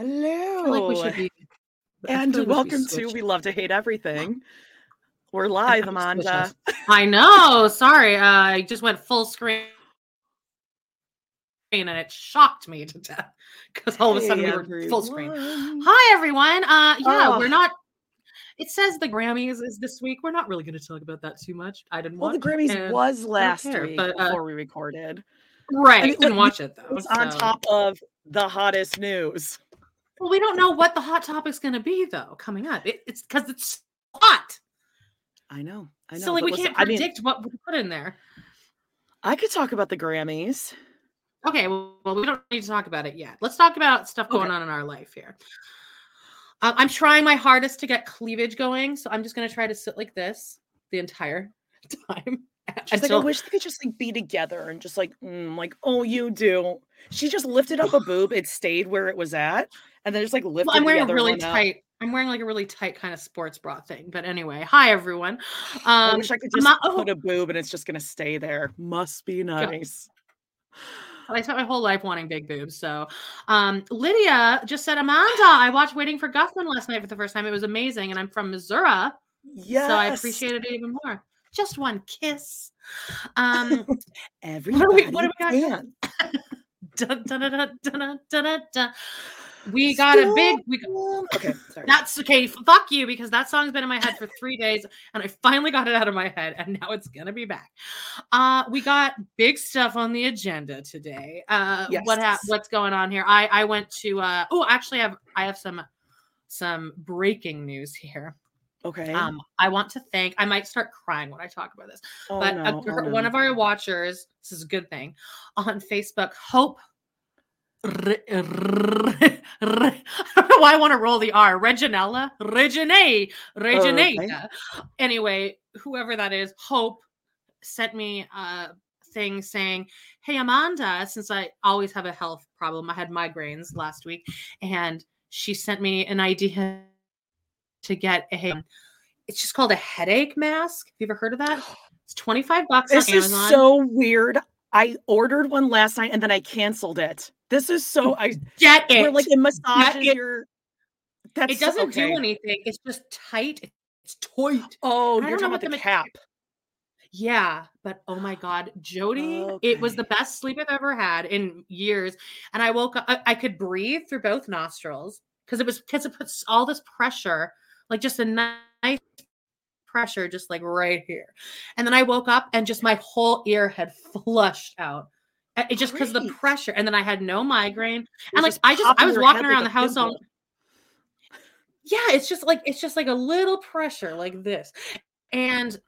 Hello. I feel like we should be. And feel like we welcome to. We Love to Hate Everything. We're live, Amanda. I know. Sorry, uh, I just went full screen, and it shocked me to death because all of a sudden we were full screen. Hi, everyone. Uh, yeah, Oh. we're not. It says the Grammys is this week. We're not really going to talk about that too much. I didn't want to. Well, the. Grammys was last care, week but, uh, before we recorded. right. I mean, I didn't look, watch it though. It's on top of the hottest news. Well, we don't know what the hot topic's going to be though coming up. It, it's because it's hot. I know. I know. so like we listen, can't I mean, predict what we put in there. I could talk about the Grammys. Okay, well, we don't need to talk about it yet. Let's talk about stuff going Okay. on in our life here. Uh, I'm trying my hardest to get cleavage going, so I'm just going to try to sit like this the entire time. She's like, I wish they could just like be together and just like, mm, like, oh, you do. She just lifted up a boob. It stayed where it was at, and then just like lifted. well, I'm wearing a really one up. tight. I'm wearing like a really tight kind of sports bra thing. But anyway, hi everyone. Um, I wish I could just not- oh, put a boob and it's just gonna stay there. Must be nice. I spent my whole life wanting big boobs. So, um, Lydia just said, Amanda, I watched Waiting for Guffman last night for the first time. It was amazing, and I'm from Missouri. Yes. So I appreciated it even more. Just one kiss. Um, Everybody what do we got? can. dun, dun, dun, dun, dun, dun, dun, dun. We got a big. We got, Okay, sorry. that's okay. Fuck you, because that song's been in my head for three days, and I finally got it out of my head, and now it's gonna be back. Uh, we got big stuff on the agenda today. Uh, what hap- Yes. what's going on here? I I went to. Uh, oh, actually, I have I have some some breaking news here. Okay. Um, I want to thank. I might start crying when I talk about this oh, but no, a oh, gir- one of our watchers, this is a good thing, on Facebook, Hope. I don't know why I want to roll the R. Reginella, Regine, Reginata. Anyway, whoever that is, Hope sent me a thing saying, "Hey Amanda, since I always have a health problem, I had migraines last week, and she sent me an idea to get a. It's just called a headache mask. Have you ever heard of that? It's twenty five bucks This is so weird. I ordered one last night and then I canceled it. This is so I get it. we're like it massages it. your that's it doesn't do anything. It's just tight. It's tight. Oh, you're talking about the cap. Yeah, but oh my god, Jody, it was the best sleep I've ever had in years. And I woke up, I, I could breathe through both nostrils because it was because it puts all this pressure, like just a nice pressure just like right here. And then I woke up and just my whole ear had flushed out. Uh, It just because the pressure. And then I had no migraine. And like I just I was walking around like the house all pimple. yeah, it's just like it's just like a little pressure like this. And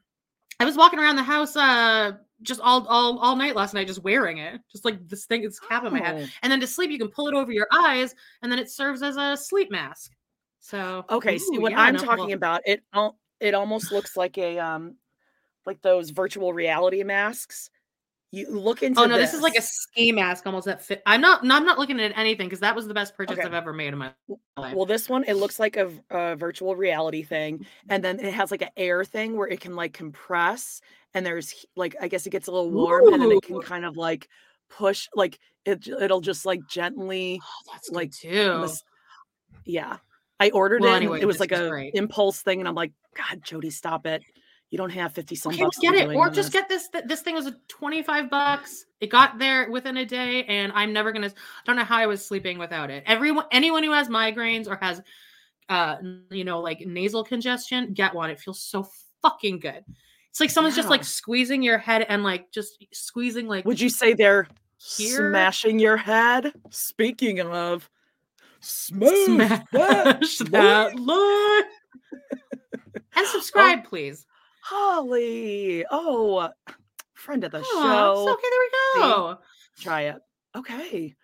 I was walking around the house uh just all all all night last night just wearing it. Just like this thing it's cap on my head. Oh. And then to sleep you can pull it over your eyes and then it serves as a sleep mask. So Okay, see ooh, what yeah, I'm no, talking well, about, it al- it almost looks like a um like those virtual reality masks. You look into Oh no, this. is like a ski mask almost that fit. I'm not no, I'm not looking at anything because that was the best purchase Okay. I've ever made in my life. well, this one it looks like a virtual reality thing, and then it has like an air thing where it can like compress, and there's like I guess it gets a little warm, and then it can kind of like push, like it it'll just like gently, Oh, that's like, too. yeah. I ordered Well, it. anyway, it was like a great. impulse thing, and I'm like, God, Jody, stop it! You don't have fifty some bucks. get it, or just this." get this. th- This thing was a 25 bucks. It got there within a day, and I'm never gonna. I don't know how I was sleeping without it. Everyone, anyone who has migraines or has, uh, you know, like nasal congestion, get one. It feels so fucking good. It's like someone's just like squeezing your head and like just squeezing like Would you say they're here. smashing your head? Speaking of, smash, Smash that, that and subscribe, please. Holly. Oh, friend of the Aw, show. okay, there we go. Try it. Okay.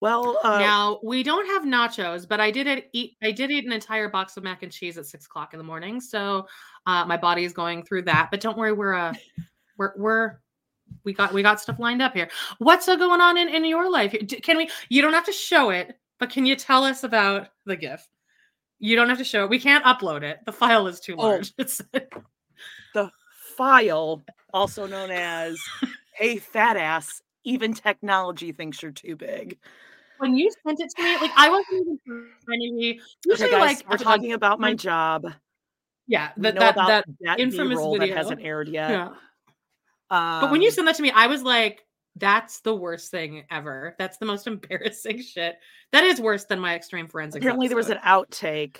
Well, uh, now we don't have nachos, but I did it- eat. I did eat an entire box of mac and cheese at six o'clock in the morning, so uh, my body is going through that. But don't worry, we're uh, we're we're we got we got stuff lined up here. What's uh, going on in in your life? Can we? You don't have to show it, but can you tell us about the GIF? You don't have to show it. We can't upload it. The file is too Oh. large. It's the file, also known as "Hey, fat ass." Even technology thinks you're too big. when you sent it to me, like I wasn't even. Usually, Okay, guys, like we're talking about my job. Yeah, that that, that that infamous B-roll that video. hasn't aired yet. yeah. But when you Um, sent that to me, I was like, that's the worst thing ever. That's the most embarrassing shit. That is worse than my extreme forensics. apparently there was an outtake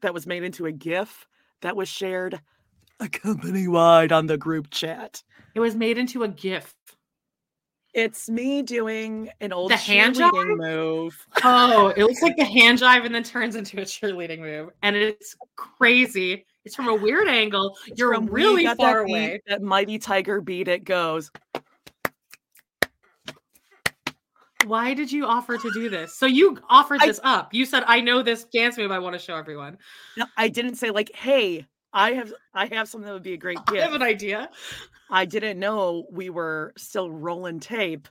that was made into a GIF that was shared a company wide on the group chat. It was made into a GIF. It's me doing an old The hand cheerleading jive? move. Oh, it looks like the hand jive and then turns into a cheerleading move. And it's crazy. It's from a weird angle. It's You're from really far That Beat, away. That mighty tiger beat it goes. Why did you offer to do this? So you offered I- this up. You said, I know this dance move. I want to show everyone. No, I didn't say like, "Hey, I have I have something that would be a great I have an idea. I didn't know we were still rolling tape.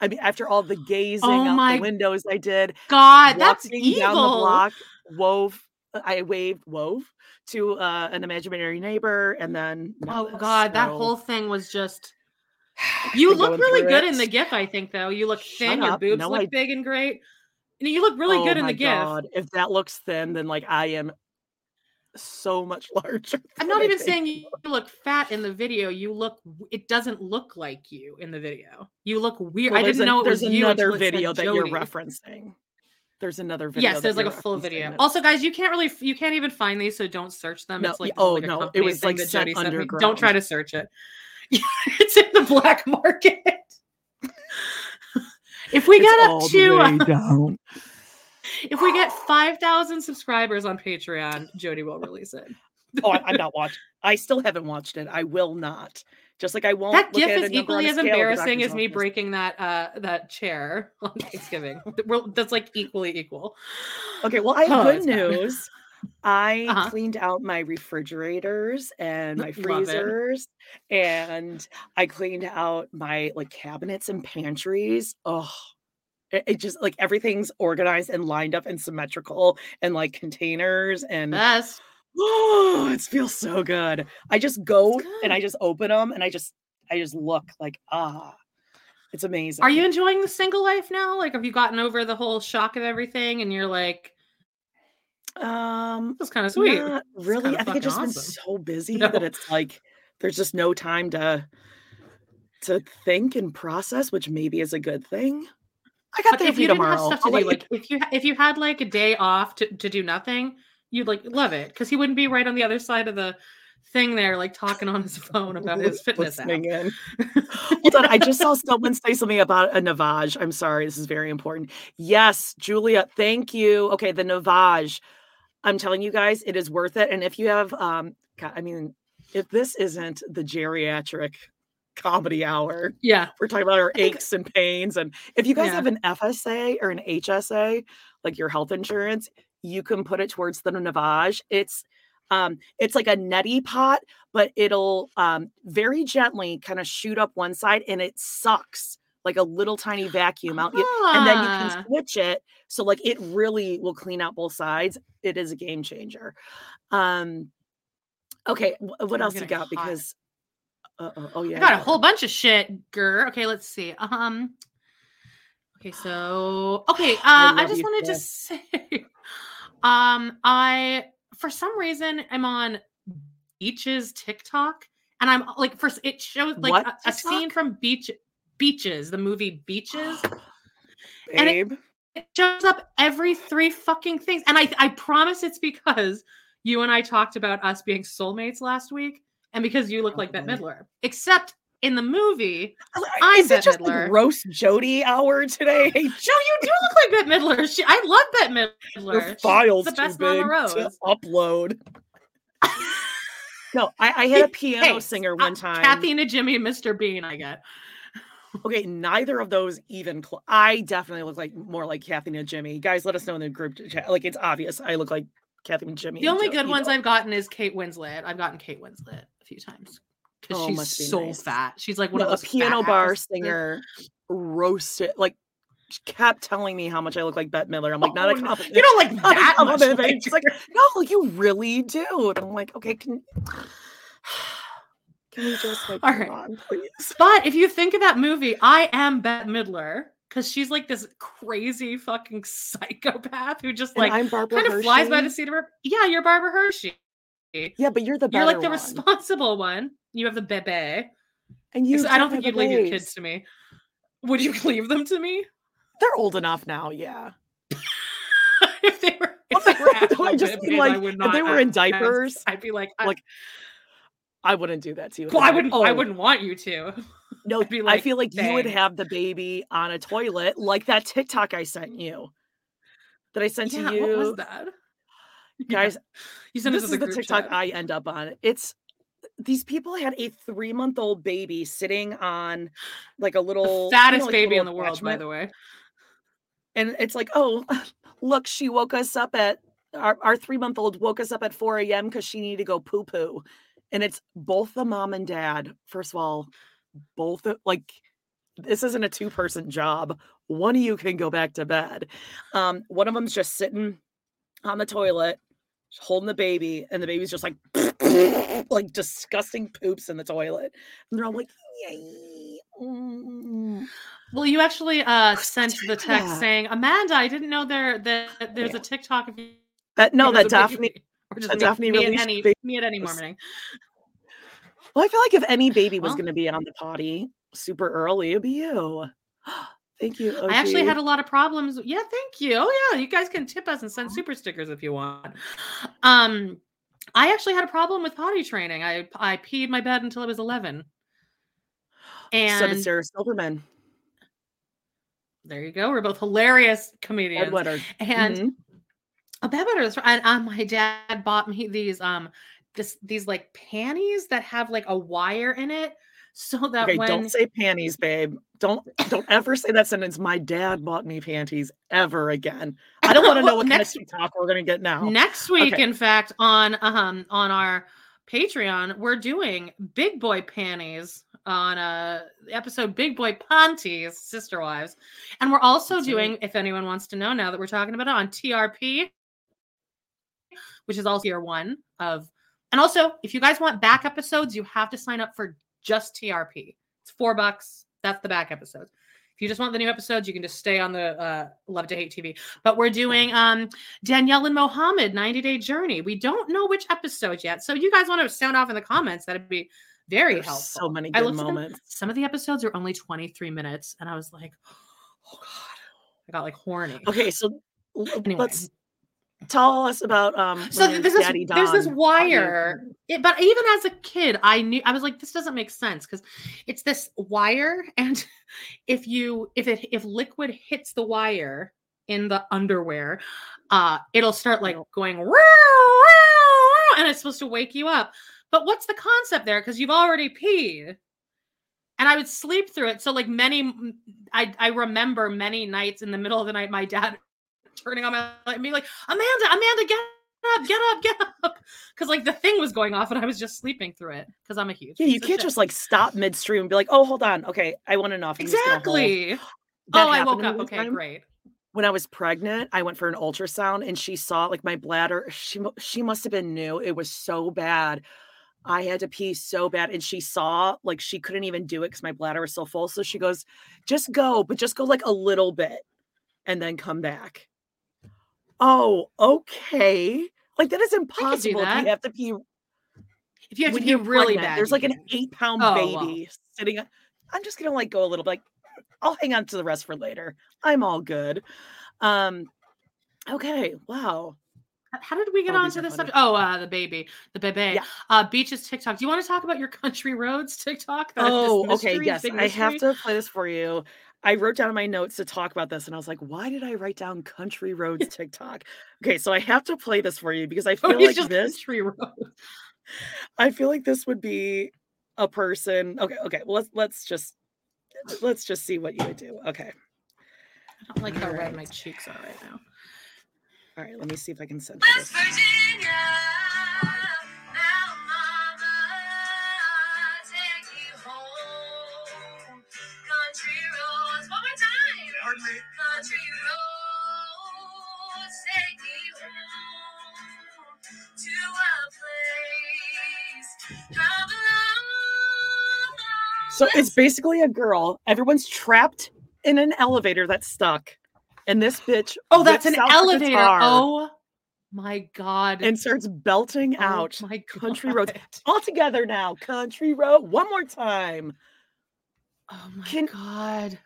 I mean, after all the gazing Oh out my the windows I did, God, that's evil. down the block, wove. I waved, wove to uh, an imaginary neighbor, and then Oh God, that whole thing was just. You look really good it. in the GIF, I think, though. You look Shut thin. Your up. boobs No, look I- big and great. And you look really oh good in the GIF. God. If that looks thin, then like I am so much larger. I'm not I even saying you look fat in the video. You look. It doesn't look like you in the video. You look weird. Well, I didn't an- know it was there's you another until it said video that you're referencing. There's another video. Yes, there's like a full video. Also, guys, you can't really, you can't even find these, so don't search them. No, it's like, oh, like a no, it was, like, sent me. Don't try to search it. it's in the black market. if we It's get all up to, down. if we get five thousand subscribers on Patreon, Jody will release it. oh, I, I'm not watching. I still haven't watched it. I will not. Just like I won't. that look GIF at is a number on equally as scale of the embarrassing as me office. breaking that uh that chair on Thanksgiving. That's like equally equal. Okay, well, I have Oh, good news. I Uh-huh. cleaned out my refrigerators and my freezers, and I cleaned out my like cabinets and pantries. Oh, it, it just like everything's organized and lined up and symmetrical, and like containers and Best. oh, it feels so good. I just go and I just open them and I just I just look like ah, it's amazing. Are you enjoying the single life now? Like, have you gotten over the whole shock of everything and you're like, Um, is kind of sweet? Really. I think I've just fucking been so busy No. that it's like there's just no time to to think and process, which maybe is a good thing. I got But therapy if you didn't have tomorrow. stuff to do, like if you if you had like a day off to, to do nothing, you'd like love it because he wouldn't be right on the other side of the thing there, like talking on his phone about his fitness app. In. Hold on, I just saw someone say something about a Navage. I'm sorry, this is very important. Yes, Julia, thank you. Okay, the Navage. I'm telling you guys, it is worth it. And if you have, um, God, I mean, if this isn't the geriatric comedy hour, Yeah. we're talking about our aches and pains. And if you guys Yeah. have an FSA or an HSA, like your health insurance, you can put it towards the Navage. It's um it's like a neti pot, but it'll um very gently kind of shoot up one side and it sucks like a little tiny vacuum out. you- And then you Ah. can switch it. So like it really will clean out both sides. It is a game changer. Um okay, what I'm else you got? hot. Because uh, oh yeah. I got a whole bunch of shit, Gur. Okay, let's see. Um. Okay, so okay, uh, I I, just wanted to say, um, I for some reason I'm on Beaches TikTok, and I'm like, first it shows like a, a scene from Beach Beaches, the movie Beaches. and it- It shows up every three fucking things, and I I promise it's because you and I talked about us being soulmates last week, and because you look like Bette. Midler, except in the movie. I'm Is it just Midler. like roast Jody hour today? No, you do look like Bette Midler. She, I love Bette Midler. Your She's files the too best on big the to upload. no, I, I had a piano Hey, singer uh, one time. Kathy Najimy and Mr. Bean. I get. Okay, neither of those even. Cl- I definitely look like more like Kathy Najimy. Guys, let us know in the group chat. Like it's obvious. I look like Kathy Najimy. The only Jo- good ones know. I've gotten is Kate Winslet. I've gotten Kate Winslet a few times because Oh, she's must be so nice. fat. She's like one No, of a piano bar singer roasted like she kept telling me how much I look like Bette Midler. I'm like, not Oh, a no. compliment. You don't like Not a that much. like She's like, no, you really do. And I'm like, okay, can can we just like All right. on, please? But if you think of that movie, I am Bette Midler because she's like this crazy fucking psychopath who just like kind of flies by the seat of her. Yeah, you're Barbara Hershey. Yeah, but you're the You're like the one. responsible one. You have the bebe. And you, I don't think you'd leave your kids to me. Would you leave them to me They're old enough now. Yeah. if they were? If they were I just mean, like, I would if they were in diapers, I'd be like, like, I wouldn't do that to you. well, I wouldn't. I oh, wouldn't want you to. No, I'd I feel like you would have the baby on a toilet, like that TikTok I sent you. That I sent Yeah, to you, what was that? Yeah. guys. you sent This is the group TikTok chat. I end up on. It's these people had a three month old baby sitting on like a little the you know, like baby in the world, by the way. And it's like, oh, look, she woke us up at our, our three month old woke us up at 4 a.m. because she needed to go poo poo. And it's both the mom and dad. First of all, both like this isn't a two person job. One of you can go back to bed. Um, one of them's just sitting on the toilet, holding the baby, and the baby's just like like disgusting poops in the toilet. And they're all like, yay. mm." Well, you actually uh sent the text that? saying, Amanda, I didn't know there that there's Yeah. a TikTok of you. That no, that Daphne. baby. Or just me, any me at any morning. Well, I feel like if any baby was Well. going to be on the potty super early, it'd be you. Thank you. I actually had a lot of problems. Yeah, thank you. Oh yeah, you guys can tip us and send super stickers if you want. Um, I actually had a problem with potty training. I I peed my bed until I was eleven. And so did Sarah Silverman. there you go. We're both hilarious comedians. And Mhm. A bedwetter is and uh, my dad bought me these um this these like panties that have like a wire in it so that okay, when don't say panties, babe. Don't don't ever say that sentence. My dad bought me panties ever again. I don't want to know what next- kind of TikTok we're gonna get now. next week Okay. in fact on um on our patreon we're doing big boy panties on a episode big boy panties sister wives and we're also That's right. doing if anyone wants to know now that we're talking about it on trp which is also year one of and also if you guys want back episodes you have to sign up for just trp it's four bucks that's the back episodes if you just want the new episodes you can just stay on the uh, love to hate tv but we're doing um Danielle and Mohammed 90 Day Journey. We don't know which episode yet. So you guys want to sound off in the comments. That'd be very There's helpful. so many good at them. moments. Some of the episodes are only 23 minutes. And I was like, oh God. I got like horny. Okay, so Anyway. let's Tell us about um. So there's this, Daddy there's this Don wire, it, but even as a kid, I knew I was like, this doesn't make sense because it's this wire, and if you if it if liquid hits the wire in the underwear, uh, it'll start like going, "Row, row, row," and it's supposed to wake you up. But what's the concept there? Because you've already peed. And I would sleep through it. So, like many, I I remember many nights in the middle of the night, my dad turning on my light and being like, Amanda, Amanda, get up, get up, get up. Because like the thing was going off and I was just sleeping through it because I'm a huge. Yeah, you can't shit. just like stop midstream and be like, "Oh, hold on, okay, I want enough." I'm gonna hold." exactly. Oh, I woke up. Okay, time. great. When I was pregnant, I went for an ultrasound, and she saw like my bladder. She she must have been new. It was so bad. I had to pee so bad, and she saw like she couldn't even do it because my bladder was so full. So she goes, "Just go, but just go like a little bit, and then come back." Oh, okay. Like that is impossible. If that. you have to pee If you have to be really pregnant, bad, There's like an eight pound Oh, baby sitting. I'm just gonna like go a little bit. Like I'll hang on to the rest for later. I'm all good. Um. Okay. Wow. How did we get Oh, on to this subject? Oh, uh, the baby, the bebe. Yeah. Uh, beaches TikTok. Do you want to talk about your country roads TikTok? That- Oh, okay. Yes, I have to play this for you. I wrote down in my notes to talk about this, and I was like, "Why did I write down country roads TikTok?" Okay, so I have to play this for you because I Oh, feel it's like this. country road. I feel like this would be a person. Okay, okay. Well, let's let's just let's just see what you would do. Okay. I don't like how red Alright. my cheeks are right now. All right. Let me see if I can center this. So it's basically a girl. Everyone's trapped in an elevator that's stuck, and this bitch. Oh, that's an whips out the elevator. guitar Oh my god. and starts belting Oh out my country roads all together now. Country road. One more time. Oh my Can- god.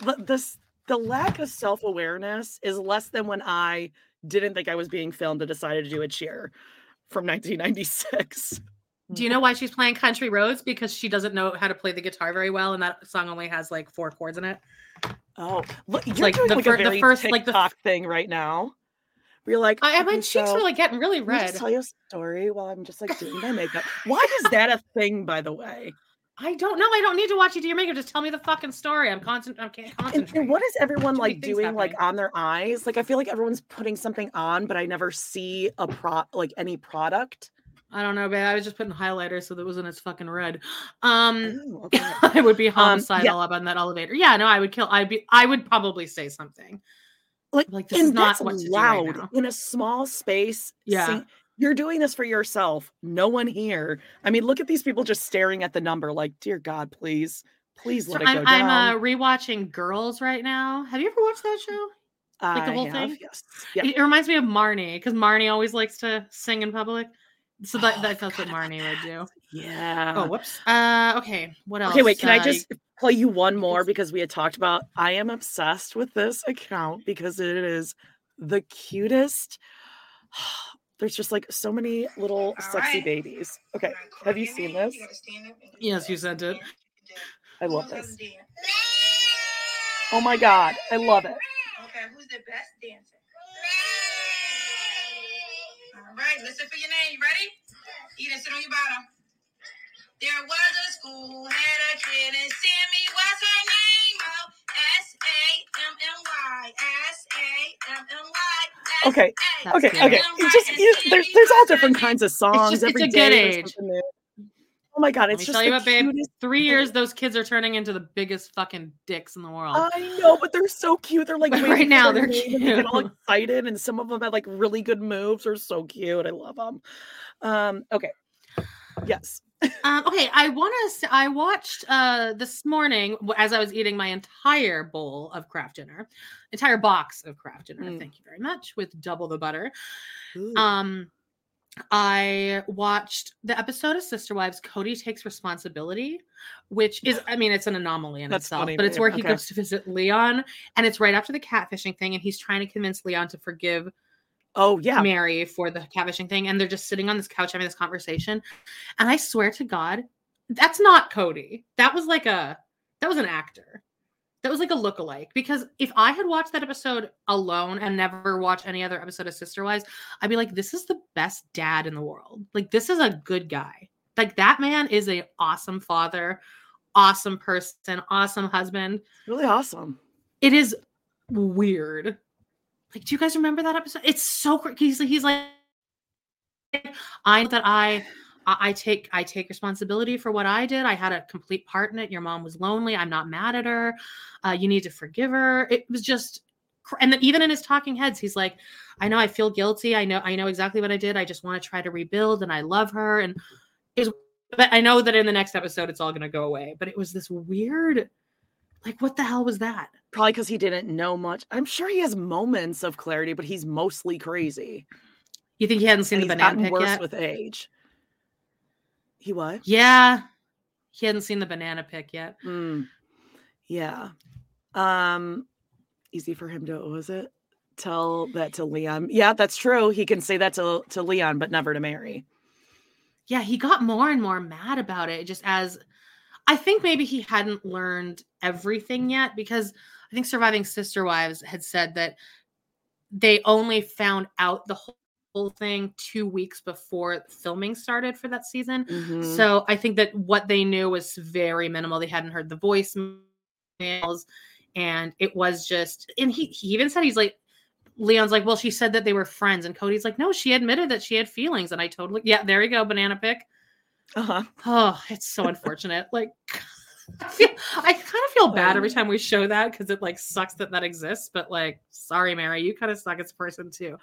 The, this the lack of self awareness is less than when I didn't think I was being filmed and decided to do a cheer from 1996. Do you mm. know why she's playing country roads? Because she doesn't know how to play the guitar very well, and that song only has like four chords in it. Oh, look, you're like doing the like fir- the first- like the TikTok thing right now. You're like, I, my "Okay, cheeks so are like getting really Can I just red. tell you a story while I'm just like doing my makeup. Why is that a thing, by the way? I don't know. I don't need to watch you do your makeup. Just tell me the fucking story. I'm constant. I can't And, concentrate. and what is everyone like doing like on their eyes? Like I feel like everyone's putting something on, but I never see a pro like any product. I don't know, babe. I was just putting highlighter so that it wasn't as fucking red. Um, Oh, okay. I would be yeah. homicidal up on that elevator. Yeah, no, I would kill. I'd be. I would probably say something. like, Like, this is not what loud right in a small space. Yeah. sing- you're doing this for yourself. No one here. I mean, look at these people just staring at the number. Like, dear God, please, please So let it go I'm, down. I'm uh, rewatching Girls right now. Have you ever watched that show? like the whole have, thing? Yes. Yeah. It, it reminds me of Marnie because Marnie always likes to sing in public. So that, Oh, that that's what God, Marnie would do. Yeah. Oh, whoops. Uh, okay. What else? Okay, wait, can I Uh, just play you one more because we had talked about I am obsessed with this account because it is the cutest. There's just like so many little sexy babies. Okay, have you seen this? Yes, you sent it. I love this. Oh my god, I love it. Okay, who's the best dancer? All right, listen for your name. You ready? Eden, sit on your bottom. There was a school, had a kid, and Sammy was her name. Oh, S A M M Y. S A M M Y. Okay, Okay, okay. Just there's there's all different kinds of songs just- it's every a good day age. Oh my god, Let it's just tell you what, babe. Three years, those kids are turning into the biggest fucking dicks in the world. I know, but they're so cute. They're like right now, they're and they get all excited, and some of them have like really good moves. They're so cute. I love them. Um, okay, yes. Um, okay, I want to. I watched uh this morning as I was eating my entire bowl of Kraft Dinner, entire box of Kraft Dinner. Mm. Thank you very much with double the butter. Ooh. Um, I watched the episode of Sister Wives. Kody takes responsibility, which is, I mean, it's an anomaly in That's itself, funny, but it's where he Okay. goes to visit Leon, and it's right after the catfishing thing, and he's trying to convince Leon to forgive Oh yeah. Meri for the catfishing thing, and they're just sitting on this couch having this conversation. And I swear to God, that's not Kody. That was like a that was an actor. That was like a look-alike. Because if I had watched that episode alone and never watched any other episode of Sister Wives, I'd be like, this is the best dad in the world. Like, this is a good guy. Like that man is an awesome father, awesome person, awesome husband. Really awesome. It is weird. Like, do you guys remember that episode? It's so crazy. He's, he's like, I know that I I, I take I take responsibility for what I did. I had a complete part in it. Your mom was lonely. I'm not mad at her. Uh, you need to forgive her. It was just, cr- and then even in his talking heads, he's like, I know I feel guilty. I know I know exactly what I did. I just want to try to rebuild, and I love her. And is but I know that in the next episode it's all going to go away. But it was this weird, like, what the hell was that? Probably because he didn't know much. I'm sure he has moments of clarity, but he's mostly crazy. You think he hadn't seen And the he's banana gotten worse yet? with age. He what? Yeah, he hadn't seen the banana pick yet. Mm, yeah. Um, easy for him to was it? Tell that to Leon. Yeah, that's true. He can say that to to Leon, but never to Meri. yeah, he got more and more mad about it just as I think maybe he hadn't learned everything yet because I think Surviving Sister Wives had said that they only found out the whole thing two weeks before filming started for that season. Mhm. So I think that what they knew was very minimal. They hadn't heard the voicemails, and it was just. And he he even said he's like, Leon's like, well, she said that they were friends, and Kody's like, no, she admitted that she had feelings, and I totally yeah, there you go, banana pick. uh-huh. Oh, it's so unfortunate. like. I feel I kind of feel bad every time we show that because it like sucks that that exists. But like, sorry, Meri, you kind of suck as a person too.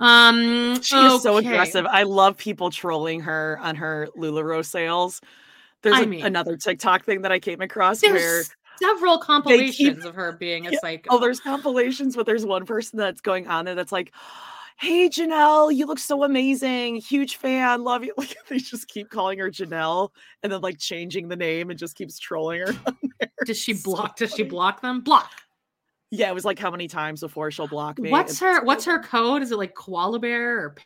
Um, She is so aggressive. I love people trolling her on her LuLaRoe sales. There's I a- mean- another TikTok thing that I came across where There's several compilations of her being a Yeah. psycho. oh, there's compilations, but there's one person that's going on there that's like, "Hey Janelle, you look so amazing. Huge fan, love you." Like they just keep calling her Janelle, and then like changing the name and just keeps trolling her. Does she It's so block? Does she block them? Block. Yeah, it was like how many times before she'll block me. What's her What's her code? Is it like koala bear or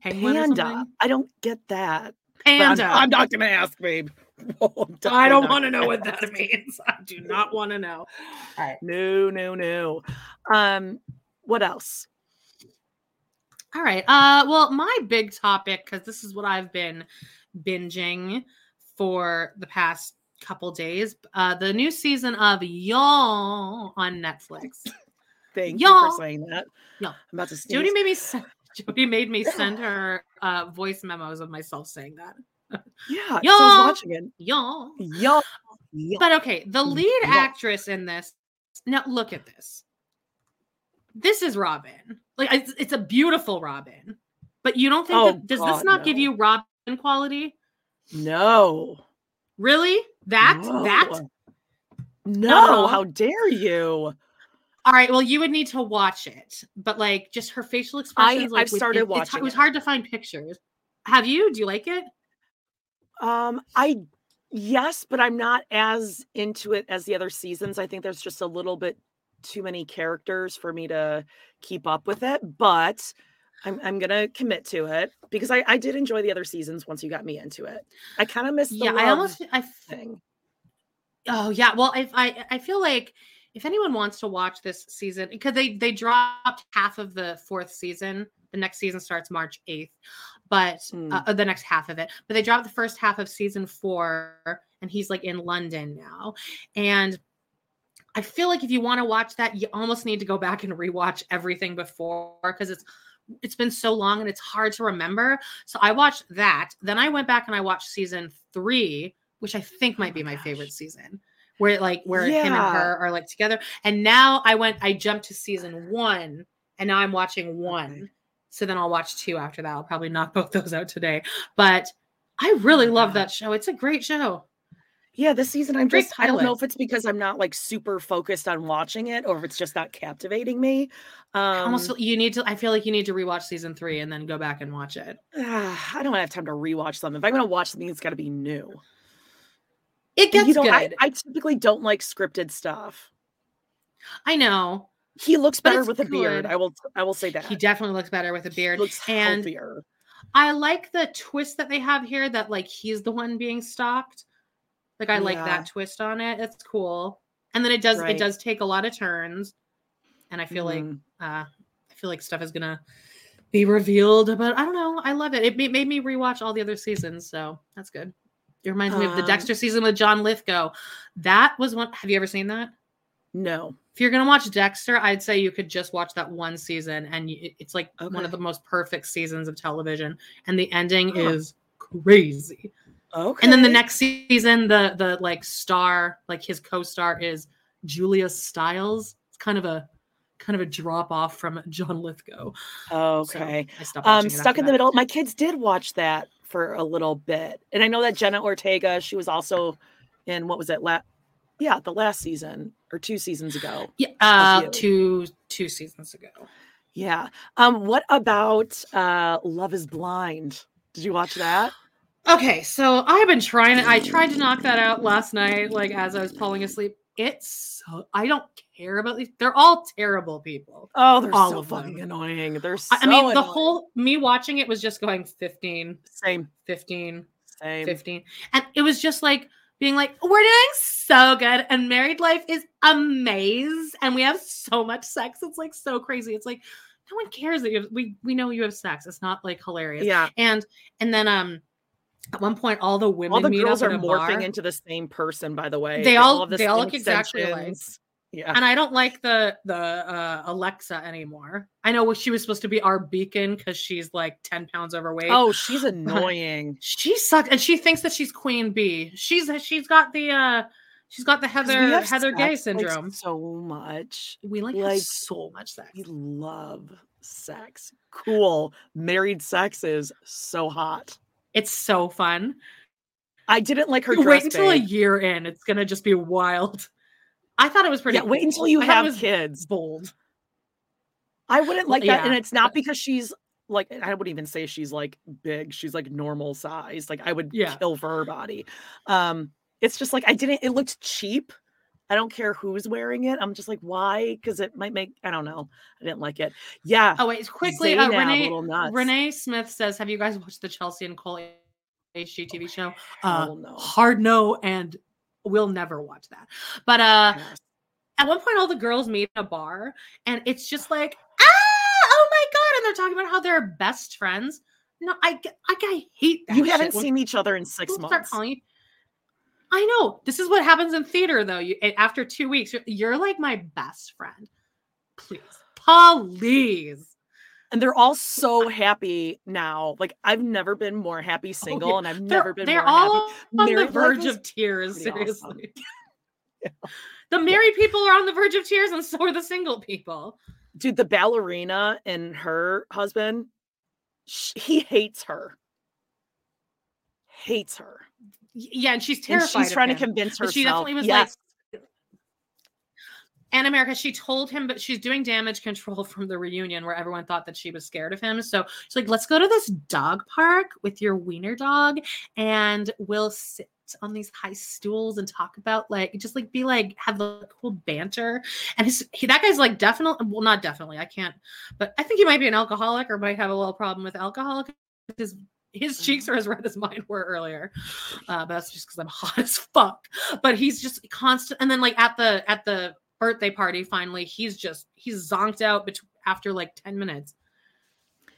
penguin or panda? something? I don't get that. But I'm- Panda. I'm, not gonna ask, babe. I'm I don't want to know what that means. I do not want to know. All right. No, no, no. Um, what else? All right. Uh well, my big topic cuz this is what I've been binging for the past couple days. Uh the new season of Y'all on Netflix. Thank Y'all. Y'all. for saying that. Y'all. I'm about to sneeze. Jody made me send Jody made me send her uh voice memos of myself saying that. Yeah, Y'all. so I was watching it. Y'all. Yo, yo. But okay, the lead Y'all. actress in this. Now look at this. This is Robin. Like it's, it's a beautiful Robin. But you don't think Oh, that does this God, not give you Robin quality? no, Really? That that No. no. Uh-huh. How dare you? all right. Well, you would need to watch it, but like just her facial I- expressions. like, I've started it, watching It was hard to find pictures. Have you? Do you like it? Um, I yes, but I'm not as into it as the other seasons. I think there's just a little bit too many characters for me to keep up with it. But I'm I'm gonna commit to it because I I did enjoy the other seasons once you got me into it. I kind of missed the yeah, I almost I thing. Oh yeah. Well, if I I feel like if anyone wants to watch this season, because they they dropped half of the fourth season. The next season starts March eighth, but Hmm. uh, the next half of it. But they dropped the first half of season four, and he's like in London now. And I feel like if you want to watch that, you almost need to go back and rewatch everything before because it's it's been so long and it's hard to remember. So I watched that. Then I went back and I watched season three, which I think might oh be my favorite season. Where like where him and her are like together. And now I went, I jumped to season one, and now I'm watching one. So then I'll watch two after that. I'll probably knock both those out today. But I really my love God. that show. It's a great show. Yeah, this season I'm just I don't know if it's because I'm not like super focused on watching it or if it's just not captivating me. Um Almost feel- you need to I feel like you need to rewatch season three and then go back and watch it. I don't have time to rewatch them. If I'm gonna watch something, it's gotta be new. It gets you know, good. I, I typically don't like scripted stuff. I know. He looks better with a beard. I will I will say that. He definitely looks better with a He beard. looks and healthier. I like the twist that they have here that like he's the one being stalked. Like I like that twist on it. It's cool. And then it does Right. it does take a lot of turns. And I feel like Mhm. uh I feel like stuff is gonna be revealed, but I don't know. I love it. It made me rewatch all the other seasons, so that's good. It reminds me of the Um, Dexter season with John Lithgow. That was one. Have you ever seen that? no. If you're gonna watch Dexter, I'd say you could just watch that one season, and it's like one of the most perfect seasons of television. And the ending Huh. is crazy. Okay. And then the next season, the the like star, like his co-star is Julia Stiles. It's kind of a kind of a drop off from John Lithgow. So Okay. I stopped um stuck in the that. middle. My kids did watch that for a little bit. And I know that Jenna Ortega, she was also in what was it? La- yeah, the last season or two seasons ago. Yeah, uh, two two seasons ago. Yeah. Um what about uh Love is Blind? Did you watch that? Okay, so I've been trying I tried to knock that out last night, like as I was falling asleep. It's so I don't care about these. They're all terrible people. Oh, they're All so of them. fucking annoying. They're so I mean, the whole me watching it was just going 15, same 15, same. 15. And it was just like being like, we're doing so good and married life is amazing and we have so much sex. It's like so crazy. It's like no one cares that you have, we we know you have sex. It's not like hilarious. Yeah. And and then um at one point all the women All the girls are in morphing bar. into the same person, by the way. They all- have the they all look exactly alike. Yeah. and I don't like the the uh, Alexa anymore. I know she was supposed to be our beacon because she's like ten pounds overweight. Oh, she's annoying. she sucks, and she thinks that she's Queen Bee. She's she's got the uh she's got the Heather Heather Gay sex, like, syndrome. so much. we like, like, so much sex. We love sex. Cool. Married sex is so hot. It's so fun. I didn't like her dress. wait until a year in; it's gonna just be wild. I thought it was pretty. Yeah, wait until you I have kids. Bold. I wouldn't like that, and it's not because she's like I wouldn't even say she's like big. She's like normal size. Like I would Yeah. kill for her body. Um, it's just like I didn't. It looked cheap. I don't care who's wearing it. I'm just like, why? Because it might make. I don't know. I didn't like it. Yeah. Oh wait, quickly, uh, Renee. Renee Smith says, "Have you guys watched the Chelsea and Cole HGTV show?" Uh, no. Hard no, and we'll never watch that. But uh, Yes. at one point, all the girls meet in a bar, and it's just like, ah, oh my god, and they're talking about how they're best friends. No, I, hate that. You shit. haven't When seen each other in six people start months. calling you- I know this is what happens in theater, though. You after two weeks, you're, you're like my best friend. Please, please. and they're all so happy now. Like I've never been more happy oh, single, Oh, yeah. and I've They're- never been they're more all happy. on the verge of tears. pretty awesome. Seriously, the married people are on the verge of tears, and so are the single people. Dude, the ballerina and her husband, sh- he hates her. Hates her. Yeah, and she's And terrified. she's of trying to him. convince But herself. she definitely was yes. like, and America, she told him, but she's doing damage control from the reunion where everyone thought that she was scared of him. So she's like, let's go to this dog park with your wiener dog and we'll sit on these high stools and talk about like just like be like have the cool banter and his he, that guy's like definitely well not definitely i can't but i think he might be an alcoholic or might have a little problem with alcohol his his cheeks are as red as mine were earlier. Uh, but that's just because i'm hot as fuck. But he's just constant and then like at the at the birthday party finally he's just he's zonked out bet- after like 10 minutes.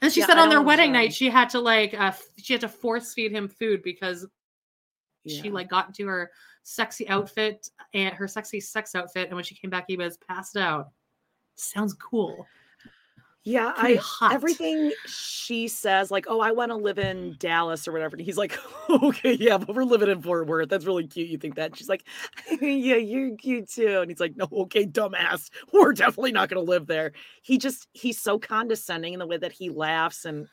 And she Yeah, said I on their wedding night she had to like uh she had to force feed him food because she like got into her sexy outfit and her sexy sex outfit and when she came back he was passed out. Sounds cool Yeah, I hot. everything she says, like, oh, I want to live in Dallas or whatever. And he's like, okay, yeah, but we're living in Fort Worth. That's really cute. You think that? And she's like, yeah, you're cute too. And he's like, no, okay, dumbass. We're definitely not going to live there. He just, he's so condescending in the way that he laughs. And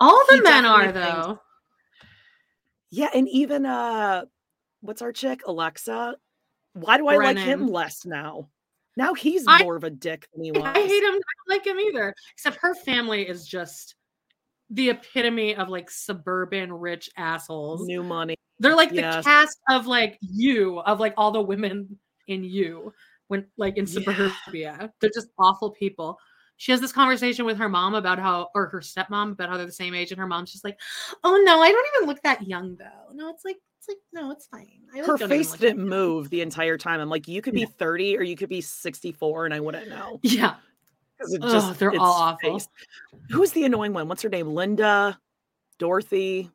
all the men are definitely thinks- though yeah, and even, uh, what's our chick? Alexa. Why do I like him less now? Now he's I- more of a dick than he was. i hate him i don't like him either except her family is just the epitome of like suburban rich assholes New money. they're like the Yes. cast of like you of like all the women in you when like in Yeah. suburbia. They're just awful people. She has this conversation with her mom about how, or her stepmom about how they're the same age, and her mom's just like, "Oh no, I don't even look that young though. No, it's like, it's like, no, it's fine. I Her face didn't young." move the entire time. I'm like, you could be 30 or you could be 64, and I wouldn't know. Yeah, Ugh, they're all awful. face. Who's the annoying one? What's her name? Linda, Dorothy,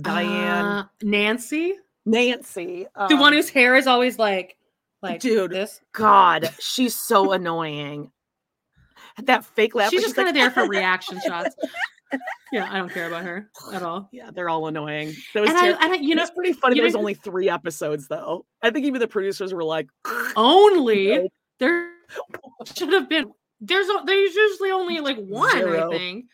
Diane, Uh, Nancy, Nancy. the one um, whose hair is always like, like Dude, this. God, she's so annoying. That fake laugh. She's just kind of like, there for reaction shots. Yeah, I don't care about her at all. Yeah, they're all annoying. That was And I, and I, you know, it's pretty funny. There was only three episodes though. I think even the producers were like, only there should have been. There's there's usually only like one. Zero. I think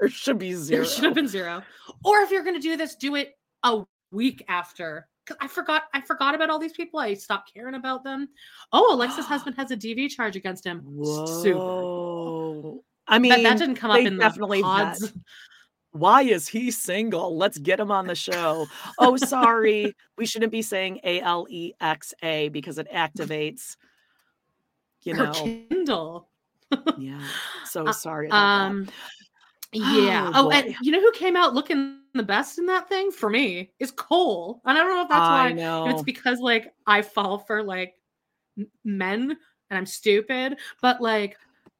there should be zero. there should have been zero. Or if you're gonna do this, do it a week after. 'Cause I forgot. I forgot about all these people. I stopped caring about them. Oh, Alexa's husband has a DV charge against him. Super. I mean, But that didn't come up in the definitely pods. vet. Why is he single? Let's get him on the show. Oh, sorry. we shouldn't be saying A L E X A because it activates, you Her know. Kindle. Yeah. So Uh, sorry about that. Um. Yeah. Oh, Oh, and you know who came out looking the best in that thing for me is Cole. And I don't know if that's I why. know. It's because like I fall for like men and I'm stupid, but like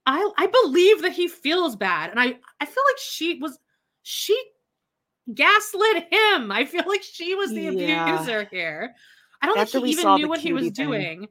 I I believe that he feels bad, and I I feel like she was she gaslit him. I feel like she was the Yeah. abuser here. I don't After think he even knew what he was thing. doing.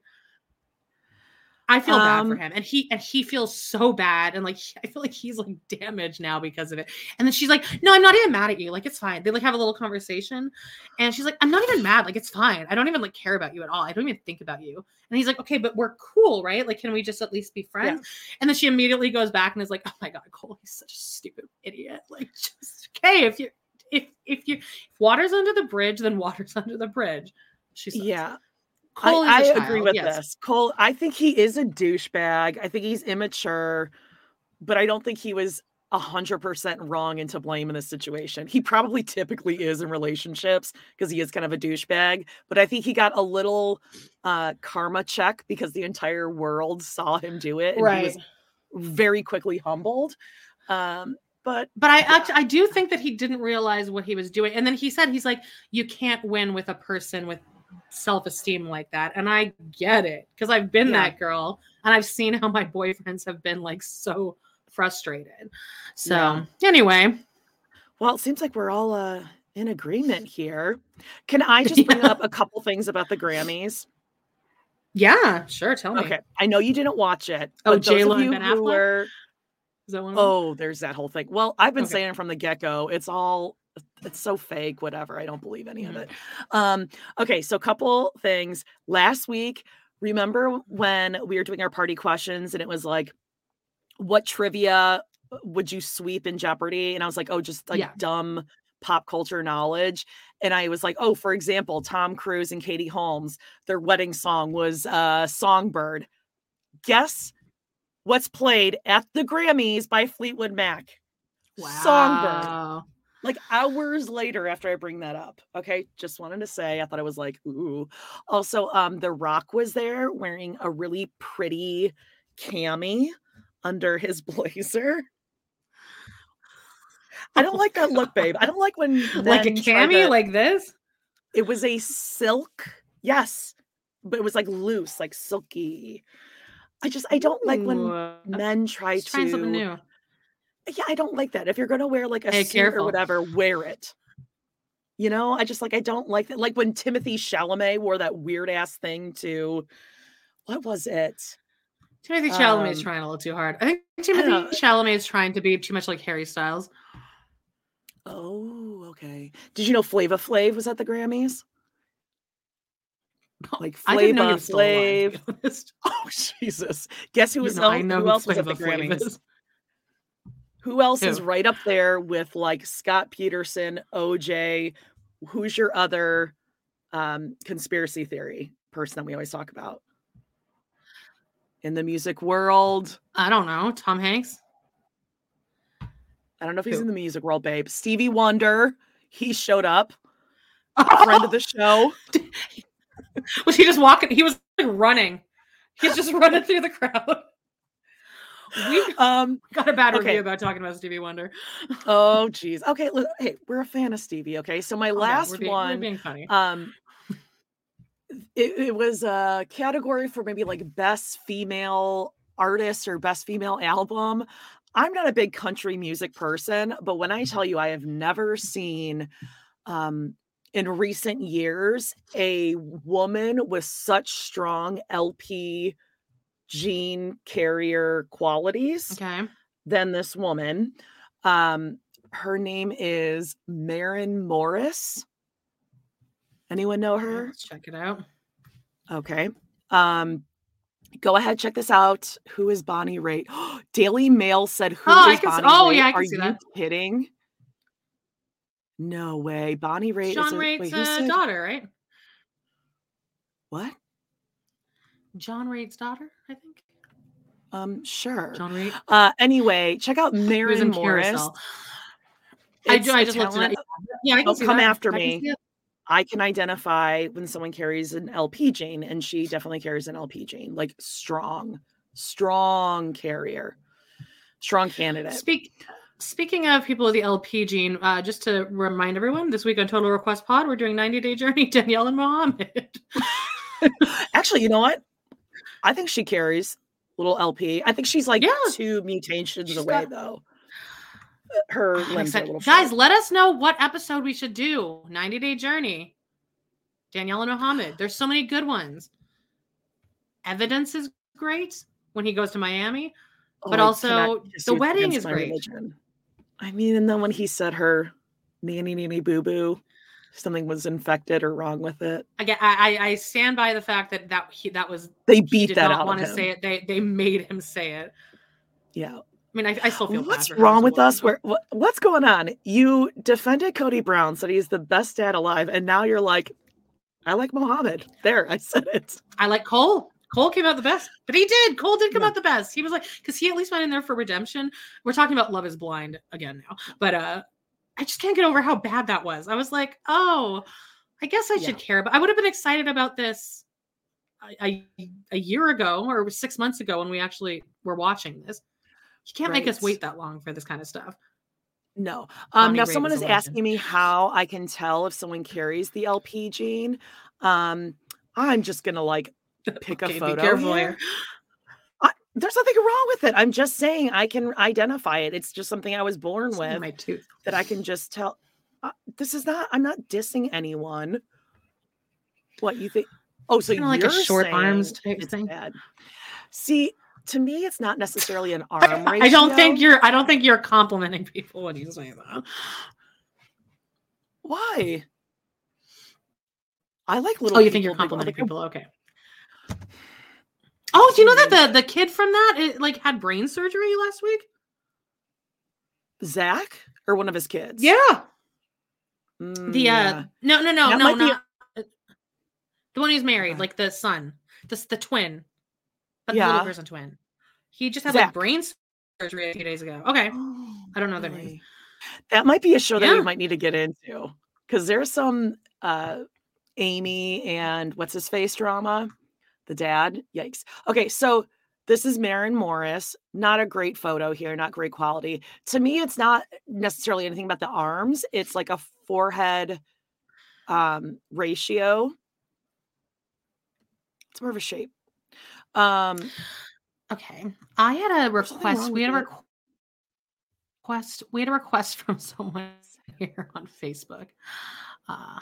I feel bad for Um, him, and he and he feels so bad, and like I feel like he's like damaged now because of it. And then she's like, "No, I'm not even mad at you. Like it's fine." They like have a little conversation, and she's like, "I'm not even mad. Like it's fine. I don't even like care about you at all. I don't even think about you." And he's like, "Okay, but we're cool, right? Like, can we just at least be friends?" And then she immediately goes back and is like, "Oh my god, Cole, he's such a stupid idiot. Like, just okay if you if if you if water's under the bridge, then water's under the bridge." She says. Yeah. Cole I, is a I agree with yes. this. Cole, I think he is a douchebag. I think he's immature, but I don't think he was a hundred percent wrong and to blame in this situation. He probably typically is in relationships because he is kind of a douchebag, but I think he got a little uh karma check because the entire world saw him do it. And he was very quickly humbled. Um, but But I actually I do think that he didn't realize what he was doing. And then he said he's like, you can't win with a person with self-esteem like that. And I get it because I've been Yeah. that girl and I've seen how my boyfriends have been like so frustrated. So Yeah. anyway, Well, it seems like we're all uh, in agreement here. Can I just bring Yeah. up a couple things about the Grammys? yeah, sure. Tell me. Okay, I know you didn't watch it. Oh, of J-Lo and Ben Affleck? were- Is that one oh, there's that whole thing. Well, I've been Okay. saying from the get go, it's all it's so fake. Whatever, I don't believe any Mhm. of it. Um, okay, so couple things. Last week, remember when we were doing our party questions, and it was like, what trivia would you sweep in Jeopardy? And I was like, oh, just like Yeah. dumb pop culture knowledge. And I was like, oh, for example, Tom Cruise and Katie Holmes, their wedding song was uh Songbird. Guess what's played at the Grammys by Fleetwood Mac? Songbird. Like hours later after I bring that up. Okay. Just wanted to say I thought it was like, ooh. Also, um, The Rock was there wearing a really pretty cami under his blazer. I don't Oh like that look, babe. I don't like when Like a cami to- like this? it was a silk, yes, but it was like loose, like silky. I just I don't like when Ooh, men try trying something new. Yeah, I don't like that. If you're gonna wear like a Hey, suit careful. or whatever, wear it. You know, I just like I don't like that. Like when Timothy Chalamet wore that weird ass thing to what was it? Timothy Chalamet is Um, trying a little too hard. I think. Timothy Chalamet is trying to be too much like Harry Styles. Oh, okay. Did you know Flava Flav was at the Grammys? Like I didn't know he Flava Flav. to be honest. Oh Jesus! Guess who You was I know who who else was at the Grammys? Who else is right up there with like Scott Peterson, OJ? Who's your other um, conspiracy theory person that we always talk about in the music world? I don't know. Tom Hanks. I don't know if he's in the music world, babe. Stevie Wonder, he showed up, friend of the show. was he just walking? He was like running He's just running through the crowd. We Um. got a bad Okay. review about talking about Stevie Wonder. Oh, geez. Okay. Look, hey, we're a fan of Stevie. Okay. So my Oh, no, last we're being, we're one. being funny. Um. It, it was a category for maybe like best female artist or best female album. I'm not a big country music person, but when I tell you I have never seen um in recent years a woman with such strong LP gene carrier qualities okay. than this woman. Um, her name is Maren Morris. Anyone know her? Let's check it out. Okay. Um, go ahead, check this out. Who is Bonnie Raitt? Daily Mail said, "Who is Oh, I can s- oh, Raitt?" yeah, I can Are see you that. kidding? No way. Bonnie Raitt John is a, Raitt's wait, uh, daughter, right? What? John Raitt's daughter, I think. Um, sure. John Raitt. Uh, anyway, check out Maren Morris. Carousel. I, ju- I just looked at it. talent- Yeah, I can Oh, come that. after I me. it. I can identify when someone carries an LP gene, and she definitely carries an LP gene, like strong, strong carrier, strong candidate. Speak. Speaking of people with the LP gene, uh, just to remind everyone, this week on Total Request Pod, we're doing 90 Day Journey, Danielle and Mohammed. Actually, you know what? I think she carries little LP. I think she's like Yeah. two mutations She's away, got- though. Her I'm limbs are a little Guys, let us know what episode we should do. 90 Day Journey, Danielle and Mohammed. There's so many good ones. Evidence is great when he goes to Miami. Oh, but I also, the wedding is great. religion. I mean, and then when he said her nanny nanny boo boo, something was infected or wrong with it. Again, I, I I stand by the fact that that he that was They he beat did that not out want to say it. They they made him say it. Yeah. I mean, I, I still feel bad What's wrong with us? Where what, what's going on? You defended Kody Brown, said he's the best dad alive, and now you're like, I like Mohammed. There, I said it. I like Cole. Cole came out the best, but he did. Cole did come Yeah. out the best. He was like, because he at least went in there for redemption. We're talking about Love Is Blind again now, but uh, I just can't get over how bad that was. I was like, oh, I guess I should care, but I would have been excited about this a, a, a year ago or six months ago when we actually were watching this. You can't make us wait that long for this kind of stuff. No. Um, now someone is is a legend. asking me how I can tell if someone carries the LP gene. Um, I'm just gonna like pick Okay, a be photo. careful here. here. I, there's nothing wrong with it. I'm just saying I can identify it. It's just something I was born Something with my tooth. that I can just tell. Uh, this is not. I'm not dissing anyone. What you think? Oh, so Kinda like a you're short arms type thing. bad. See, to me, it's not necessarily an arm ratio. I don't think you're. I don't think you're complimenting people when you say that. Why? I like little. Oh, you think you're complimenting like people? Okay. Oh, do you know that the the kid from that it, like had brain surgery last week? Zach or one of his kids? Yeah. Mm, The uh yeah. no no no That no might be- not the one who's married, like the son, the the twin, but the Yeah. little person twin. He just had like brain surgery a few days ago. Okay, Oh, I don't know their name. That might be a show that Yeah. we might need to get into because there's some uh Amy and what's his face drama. The dad. Yikes. Okay, so this is Maren Morris. Not a great photo here, not great quality. To me, it's not necessarily anything about the arms. It's like a forehead um ratio. It's more of a shape. Um Okay, I had a request. We had a request. We had a request from someone here on Facebook. Uh,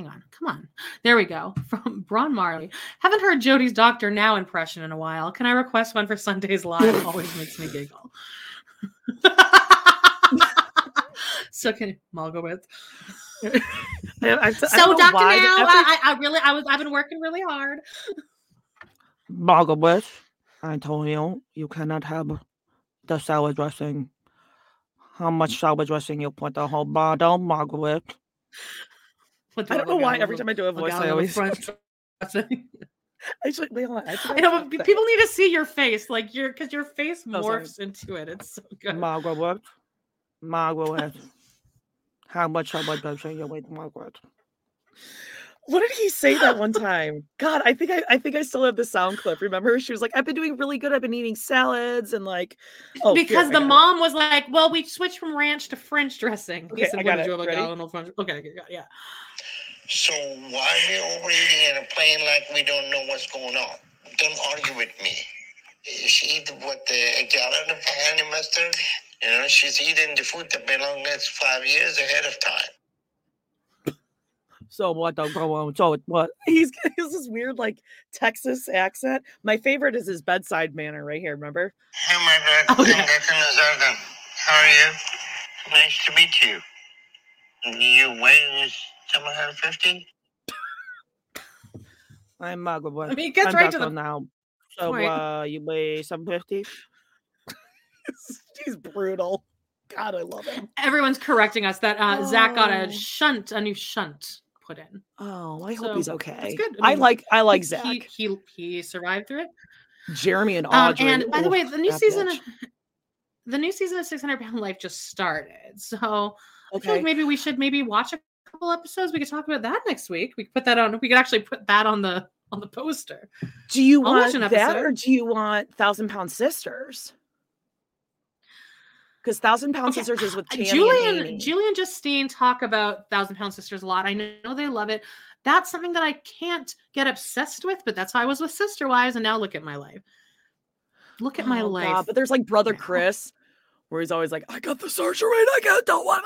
hang on, come on. There we go. From Braun Marley. Haven't heard Jody's Doctor Now impression in a while. Can I request one for Sundays Live? Always makes me giggle. so can Malgowitz. I- I- I So Doctor Now, every- I, really, I was, I've been working really hard. Margaret, I told you you cannot have the salad dressing. How much salad dressing you put the whole bottle, Margaret? I don't know why every time I do a voice, I always. Actually, wait, hold on. I, I know, but people need to see your face, like your because your face Oh, morphs into it. It's so good. Margaret, Margaret. How much salad dressing you with Margaret? What did he say that one time? God, I think I, I think I still have the sound clip. Remember, she was like, "I've been doing really good. I've been eating salads and like." Oh, because I the got it. mom was like, "Well, we switched from ranch to French dressing." He Okay, said, I "What got it. you have, a Ready? gallon of French?" Okay, okay, yeah. So why are we overeating and playing like we don't know what's going on? Don't argue with me. She eat what the a gallon of honey mustard. You know, she's eating the food that belongs five years ahead of time. So what? Don't go on. So what? He's he has this weird like Texas accent. My favorite is his bedside manner right here. Remember? Hey, my Oh, yeah. How are you? Nice to meet you. You weigh 750? I'm good one. I mean, it gets I'm right to Dr. the now. So point. uh, you weigh seven fifty. He's brutal. God, I love him. Everyone's correcting us that uh, Zach got a Oh. shunt, a new shunt put in. Oh, I So, hope he's that's okay. good. I, I like I like He- Zach. He, he he survived through it. Jeremy and Um, Audrey. and by the way, the new season, bitch. of, the new season of Six Hundred Pound Life just started. So I feel Okay. like maybe we should maybe watch a couple episodes. We could talk about that next week. We could put that on. We could actually put that on the on the poster. Do you I'll watch want an that or do you want Thousand Pound Sisters? Because Thousand Pound Okay, Sisters is with uh, Tammy Julian, and Amy. Julian Justine talk about Thousand Pound Sisters a lot. I know they love it. That's something that I can't get obsessed with, but that's how I was with Sister Wives, and now look at my life. Look at my Oh, life. God, But there's like brother. Chris, where he's always like, "I got the surgery. I got the one."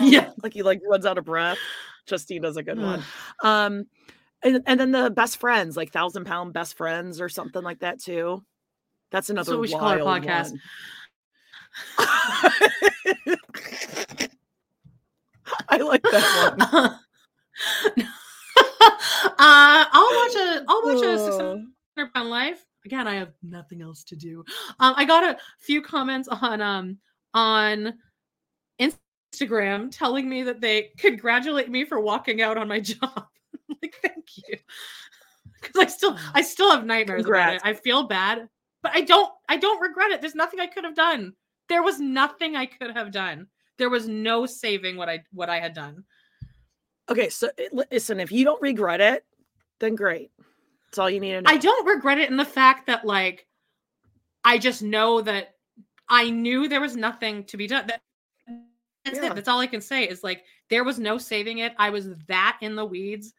Yeah. like he like runs out of breath. Justine does a good one. Um, and and then the best friends, like Thousand Pound Best Friends or something like that too. That's another what we should call our podcast. I like that one. uh, I'll watch a I'll watch a six Oh. hundred pound life. Again, I have nothing else to do. Um, I got a few comments on um on Instagram telling me that they congratulate me for walking out on my job. like, thank you. Because I still I still have nightmares about it. I feel bad, but I don't I don't regret it. There's nothing I could have done. There was nothing I could have done. There was no saving what I what I had done. Okay, so eh, listen, if you don't regret it, then great. That's all you need to know. I don't regret it in the fact that like I just know that I knew there was nothing to be done. That, that's Yeah. it. That's all I can say is like there was no saving it. I was that in the weeds.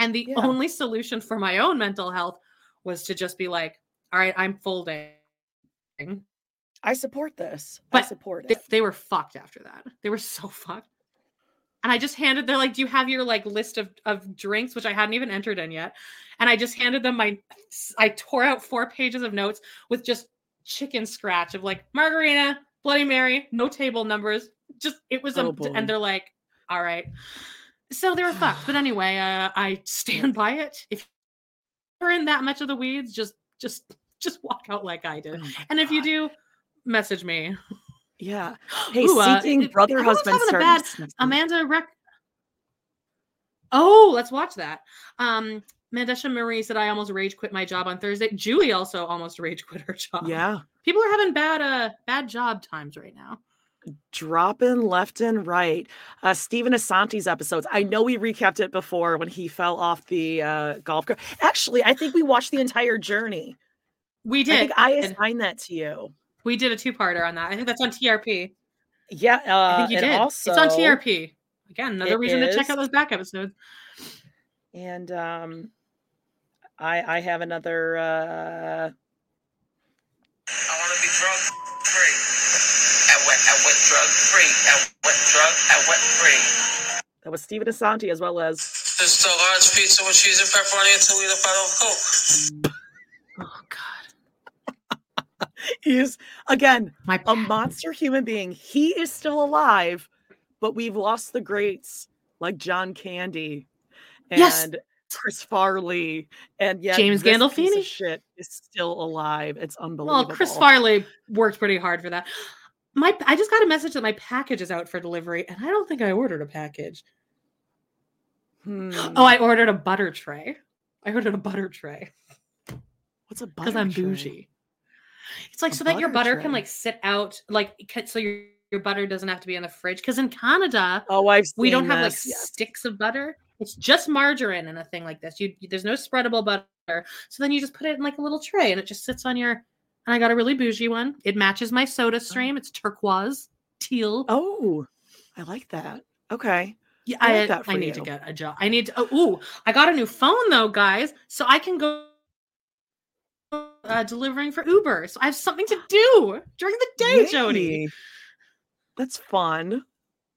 And the Yeah. only solution for my own mental health was to just be like, all right, I'm folding. I support this. I But support They, it. they were fucked after that. They were so fucked. And I just handed they're like, do you have your like list of, of drinks, which I hadn't even entered in yet? And I just handed them my I tore out four pages of notes with just chicken scratch of like margarita, Bloody Mary, no table numbers. Just it was Oh, a boy. and they're like, all right. So they were fucked. But anyway, uh, I stand by it. If you're in that much of the weeds, just just just walk out like I did. Oh And if you do, message me. Yeah. Hey, Ooh, uh, seeking it- brother husband having a bad- this next week. Amanda Rec. Oh, let's watch that. Um, Mandesha Marie said I almost rage quit my job on Thursday. Julie also almost rage quit her job. Yeah. People are having bad uh bad job times right now. dropping left and right. Uh Steven Assanti's episodes. I know we recapped it before when he fell off the uh golf cart. Actually, I think we watched the entire journey. We did. I I assigned that to you. We did a two-parter on that. I think that's on TRP. Yeah, uh, I think you did. Also, it's on TRP. Again, another it reason to check out those back episodes. And um, I I have another. uh I want to be drug free. I went, I went drug free. I went drug, I went free. That was Steven Assanti as well as. Just a large pizza with cheese and pepperoni and two liter bottle of Coke. He's again my a monster human being. He is still alive, but we've lost the greats like John Candy and Yes. Chris Farley, and yet James this piece of Gandolfini? shit is still alive. It's unbelievable. Well, Chris Farley worked pretty hard for that. My I just got a message that my package is out for delivery, and I don't think I ordered a package. Hmm. Oh, I ordered a butter tray. I ordered a butter tray what's a butter because I'm tray? bougie. It's like A so that your butter butter can like sit out, like so your your butter doesn't have to be in the fridge. Because in Canada, Oh, I've we don't seen have like this, sticks of butter. It's just margarine in a thing like this. You there's no spreadable butter. So then you just put it in like a little tray and it just sits on your and I got a really bougie one. It matches my soda oh. stream. It's turquoise, teal. Oh, I like that. Okay. Yeah, I I, like that I need you. to get a job. I need to. Oh, ooh, I got a new phone though, guys, so I can go uh, delivering for Uber. So I have something to do during the day, Jody. That's fun.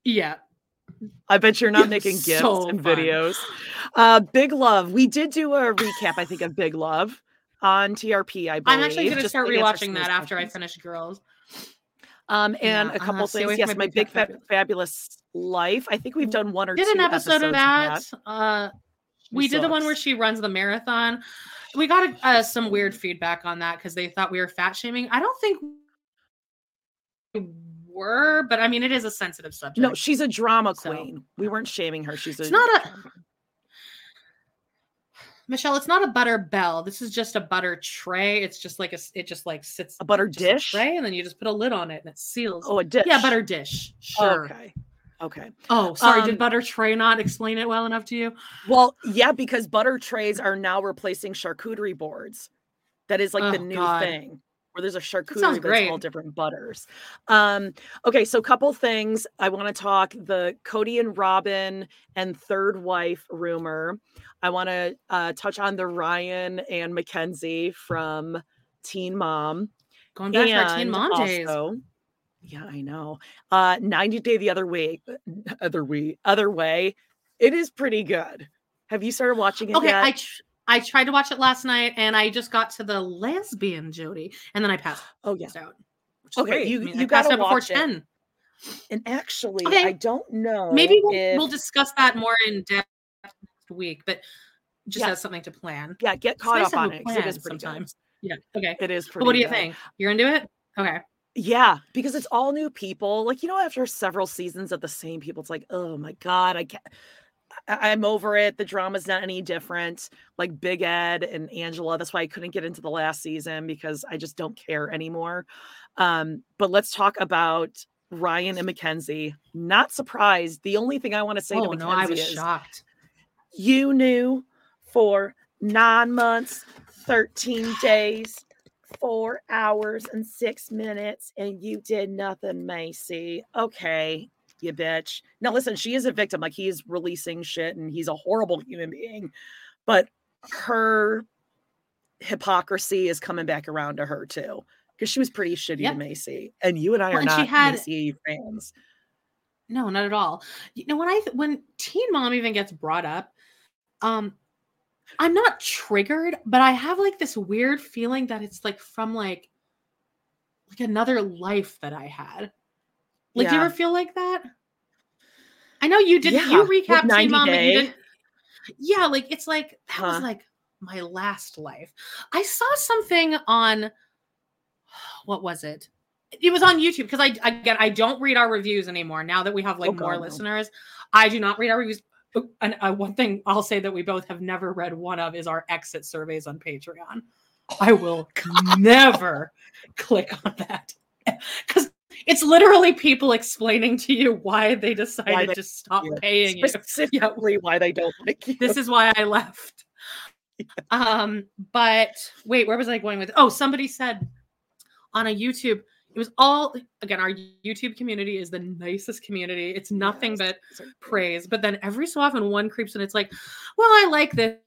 Yeah, I bet you're not making gifts so and fun. videos. Uh, Big Love. We did do a recap, I think, of Big Love on TRP. I believe. I'm actually going to start to answer some rewatching that after I finish Girls. Um, and Yeah, a couple things. Yes, my my Big big fa- fabulous life. I think we've done one or Did two an episode of episodes that. Uh, we did the one where she runs the marathon. We got uh, some weird feedback on that because they thought we were fat shaming. I don't think we were, but I mean, it is a sensitive subject. No, she's a drama So, queen. We weren't shaming her. She's a It's not a- Michelle, it's not a butter bell. This is just a butter tray. It's just like a, it just like sits A butter dish? tray, and then you just put a lid on it and it seals. Oh, a dish. yeah, butter dish. Sure. Okay. Okay. Oh, sorry. Um, did butter tray not explain it well enough to you? Well, yeah, because butter trays are now replacing charcuterie boards. That is like the Oh, new God. thing where there's a charcuterie that's all different butters. Um, okay, so a couple things I want to talk the Kody and Robin and third wife rumor. I want to uh, touch on the Ryan and Mackenzie from Teen Mom. Going back to our teen And mom days. Yeah, I know. Uh 90 Day the other way, other way, other way. It is pretty good. Have you started watching it Okay, yet? I tr- I tried to watch it last night, and I just got to the lesbian Jody, and then I passed oh yeah. out. Okay, great. you- I mean, you passed gotta out before it. ten. And actually, Okay. I don't know. Maybe we'll, if, we'll discuss that more in depth next week, but just Yeah. as something to plan. yeah, get caught nice up on it it is pretty sometimes. Yeah. Okay. good. It is But what do you good. think? You're into it? Okay. Yeah, because it's all new people. Like, you know, after several seasons of the same people, it's like, oh my God, I can't. I- I'm over it. The drama's not any different. Like Big Ed and Angela. That's why I couldn't get into the last season because I just don't care anymore. Um, but let's talk about Ryan and Mackenzie. Not surprised. The only thing I want to say to oh Mackenzie no, I was is shocked. you knew for nine months, 13 days, four hours, and six minutes, and you did nothing, Maci. Okay, you bitch. Now, listen, she is a victim. Like, he's releasing shit and he's a horrible human being, but her hypocrisy is coming back around to her too. Because she was pretty shitty Yep. to Maci. And you and I Well, are and not had- Maci fans. No, not at all. You know, when I when Teen Mom even gets brought up, um, I'm not triggered, but I have like this weird feeling that it's like from like like another life that I had. Like, do you ever feel like that? I know you did. Yeah, you with recapped 90 Teen Mom, Day. you didn't. Yeah, like it's like that Huh. was like my last life. I saw something on what was it? It was on YouTube because I again I don't read our reviews anymore now that we have like Oh, more God, no. listeners. I do not read our reviews. And uh, one thing I'll say that we both have never read one of is our exit surveys on Patreon. I will never click on that because it's literally people explaining to you why they decided they- to stop yeah. paying you. Specifically, why they don't like you. This is why I left. Um, but wait, where was I going with? Oh, somebody said on a YouTube, it was all again, our YouTube community is the nicest community. It's nothing Yes, but praise. But then every so often one creeps and it's like, well, I like this,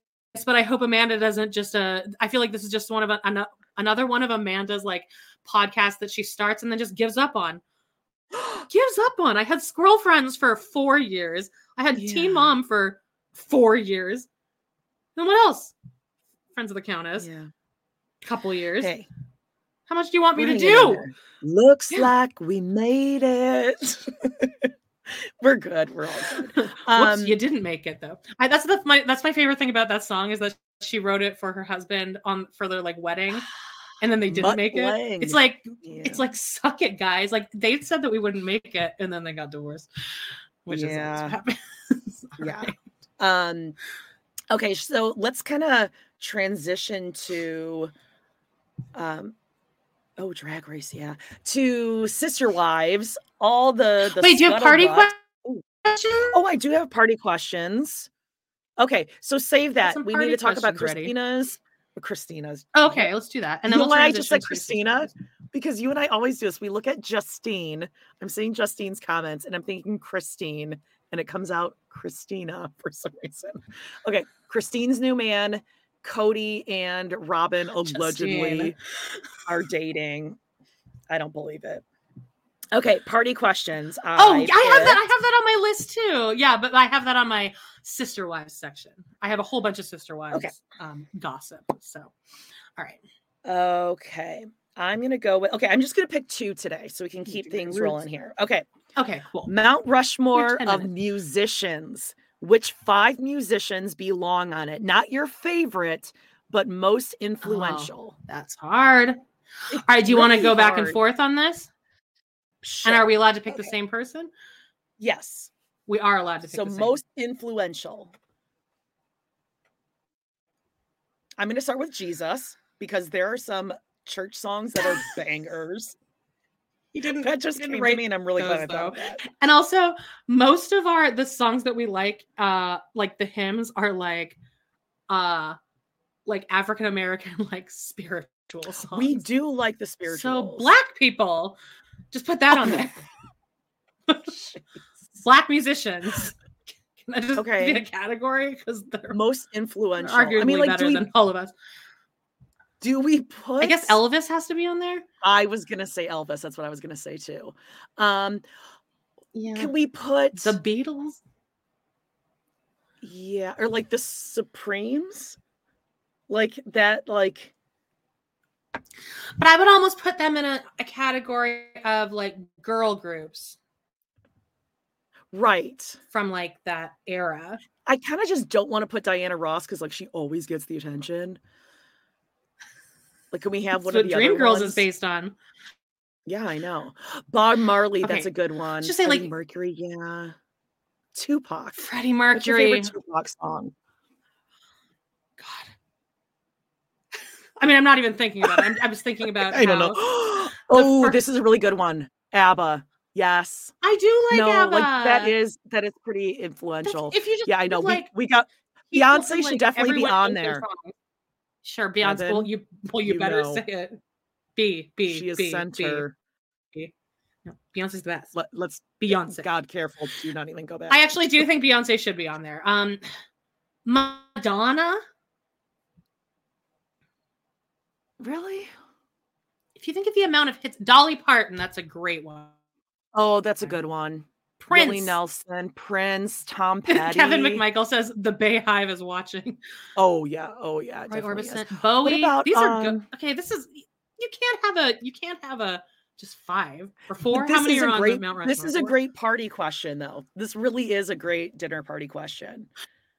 but I hope Amanda doesn't just uh I feel like this is just one of a, ano- another one of Amanda's like podcasts that she starts and then just gives up on. gives up on. I had Squirrel Friends for four years. I had Yeah. Teen Mom for four years. And what else? Friends of the Countess, Yeah. couple years. Hey, How much do you want me to do? Looks Yeah. like we made it. we're good. We're all good. Whoops, Um, you didn't make it though. I, that's the, my that's my favorite thing about that song is that she wrote it for her husband on for their like wedding, and then they didn't make it. It's like Yeah. it's like suck it, guys. Like they said that we wouldn't make it, and then they got divorced, which is Yeah. happens. Yeah. Um okay, so let's kind of transition to um oh drag race, yeah. To sister wives, all the the Wait, do you have party questions? Oh, I do have party questions. Okay, so save that. We need to talk about questions ready. Christina's. Uh, Christina's. Okay, let's do that. And then you we'll why I just said Christina? Because you and I always do this. We look at Justine. I'm seeing Justine's comments and I'm thinking Christine, and it comes out Christina for some reason. Okay, Christine's new man, Kody and Robin allegedly Justine. are dating. I don't believe it. Okay, party questions. Oh, I have that. I have that on my list too. Yeah, but I have that on my sister wives section. I have a whole bunch of sister wives Okay. um, gossip. So, all right. Okay. I'm gonna go with okay. I'm just gonna pick two today so we can keep things rolling here. Okay. Okay, cool. Mount Rushmore of minutes. musicians. Which five musicians belong on it? Not your favorite, but most oh, influential. That's hard. All right, do you want to go back and forth on this? Sure. And are we allowed to pick the same person? Yes. We are allowed to pick So the same. most influential. I'm going to start with Jesus because there are some church songs that are bangers. He didn't. That just didn't came to me, and I'm really glad I those, thought of though. that. And also, most of our the songs that we like, uh, like the hymns, are like, uh, like African American, like spiritual songs. We do like the spiritual. So black people, just put that on there. black musicians. Can I just Okay. be a category because they're most influential. arguably I mean, like, better we, than all of us. Do we put? I guess Elvis has to be on there. I was gonna say Elvis. That's what I was gonna say too. Um, Yeah. can we put The Beatles. yeah, or like the Supremes, like that, like But I would almost put them in a, a category of like girl groups right. from like that era. I kind of just don't want to put Diana Ross because like she always gets the attention. Like, can we have one of the other Dreamgirls is based on. Yeah, I know. Bob Marley, that's a good one. just say, Freddie like- Mercury, yeah. Tupac. Freddie What's your Mercury. favorite Tupac song? God. I mean, I'm not even thinking about it. I'm, I was thinking about. I don't know. oh, fir- this is a really good one. ABBA. Yes. I do like no, ABBA. like that is that is pretty That's- influential. If you just Yeah, I know. Like, we, we got Beyonce from, should like, definitely be on there. songs. Sure, Beyonce. Well, you well, you, you better know. say it. B B she is B, center. B. No, Beyonce's the best. Let, let's Beyonce. God careful. Do not even go back. I actually do think Beyonce should be on there. Um, Madonna. really. If you think of the amount of hits, Dolly Parton, that's a great one. Oh, that's a good one. Prince. Willie Nelson, Prince, Tom Petty. Kevin McMichael says the BeyHive is watching. Oh yeah. Oh yeah. Roy is. Orbison, Bowie. about, These are good. um, Okay, this is you can't have a you can't have a just five or four. This How many is are a on great, Mount Rushmore? This is a great party question, though. This really is a great dinner party question.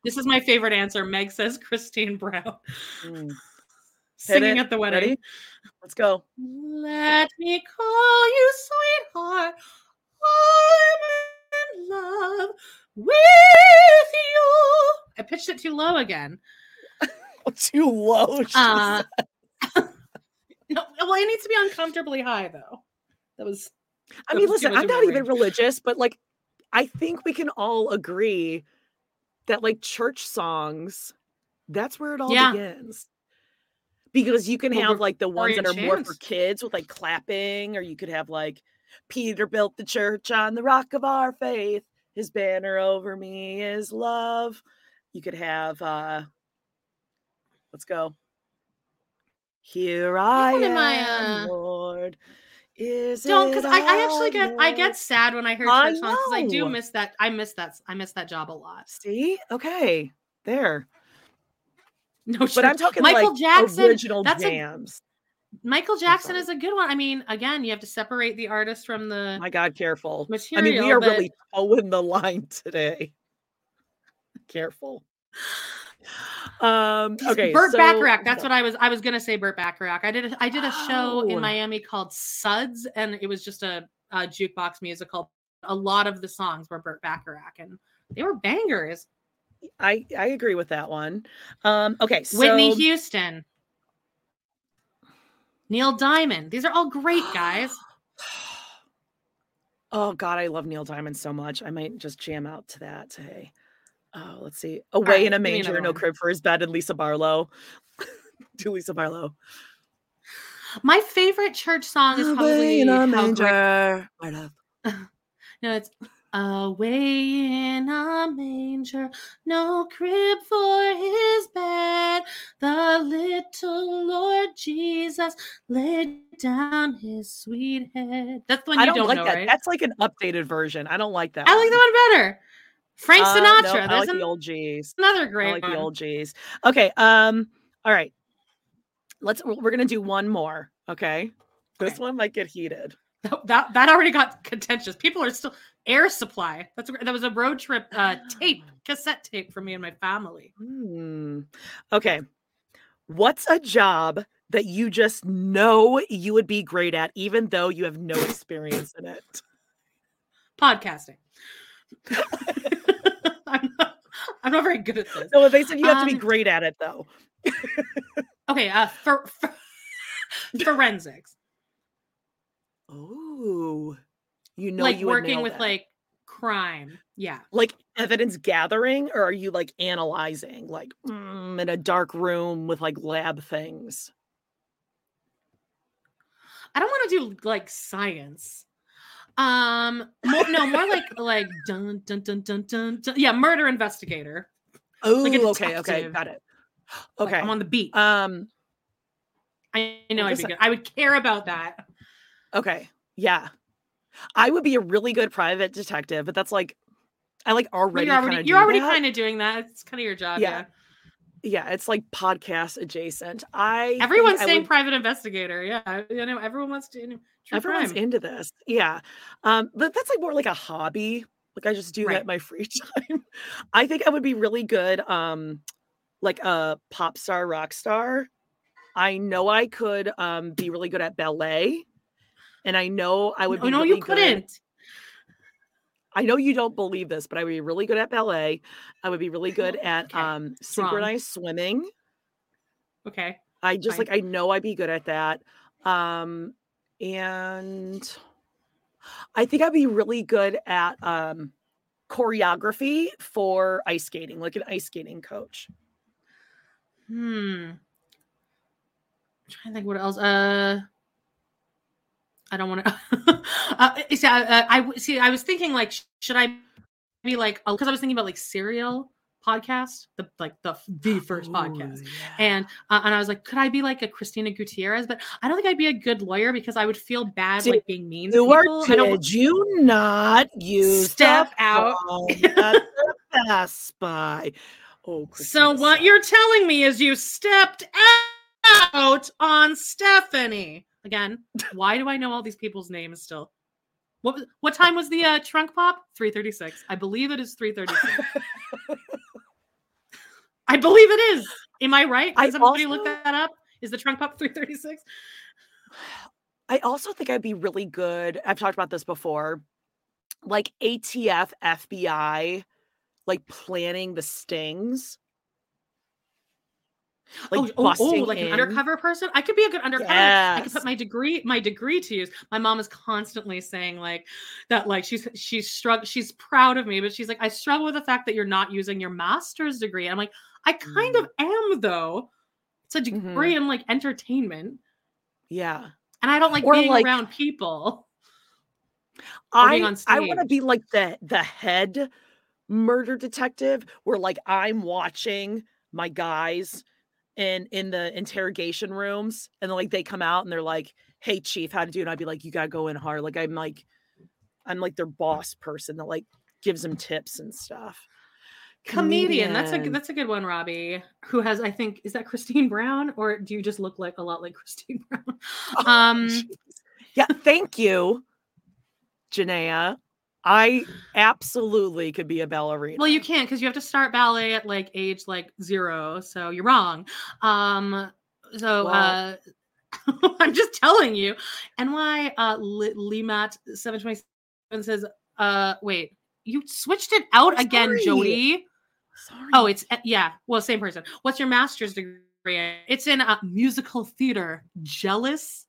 This is my favorite answer. Meg says Christine Brown Mm. Singing at the wedding. Ready? Let's go. Let me call you sweetheart. I'm love with you. I pitched it too low again. Too low. Uh, no, well, it needs to be uncomfortably high though. That was. I mean, was listen, I'm not even religious, but like, I think we can all agree that like church songs, that's where it all Yeah. begins. Because you can Well, have like the ones that are Gregorian more for kids with like clapping, or you could have like Peter built the church on the rock of our faith. His banner over me is love. You could have uh let's go. Here I am, my, uh, Lord. Is Don't because I, I actually get I get sad when I hear I church songs because I do miss that I miss that I miss that job a lot. See, okay, there. No, But I'm talking Michael like Jackson. original that's a- jams. Michael Jackson is a good one. I mean, again, you have to separate the artist from the My God, careful. material. I mean, we are but really towing the line today. Careful. Um. Okay. Burt so- Bacharach. That's what I was. I was gonna say Burt Bacharach. I did. A, I did a show Oh. in Miami called Suds, and it was just a, a jukebox musical. A lot of the songs were Burt Bacharach, and they were bangers. I I agree with that one. Um. Okay. So, Whitney Houston, Neil Diamond. These are all great guys. Oh God, I love Neil Diamond so much. I might just jam out to that today. Oh, let's see. Away right, in a manger, no one. crib for his bed, and Lisa Barlow. Do Lisa Barlow. My favorite church song is probably Away in a How Great- manger. Right up. No, it's away in a manger, no crib for his bed. The little Lord Jesus laid down his sweet head. That's the one I don't, don't, like know, that. right? That's like an updated version. I don't like that. I like that one better. Frank Uh, Sinatra. no, I like an- the old G's. another great. I like one. the old G's. Okay. Um. All right. Let's. We're gonna do one more. Okay. This one might get heated. That, that that already got contentious. People are still air supply. That's a- that was a road trip uh, tape, cassette tape for me and my family. Hmm. Okay. What's a job that you just know you would be great at, even though you have no experience in it? Podcasting. I'm, not, I'm not very good at this. No, they said you have to be Um, great at it, though. Okay, uh, for, for forensics, Oh, you know, like you working with that. like crime. Yeah, like evidence gathering, or are you like analyzing, like mm, in a dark room with like lab things? I don't want to do like science. Um, mo- no, more like like dun dun dun dun dun. dun. Yeah, murder investigator. Oh, a okay, okay, got it. Like, Okay, I'm on the beat. um, I know I'd be good. I would care about that. Okay, yeah, I would be a really good private detective, but that's like, I like already. you're already you're already kind of doing that. It's kind of your job. Yeah. Yeah. yeah, it's like podcast adjacent. I Everyone's I saying would- private investigator. Yeah. You know, everyone wants to. You know, everyone's crime. into this. Yeah, um, but that's like more like a hobby. Like I just do that Right. in my free time. I think I would be really good, um, like a pop star, rock star. I know I could um, be really good at ballet, and I know I would Oh be. no, really you couldn't. I know you don't believe this, but I would be really good at ballet. I would be really good at Okay, um, synchronized swimming. Okay. I just Fine. like I know I'd be good at that. Um and I think I'd be really good at um choreography for ice skating, like an ice skating coach. Hmm. I'm trying to think what else. Uh, I don't want to. uh, see, I, I I- see. I was thinking like, should I be like? Because I was thinking about like serial podcast, the like the the first podcast, and uh, and I was like, could I be like a Cristina Gutierrez? But I don't think I'd be a good lawyer because I would feel bad Did like being mean to You people. I don't. did you not use Step out. at the Buy? Oh, So what you're telling me is you stepped out on Stephanie again. Why do I know all these people's names still? What was- what time was the uh, trunk pop? Three thirty six. I believe it is three thirty six. I believe it is. Am I right? I Does anybody look that up? Is the trunk pop three thirty six? I also think I'd be really good. I've talked about this before. Like ATF, FBI, like planning the stings. Like oh, oh, oh, like an undercover person. I could be a good undercover. I could put my degree, my degree to use. My mom is constantly saying like that, like she's she's strugg she's proud of me, but she's like, I struggle with the fact that you're not using your master's degree. I'm like, I kind Mm. of am though. It's a degree in like entertainment, Yeah. and I don't like Or, being like, around people. I I want to be like the the head murder detective where like I'm watching my guys in in the interrogation rooms and then, like they come out and they're like, "Hey chief, how to do?" And I'd be like, "You got to go in hard." Like I'm like I'm like their boss person that like gives them tips and stuff. Comedian. That's a good- that's a good one, Robbie. Who has I think is that Christine Brown or do you just look like a lot like Christine Brown? Oh, um jeez. yeah, thank you, Janaea. I absolutely could be a ballerina. Well, you can't because you have to start ballet at like age like zero. So you're wrong. Um, so Well- uh, I'm just telling you. And why uh, Limat seven twenty seven says, uh, wait, you switched it out again, Sorry. Jody. Sorry. Oh, it's yeah. Well, same person. What's your master's degree? in? It's in uh, musical theater. Jealous.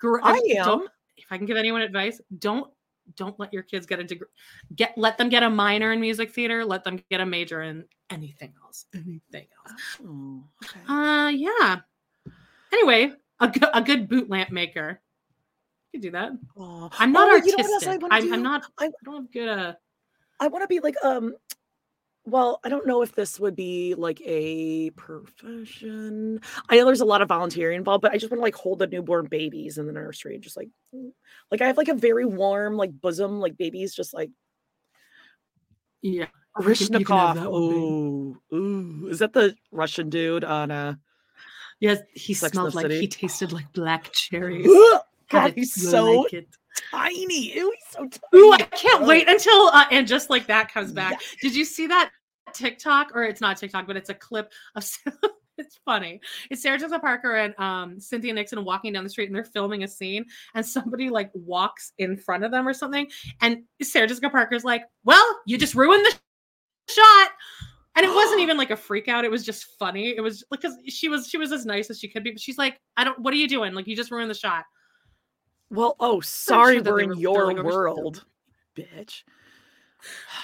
Gr- I don't- am. if I can give anyone advice, don't don't let your kids get a degree. Get let them get a minor in music theater. Let them get a major in anything else. Anything else. Oh, okay. Uh, yeah. Anyway, a, go- a good boot lamp maker. You can do that. Oh. I'm not Oh, you know artistic. I'm, I'm not. I- I don't have good. Uh, I want to be like um well, I don't know if this would be like a profession. I know there's a lot of volunteering involved, but I just want to like hold the newborn babies in the nursery and just like mm, like I have like a very warm like bosom like babies just like yeah. You can- you can have Rishnikov. that. Ooh, ooh. Is that the Russian dude on uh Yes, he Sex smelled like he tasted like black cherries. God, he's so? Tiny. Ew, he's so tiny. Ooh, I can't wait until uh, and just like that comes back. Did you see that TikTok or it's not TikTok, but it's a clip of it's funny. It's Sarah Jessica Parker and um, Cynthia Nixon walking down the street and they're filming a scene and somebody like walks in front of them or something and Sarah Jessica Parker's like, "Well, you just ruined the shot." And it wasn't even like a freak out. It was just funny. It was because she was she was as nice as she could be, but she's like, "I don't. What are you doing? Like, you just ruined the shot." Well, oh, sorry, sure we're in were- your like, world, bitch.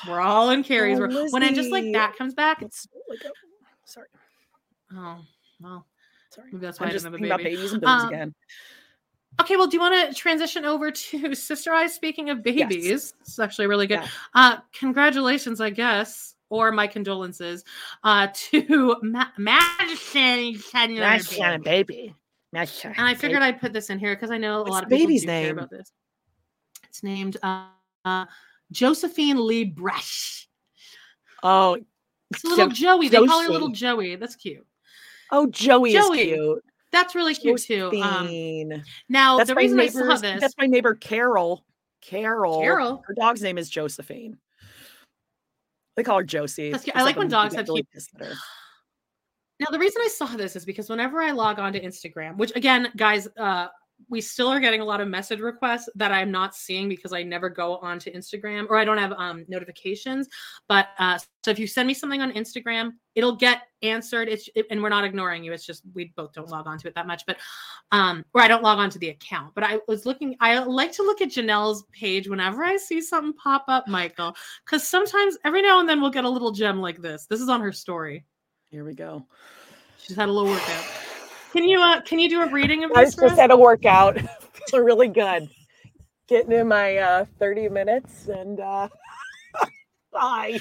We're all in Carrie's. Oh, world. when I just like that comes back, It's like a, sorry, Oh, well. sorry. Maybe that's why I'm I just didn't have a thinking about babies and babies Um, again. Okay, well, do you want to transition over to Sister Wives? Speaking of babies, it's actually really good. Yeah. Uh, congratulations, I guess, or my condolences uh, to Ma- Madison. Shannon, baby. And I figured I'd put this in here because I know a What's lot of people baby's care name? about this. It's named uh, uh, Josephine Lee Brush. Oh, It's a little Jo- Joey. They call her little Joey. That's cute. oh, Joey, Joey. is cute. That's really cute too. Um, Josephine. now that's the reason I saw this, That's my neighbor Carol. Carol. Carol? Her dog's name is Josephine. They call her Josie. That's cute. I like when dogs have really cute- her. Now, the reason I saw this is because whenever I log on to Instagram, which again, guys, uh, we still are getting a lot of message requests that I'm not seeing because I never go onto Instagram or I don't have um, notifications. But uh, so if you send me something on Instagram, it'll get answered. It's it, and we're not ignoring you. It's just we both don't log onto it that much. But um, or I don't log onto the account. But I was looking. I like to look at Janelle's page whenever I see something pop up, Michael, because sometimes every now and then we'll get a little gem like this. This is on her story. Here we go. She's had a little workout. Can you uh can you do a reading of this? I this? just for had a workout. Feeling really good. Getting in my uh, 30 minutes and uh bye.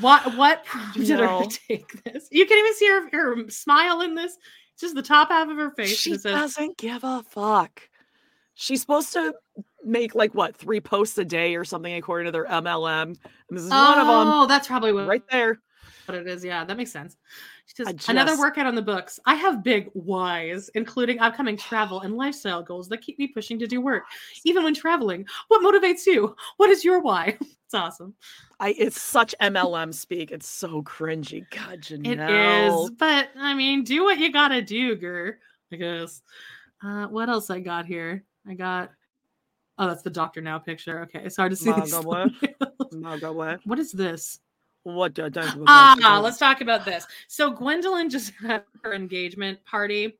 What what prompted her No. to take this? You can even see her her smile in this. It's just the top half of her face. She says, doesn't give a fuck. She's supposed to make like what three posts a day or something according to their MLM. And this is one of them Oh, that's probably what, right there. What it is. Yeah, that makes sense. Says, another just- workout on the books. I have big whys, including upcoming travel and lifestyle goals that keep me pushing to do work, even when traveling. What motivates you? What is your why? it's awesome. I it's such MLM speak. It's so cringy. God, It Janelle. is, but I mean, do what you gotta do, girl. I guess. Uh, what else I got here? I got. Oh, that's the Doctor Now picture. Okay, it's hard to see. these Margot, what? thumbnails. What? What is this? What? do- don't- Ah, let's talk about this. So Gwendlyn just had her engagement party,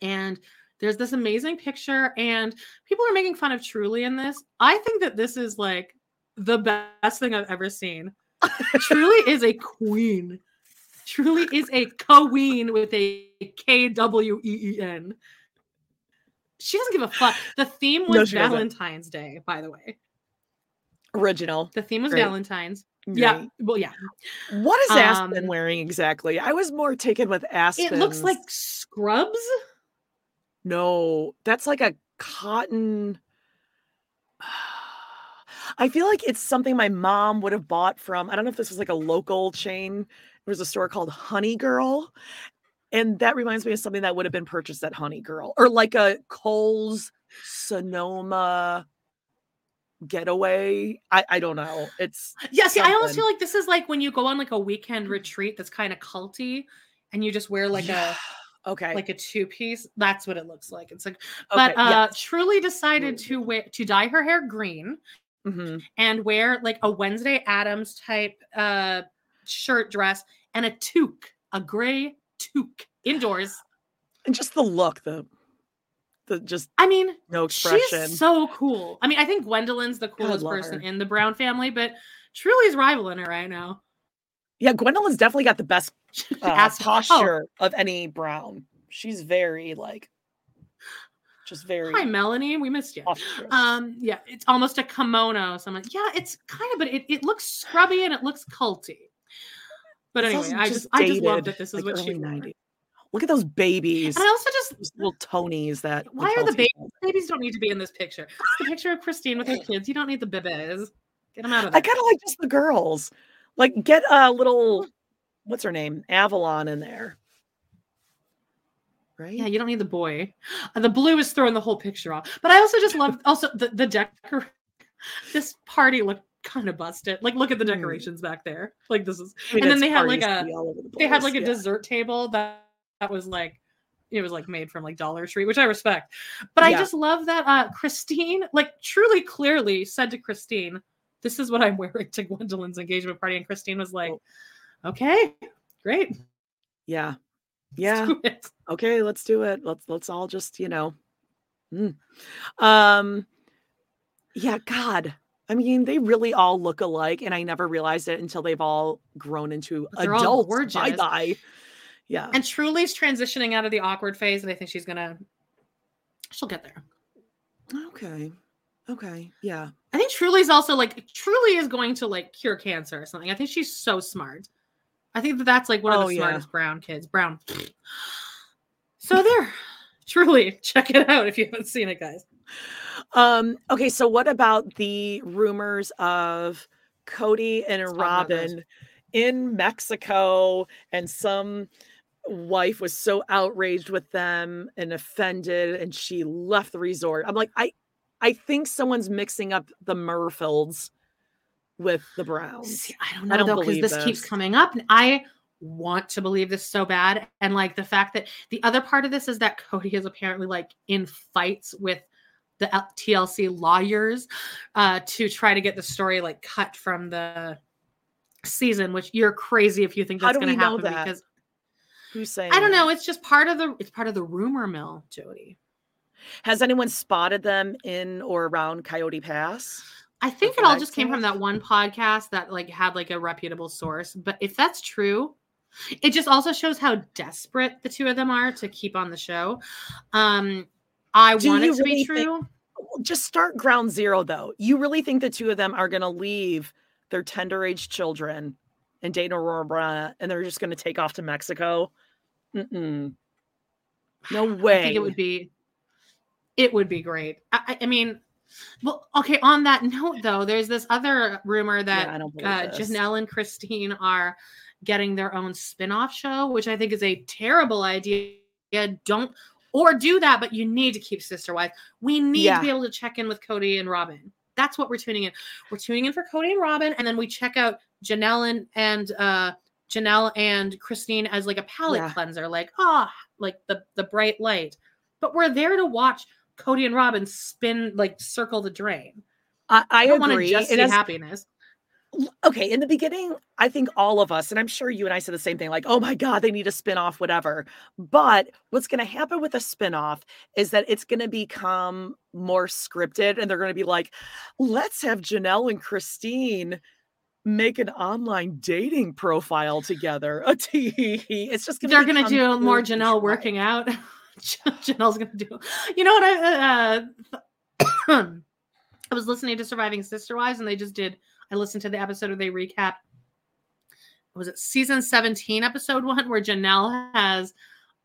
and there's this amazing picture, and people are making fun of Truely in this. I think that this is like the best thing I've ever seen. Truely is a queen. Truely is a queen with a K W E E N. She doesn't give a fuck. The theme No, was doesn't. Valentine's Day, by the way. original. The theme was Great. Valentine's. Yeah. Well, yeah. What is Aspyn Um, wearing exactly? I was more taken with Aspyn. It looks like scrubs. no, that's like a cotton. I feel like it's something my mom would have bought from. I don't know if this was like a local chain. There was a store called Honey Girl. And that reminds me of something that would have been purchased at Honey Girl or like a Kohl's Sonoma getaway. I, I don't know. It's Yeah, see, I almost feel like this is like when you go on like a weekend retreat that's kind of culty and you just wear like Yeah, okay. like a two piece. That's what it looks like. It's like okay, but uh yes. Truely decided to wear to dye her hair green Mhm. and wear like a Wednesday Addams type uh shirt dress and a toque, a gray toque indoors. and just the look, the the just I mean, no expression. she's so cool. I mean, I think Gwendlyn's the coolest person her. in the Brown family, but Truely's rivaling her right now. yeah, Gwendlyn's definitely got the best uh, Ass- oh, posture of any Brown. She's very like just very Hi, Melanie. We missed you. Um, yeah, it's almost a kimono. So I'm like, yeah, it's kind of, but it, it looks scrubby and it looks culty. But anyway, I just I just love that this is like, what she early 90s. Look at those babies. And I also just those little Tonys that why are the babies babies don't need to be in this picture? It's the picture of Christine with her kids. You don't need the bibes. Get them out of I kind of like just the girls. Like get a little what's her name? Avalon in there. Right? Yeah, you don't need the boy. Uh, the blue is throwing the whole picture off. But I also just love also the the decor. This party looked kind of busted. Like, look at the Hmm. decorations back there. Like this is, I mean, and then they had like a be all over the they had like a yeah. dessert table that that was like it was like made from like Dollar Tree, which I respect. But I just love that uh Christine like truly clearly said to Christine, "This is what I'm wearing to Gwendlyn's engagement party," and Christine was like, Oh. "Okay, great, Yeah. let's Yeah. okay let's do it let's let's all just you know mm. um yeah god i mean they really all look alike and i never realized it until they've all grown into They're adults gorgeous. bye bye yeah And Truely's transitioning out of the awkward phase, and I think she's gonna she'll get there. okay okay yeah I think Truely's also like Truely is going to like cure cancer or something. I think she's so smart. I think that that's like one of Oh, the yeah. smartest brown kids. Brown. So there, Truely, check it out if you haven't seen it, guys. um okay so what about the rumors of kody and Let's talk about those. robyn in mexico and some wife was so outraged with them and offended and she left the resort i'm like i i think someone's mixing up the murfields with the browns See, I don't know I don't though because believe this, keeps coming up. and I want to believe this so bad, and like the fact that the other part of this is that Kody is apparently like in fights with the TLC lawyers uh, to try to get the story like cut from the season. Which you're crazy if you think that's going to happen that? because who's saying I don't know. It's just part of the it's part of the rumor mill, Jody. has anyone spotted them in or around coyote pass I think it all just came from that one podcast that like had like a reputable source. But if that's true, it just also shows how desperate the two of them are to keep on the show. Um, I Do want it to really be think- true. Well, just start ground zero though. You really think the two of them are going to leave their tender age children and date Aurora and they're just going to take off to Mexico? Mm-mm. No way. I think it would be it would be great. I, I- mean, well, okay. On that note, though, there's this other rumor that believe uh. Janelle and Christine are getting their own spin-off show, which I think is a terrible idea. Don't or do that, but you need to keep Sister Wife. We need Yeah. to be able to check in with Kody and Robyn. That's what we're tuning in. We're tuning in for Kody and Robyn, and then we check out Janelle and, and uh Janelle and Christine as like a palette Yeah. cleanser, like ah, like the the bright light. But we're there to watch Kody and Robyn spin like circle the drain. I, I I don't want to just see as- happiness. okay, in the beginning, I think all of us, and I'm sure you and I said the same thing, like, oh my God, they need a spin-off, whatever. But what's going to happen with a spin-off is that it's going to become more scripted and they're going to be like, let's have Janelle and Christine make an online dating profile together. A. It's just gonna They're gonna do more Janelle working out. Janelle's gonna do. You know what I? Uh, I was listening to Surviving Sister Wives, and they just did. I listened to the episode where they recap. Was it season seventeen, episode one, where Janelle has,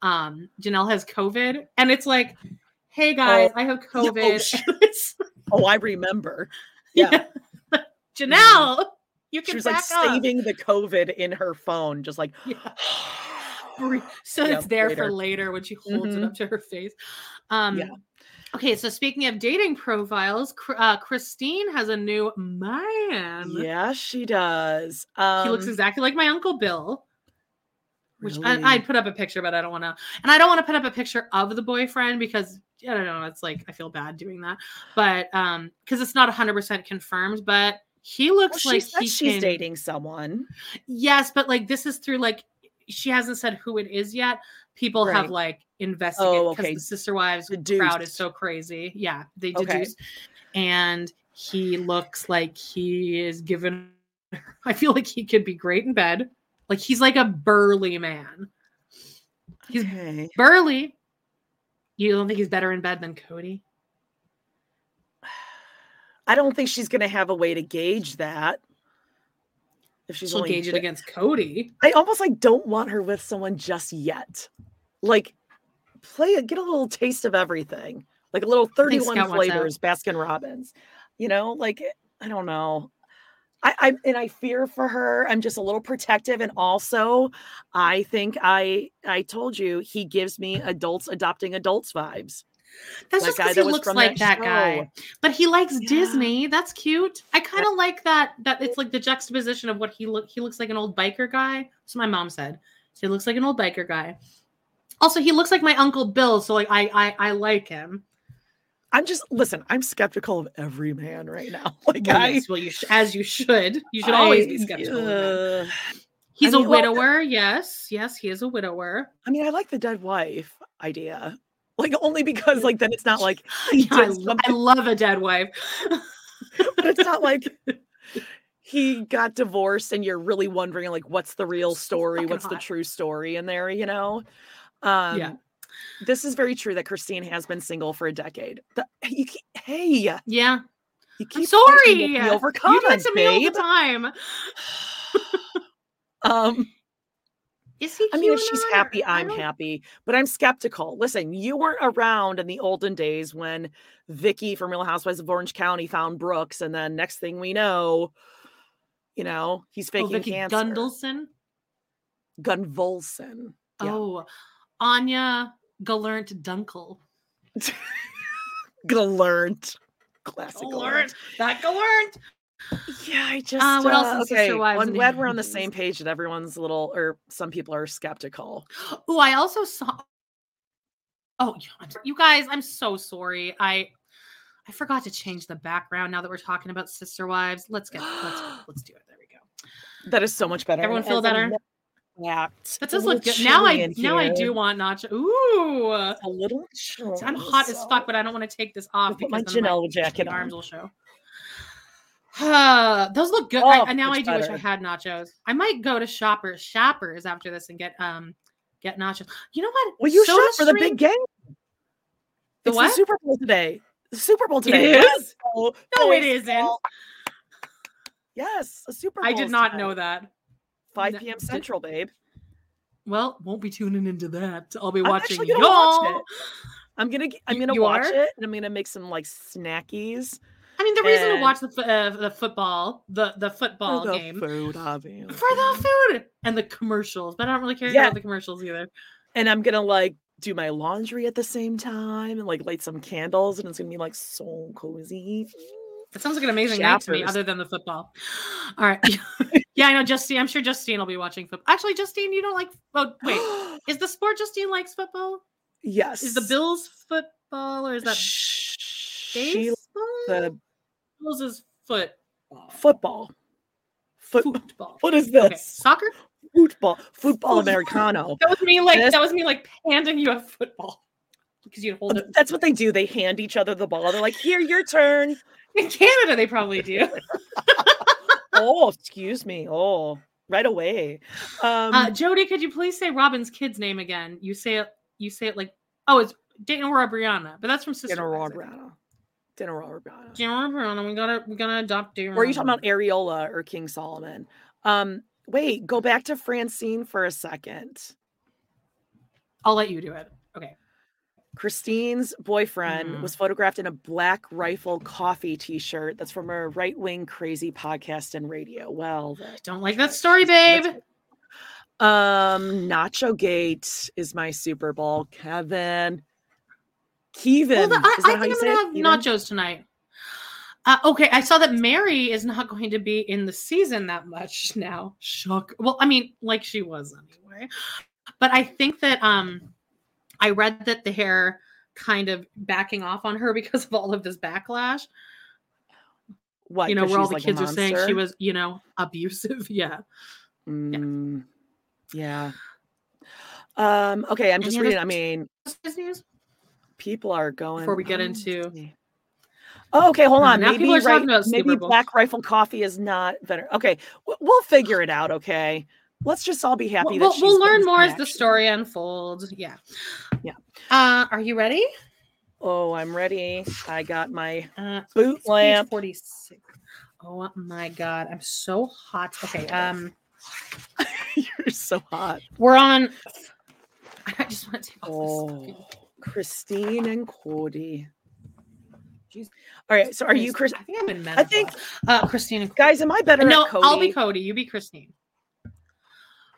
um, Janelle has COVID, and it's like, "Hey guys, I have yeah, oh, COVID." Oh, I remember. Yeah. Janelle, you can She was like up. saving the COVID in her phone, just like Yeah. So Yeah, it's there for later. later when she holds it Mhm. up to her face. Um, Yeah. Okay, so speaking of dating profiles, uh, Christine has a new man. Yeah, she does. Um, he looks exactly like my uncle Bill. Which really? I, I'd put up a picture, but I don't want to. And I don't want to put up a picture of the boyfriend because I don't know. It's like I feel bad doing that, but um, because it's not hundred percent confirmed. But he Well, looks she like said he she's can- dating someone. Yes, but like this is through like she hasn't said who it is yet. People have like investigated Oh, because okay. the sister wives crowd is so crazy. Yeah, they Okay. and he looks like he is given. I feel like he could be great in bed. Like he's like a burly man. He's Okay. burly. You don't think he's better in bed than Kody? I don't think she's going to have a way to gauge that. If she's She'll gauge it against Kody. I almost like don't want her with someone just yet. Like play it, get a little taste of everything. Like a little 31 Scott wants out. flavors, Baskin Robbins. You know, like I don't know. I, I and I fear for her. I'm just a little protective. And also I think I I told you he gives me adults adopting adults vibes. That's That just because he looks like that that, guy. But he likes Yeah. Disney. That's cute. I kind of like that. That it's like the juxtaposition of what he look. He looks like an old biker guy. So my mom said. He looks like an old biker guy. Also, he looks like my uncle Bill. So like, I I, I like him. I'm just listen, I'm skeptical of every man right now. Like Well, I yes, well, you sh- as you should. You should always be I- skeptical. of uh, He's I a mean, well, widower. yes, yes, he is a widower. I mean, I like the dead wife idea. Like only because like then it's not like Yeah, I, did I love a dead wife. but it's not like he got divorced and you're really wondering like what's the real story, what's the true story in there, you know? Um Yeah. This is very true that Christine has been single for a decade. The, you keep, hey, you Yeah, keep I'm sorry. me over you do it to me all the time. Um, Is he? I mean, if she's happy, I'm happy. But I'm skeptical. Listen, you weren't around in the olden days when Vicki from Real Housewives of Orange County found Brooks, and then next thing we know, you know, he's Oh, faking Vicki cancer. Gundelson. Gunvalson. Yeah. Oh, Anya Gallant Dunkel. Gallant. Classic. Gallant. That Gallant. Yeah, I just. Uh, what else uh, in okay. Sister Wives I'm glad we're on the same page that everyone's a little, or some people are skeptical. Oh, I also saw. Oh, yeah, I'm sorry. you guys, I'm so sorry. I I forgot to change the background. Now that we're talking about sister wives, let's get let's let's do it. There we go. That is so much better. Everyone feel As a better? Yeah. That does look good. Now I now I do want nacho. Ooh, a little. I'm hot as fuck, but I don't want to take this off my because then Janelle jacket my arms will show. Those look good. Oh, I, now I do wish I had nachos. I might go to Shoppers Shoppers after this and get um get nachos. You know what? Well, you Soda shop for the big game. The it's what? the Super Bowl today. The Super Bowl today. is? Let's No, it isn't. Yes, a Super Bowl. I did not know that. 5 No, p.m. did- Central, babe. Well, won't be tuning into that. I'll be I'm watching gonna y'all. it. I'm gonna I'm gonna you watch are? it and I'm gonna make some like snackies I mean, the reason to watch the uh, the football, the the football for the game food, obviously. for the food and the commercials, but I don't really care Yeah. about the commercials either. And I'm gonna like do my laundry at the same time and like light some candles and it's gonna be like so cozy. It sounds like an amazing night to me, other than the football. All right. yeah, I know Justine. I'm sure Justine will be watching football. Actually, Justine, you don't like. Oh, wait. Is the sport Justine likes football? yes. Is the Bills football or is that she baseball? the Bills is foot football. Foot, football. what is this? Okay. Soccer? Football. Football. Americano. That was me like This- that was me like handing you a football because you'd hold it. That's what they do. They hand each other the ball. They're like, here, your turn. In Canada, they probably do. oh, excuse me. Oh, right away. Um, Uh, Jody, could you please say Robyn's kid's name again? You say it. You say it like oh, it's Dayton Breanna, but that's from Sister. Wives, Breanna. Dinner Breanna. Dayton Aurora Breanna. We gotta we gotta adopt Dayton. Or are you talking about Areola or King Solomon? Um, wait, go back to Francine for a second. I'll let you do it. Okay. Christine's boyfriend Mm. was photographed in a black rifle coffee t-shirt that's from a right-wing crazy podcast and radio. Well, Don't like that story, babe. Um, Nacho Gate is my Super Bowl. Kevin. Kevin. Well, I, I think I'm gonna have Kevin? nachos tonight. Uh, okay, I saw that Meri is not going to be in the season that much now. Shock. Well, I mean, like she was anyway. But I think that um, I read that they're kind of backing off on her because of all of this backlash. What? you know, where all the like kids are saying she was, you know, abusive. Yeah. Mm, yeah. Um, okay, I'm just Any other reading. I mean, news? People are going Before we get into- Oh, okay, hold on. now Maybe people are right, talking about maybe Black Rifle Coffee is not better. Okay, we'll figure it out. Okay, let's just all be happy. We'll, that we'll, learn more as the story unfolds. Yeah. Yeah. Uh, are you ready? Oh, I'm ready. I got my Uh, boot lamp. 46. Oh my god, I'm so hot. Okay, um, You're so hot. we're on. I just want to take off this. Oh, Christine and Kody. Jeez. All right. So, are you, Chris? I think I'm in I think, uh, Christine and guys, am I better no, at Kody? I'll be Kody. You be Christine.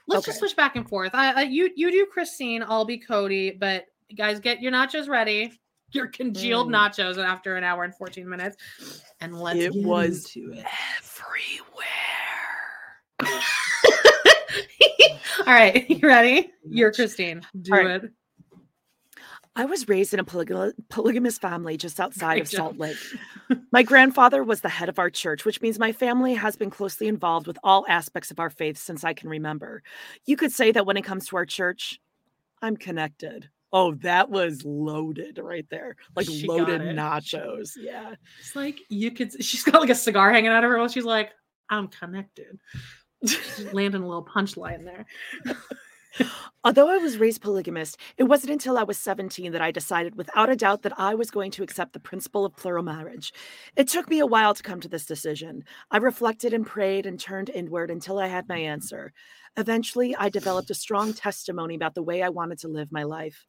Let's just Okay. switch back and forth. I, I you you do Christine. I'll be Kody. But guys, get your nachos ready. Your congealed Mm. nachos after an hour and fourteen minutes, and let's. It was into it. everywhere. All right, you ready? You're Christine. Do right. it. I was raised in a polyga- polygamous family just outside of. Salt Lake. My grandfather was the head of our church, which means my family has been closely involved with all aspects of our faith since I can remember. You could say that when it comes to our church, I'm connected. Oh, that was loaded right there. Like She loaded nachos. Yeah. It's like you could. She's got like a cigar hanging out of her mouth. She's like, I'm connected. Landing a little punchline there. Although I was raised polygamist, it wasn't until I was 17 that I decided without a doubt that I was going to accept the principle of plural marriage. It took me a while to come to this decision. I reflected and prayed and turned inward until I had my answer. Eventually, I developed a strong testimony about the way I wanted to live my life.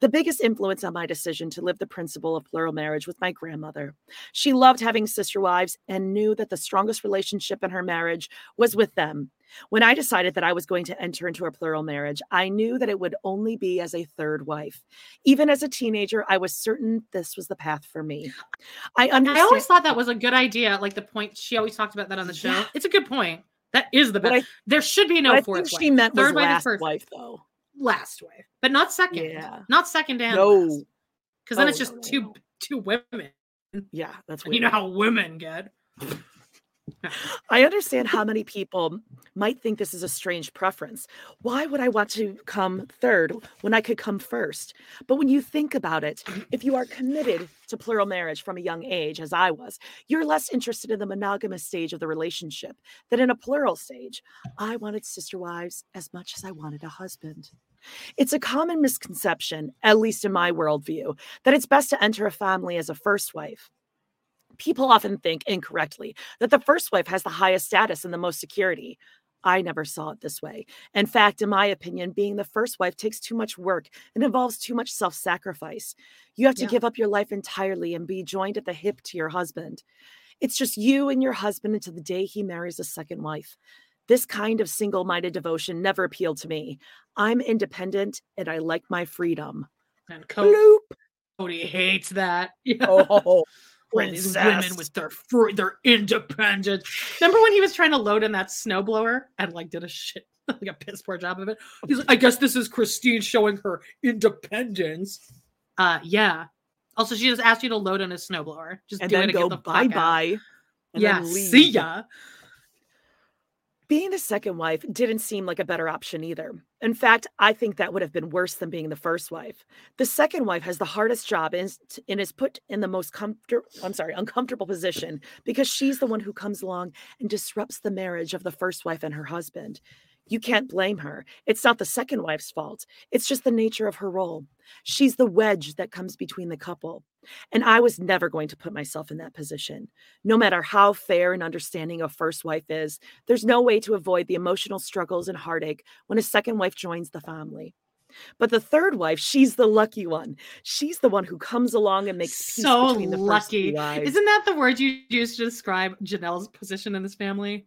The biggest influence on my decision to live the principle of plural marriage was my grandmother. She loved having sister wives and knew that the strongest relationship in her marriage was with them. When I decided that I was going to enter into a plural marriage, I knew that it would only be as a third wife. Even as a teenager, I was certain this was the path for me. I understand. I always thought that was a good idea. Like the point she always talked about that on the show. Yeah. It's a good point. That is the best. I- there should be no fourth think wife. she meant Third wife last wife, though. Last wife, but not second. Yeah. Not second and No. because then Oh, it's just no, no, two no. two women. Yeah, that's weird. You know how women get. I understand how many people might think this is a strange preference. Why would I want to come third when I could come first? But when you think about it, if you are committed to plural marriage from a young age, as I was, you're less interested in the monogamous stage of the relationship than in a plural stage. I wanted sister wives as much as I wanted a husband. It's a common misconception, at least in my worldview, that it's best to enter a family as a first wife. People often think incorrectly that the first wife has the highest status and the most security. I never saw it this way. In fact, in my opinion, being the first wife takes too much work and involves too much self sacrifice. You have to Yeah. give up your life entirely and be joined at the hip to your husband. It's just you and your husband until the day he marries a second wife. This kind of single minded devotion never appealed to me. I'm independent and I like my freedom. And Kody, Bloop. Kody hates that. Oh, These women with their free, their independence. Remember when he was trying to load in that snowblower and like did a shit like a piss poor job of it? He's like, I guess this is Christine showing her independence. Uh yeah. Also, she just asked you to load in a snowblower. Just and do then it and go get the fuck bye bye. Yeah, see ya. Being the second wife didn't seem like a better option either. In fact, I think that would have been worse than being the first wife. The second wife has the hardest job and is, put in the most comfortable, I'm sorry, uncomfortable position because she's the one who comes along and disrupts the marriage of the first wife and her husband. You can't blame her. It's not the second wife's fault. It's just the nature of her role. She's the wedge that comes between the couple. And I was never going to put myself in that position. No matter how fair and understanding a first wife is, there's no way to avoid the emotional struggles and heartache when a second wife joins the family. But the third wife, she's the lucky one. She's the one who comes along and makes peace So between the first lucky. wives. Isn't that the word you used to describe Janelle's position in this family?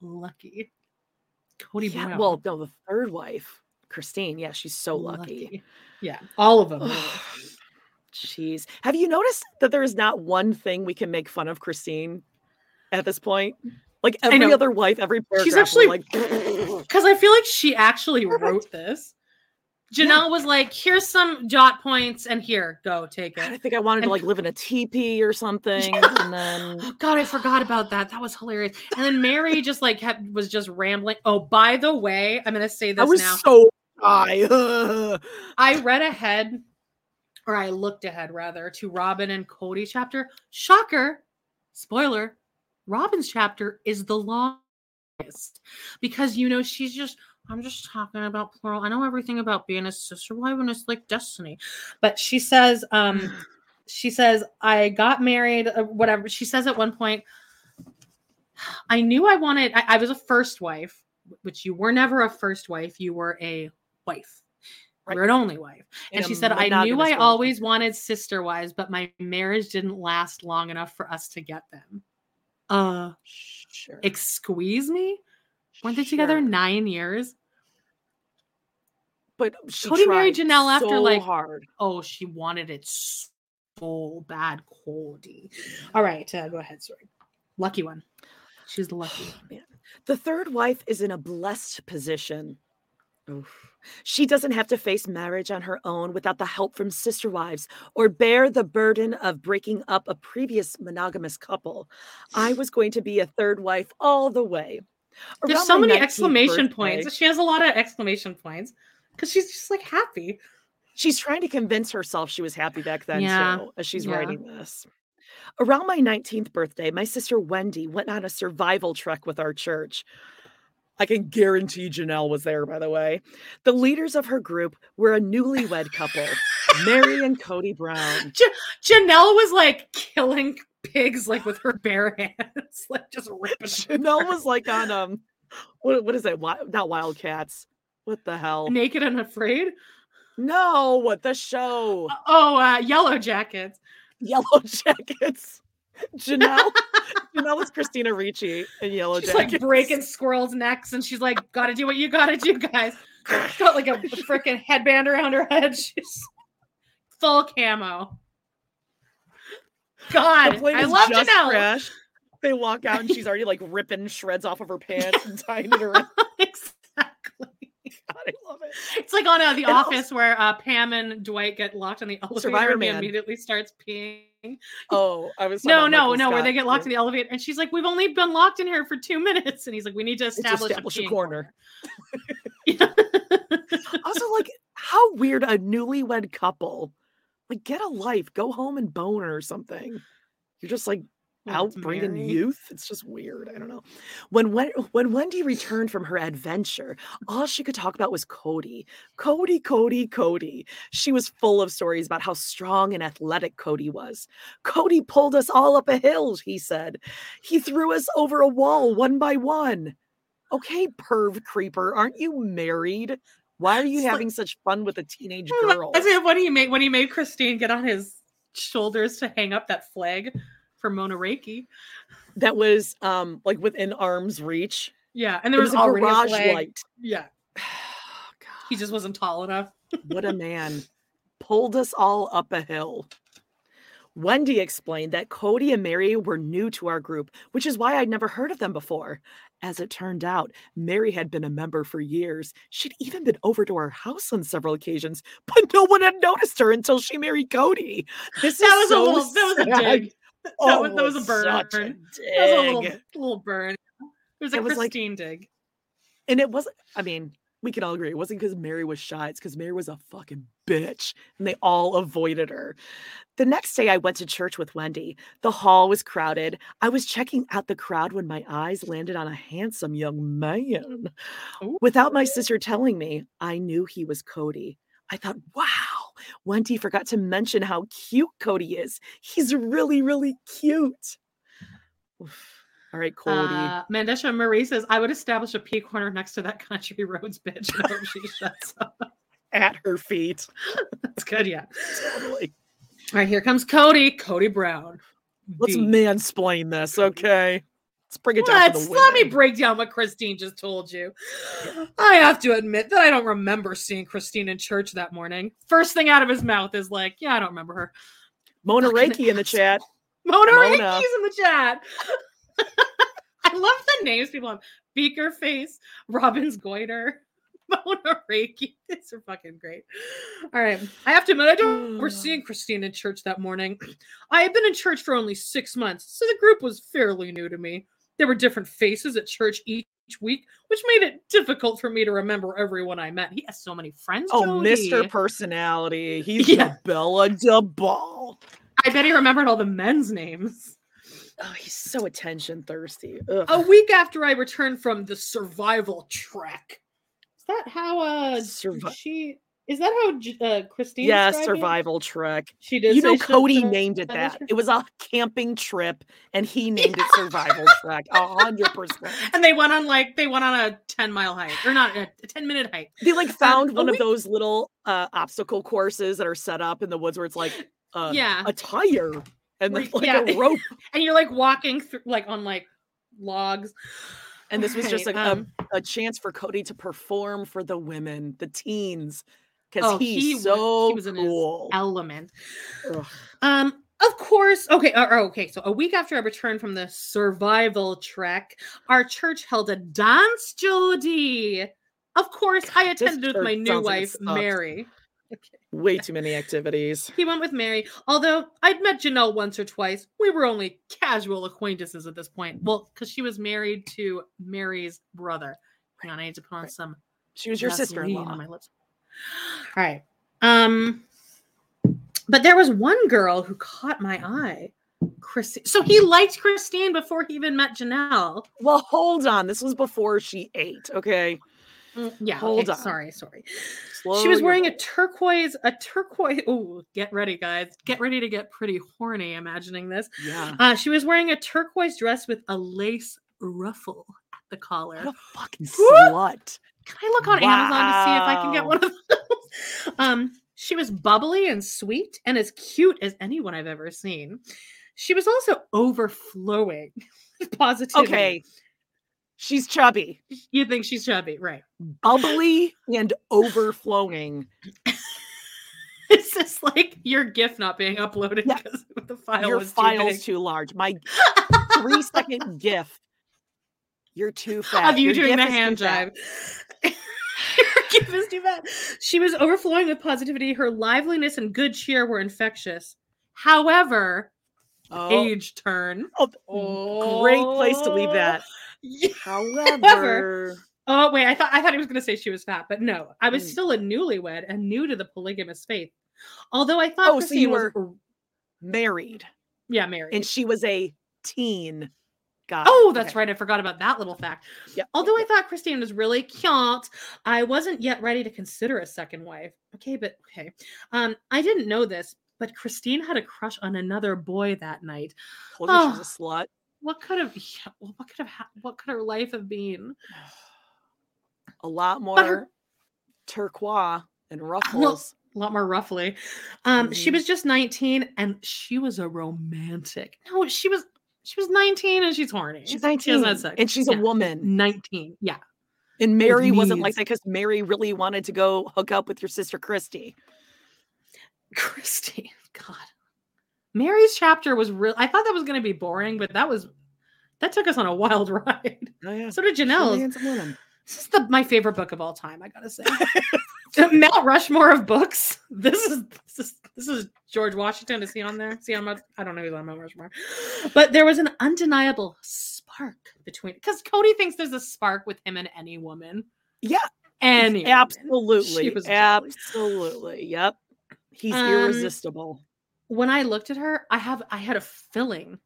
Lucky. Kody Yeah, Brown. well, no, the third wife, Christine. Yeah, she's so lucky. Lucky. Yeah, all of them. Jeez. Have you noticed that there is not one thing we can make fun of Christine at this point? Like every other wife, every paragraph. She's actually like, because I feel like she actually wrote this. Janelle was like, "Here's some jot points, and here, go take God, I think I wanted to like live in a teepee or something, and then oh, God, I forgot about that. That was hilarious. And then Meri just like kept was just rambling. Oh, by the way, I'm gonna say this I was now. so high. I read ahead, or I looked ahead rather, to Robyn and Kody chapter. Shocker, spoiler, Robyn's chapter is the longest because you know she's just. I'm just talking about plural. I know everything about being a sister wife and it's like destiny, but she says, um, she says I got married, uh, whatever. She says at one point, I knew I wanted. I, I was a first wife, which you were never a first wife. You were a wife. Right. You're an only wife. In And she said, I knew I always wanted sister wives, but my marriage didn't last long enough for us to get them. Uh, sure. excuse me? Weren't they together nine years? But she Kody married Janelle after, like- hard. Oh, she wanted it so bad, Kody. All right, uh, go ahead. Sorry. Lucky one. She's the lucky. Man. The third wife is in a blessed position. Oof. She doesn't have to face marriage on her own without the help from sister wives or bear the burden of breaking up a previous monogamous couple. I was going to be a third wife all the way. There's so many exclamation birthday- points. She has a lot of exclamation points because she's just like happy. She's trying to convince herself she was happy back then Yeah, too, as she's yeah. writing this. Around my 19th birthday, my sister Wendy went on a survival trek with our church. I can guarantee Janelle was there, by the way. The leaders of her group were a newlywed couple, Meri and Kody Brown. Ja- Janelle was like killing pigs like with her bare hands, like just ripping Janelle was like on um, what what is it? Wi- Not Wildcats. What the hell? naked and afraid. No, what the show? Oh, uh, yellow jackets. Yellow Jackets. Janelle, Janelle is Christina Ricci in Yellow She's Jackets. like breaking squirrels' necks, and she's like, "Gotta do what you gotta do, guys." She's got like a freaking headband around her head. She's full camo. God, I love just Janelle. crashed. They walk out and she's already like ripping shreds off of her pants and tying it around. exactly. God, I love it. It's like on uh, The And also- Office where uh, Pam and Dwight get locked in the elevator Survivor and Man. immediately starts peeing. Oh, I was No, no, no, where they get locked in the elevator and she's like, We've only been locked in here for two minutes. And he's like, We need to establish, establish a peeing corner. also, like, how weird a newlywed couple. Like, get a life, go home and bone or something. You're just like Well, out it's youth. It's just weird. I don't know. When when when Wendy returned from her adventure, all she could talk about was Kody. Kody, Kody, Kody. She was full of stories about how strong and athletic Kody was. Kody pulled us all up a hill, he said. He threw us over a wall one by one. Okay, perv creeper, aren't you married? Why are you It's like- having such fun with a teenage girl? when he made when he made Christine get on his shoulders to hang up that flag for Mona Reiki. That was um like within arm's reach. Yeah, and there was, was a a garage flag. light. Yeah, he just wasn't tall enough. What a man. Pulled us all up a hill. Wendy explained that Kody and Meri were new to our group, which is why I'd never heard of them before. As it turned out, Meri had been a member for years. She'd even been over to our house on several occasions, but no one had noticed her until she married Kody. This That is was a so little. That was a dig. That, Oh, was, that was a burn. a That was a little, little burn. It was a It was like- Christine dig. And it wasn't, I mean, we can all agree it wasn't because Meri was shy. It's because Meri was a fucking bitch and they all avoided her. The next day, I went to church with Wendy. The hall was crowded. I was checking out the crowd when my eyes landed on a handsome young man. Without my sister telling me, I knew he was Kody. I thought, wow, Wendy forgot to mention how cute Kody is. He's really, really cute. Oof. All right, Kody. Uh, Mandesha Marie says, "I would establish a pea corner next to that country roads bitch." and hope she shuts up. at her feet. That's good. Yeah. Totally. All right, here comes Kody. Kody Brown. Let's The- mansplain this, okay? Let's bring it down Let's the let me break down what Christine just told you. I have to admit that I don't remember seeing Christine in church that morning. First thing out of his mouth is like, "Yeah, I don't remember her." Mona Fucking Reiki in the chat. Mona, Mona. Reiki's in the chat. I love the names people have. Beaker Face, Robin's Goiter, Mona Reiki. It's fucking great. All right. I have to admit, I don't remember seeing Christine in church that morning. I had been in church for only six months, so the group was fairly new to me. There were different faces at church each week, which made it difficult for me to remember everyone I met. He has so many friends. Oh, Jody. Mr. Personality. He's Yeah. Bella DeBall. I bet he remembered all the men's names. Oh, he's so attention thirsty. Ugh. a week after I returned from the survival trek. Is that how uh Survi- she is that how uh Christine yeah, described it? survival trek. She did You know, Kody named it that. It was a camping trip, and he named it survival trek. A hundred percent. and they went on like they went on a 10 mile hike or not a 10 minute hike. They like Um, found one of week- those little uh, obstacle courses that are set up in the woods where it's like uh, Yeah. a tire and then like yeah. a rope. And you're like walking through like on like logs. And this was just like a- um, a, chance for Kody to perform for the women, the teens, because Oh, he's he so he was in his cool. element. Ugh. Um, of course. Okay. Uh, oh, okay. So a week after I returned from the survival trek, our church held a dance, Jody. Of course, I attended with my new wife, like it Meri. Way too many activities. He went with Meri. Although I'd met Janelle once or twice, we were only casual acquaintances at this point. Well, because she was married to Meri's brother. Hang on, I need to put on some. She was your sister-in-law. on my lips. All right. Um, but there was one girl who caught my eye. Christine. So he liked Christine before he even met Janelle. Well, hold on. This was before she ate. Okay. Mm, Yeah. Hold okay, on. Sorry, sorry. Slow she was wearing a turquoise, a turquoise. Oh, get ready, guys. Get ready to get pretty horny imagining this. Yeah. Uh, she was wearing a turquoise dress with a lace ruffle at the collar. What a fucking slut. Can I look on Amazon to see if I can get one of those? Um, she was bubbly and sweet and as cute as anyone I've ever seen. She was also overflowing with positivity. Okay. She's chubby, You think she's chubby, right? bubbly, and overflowing. It's just like your GIF not being uploaded Yeah. because the file Your was file's too too large. My three second GIF. You're too fat. of you Your doing the GIF is hand jive. Thank you, Misty Beth. She was overflowing with positivity. Her liveliness and good cheer were infectious. However, Oh. age turn. Oh, great place to leave oh. that. However, However, oh wait, I thought I thought he was going to say she was fat, but no, I was Mm. still a newlywed and new to the polygamous faith. Although I thought oh, so Christine you was- were married yeah married. and she was a teen. Got Oh, that's right. I forgot about that little fact. Yep, Although I thought Christine was really cute, I wasn't yet ready to consider a second wife. Okay, but okay. Um, I didn't know this, but Christine had a crush on another boy that night. Told you she was Oh. a slut. What could have yeah, well, what could have what could her life have been? A lot But her- more turquoise and ruffles. a lot more roughly. Um, she Mhm. was just 19 and she was a romantic. No, she was she was 19 and she's horny. She's 19 had sex. and she's Yeah. a woman. 19. Yeah. And Meri wasn't like that because Meri really wanted to go hook up with your sister Christy. Christy, God. Meri's chapter was real. I thought that was going to be boring, but that was that took us on a wild ride. Oh yeah. So did Janelle's. This is the my favorite book of all time. I gotta say, The Mount Rushmore of books. This is this is this is George Washington. Is he on there? See, I'm I don't know who's on Mount Rushmore, but there was an undeniable spark between because Kody thinks there's a spark with him and any woman. Yeah, Any absolutely. She was jelly. Absolutely. Yep. He's Um, irresistible. When I looked at her, I have I had a feeling,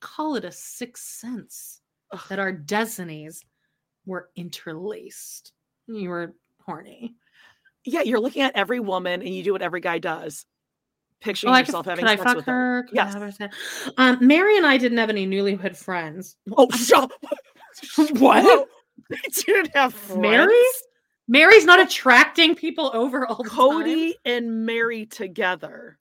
call it a sixth sense, that our destinies were interlaced. You were horny. Yeah, you're looking at every woman and you do what every guy does. Picturing Oh, I could, yourself having could I sex fuck with her? her. I Yes. her? Um, Meri and I didn't have any newlywed friends. Oh, shut What? They didn't have friends. Meri? Meri's not attracting people over all the time. Kody and Meri together.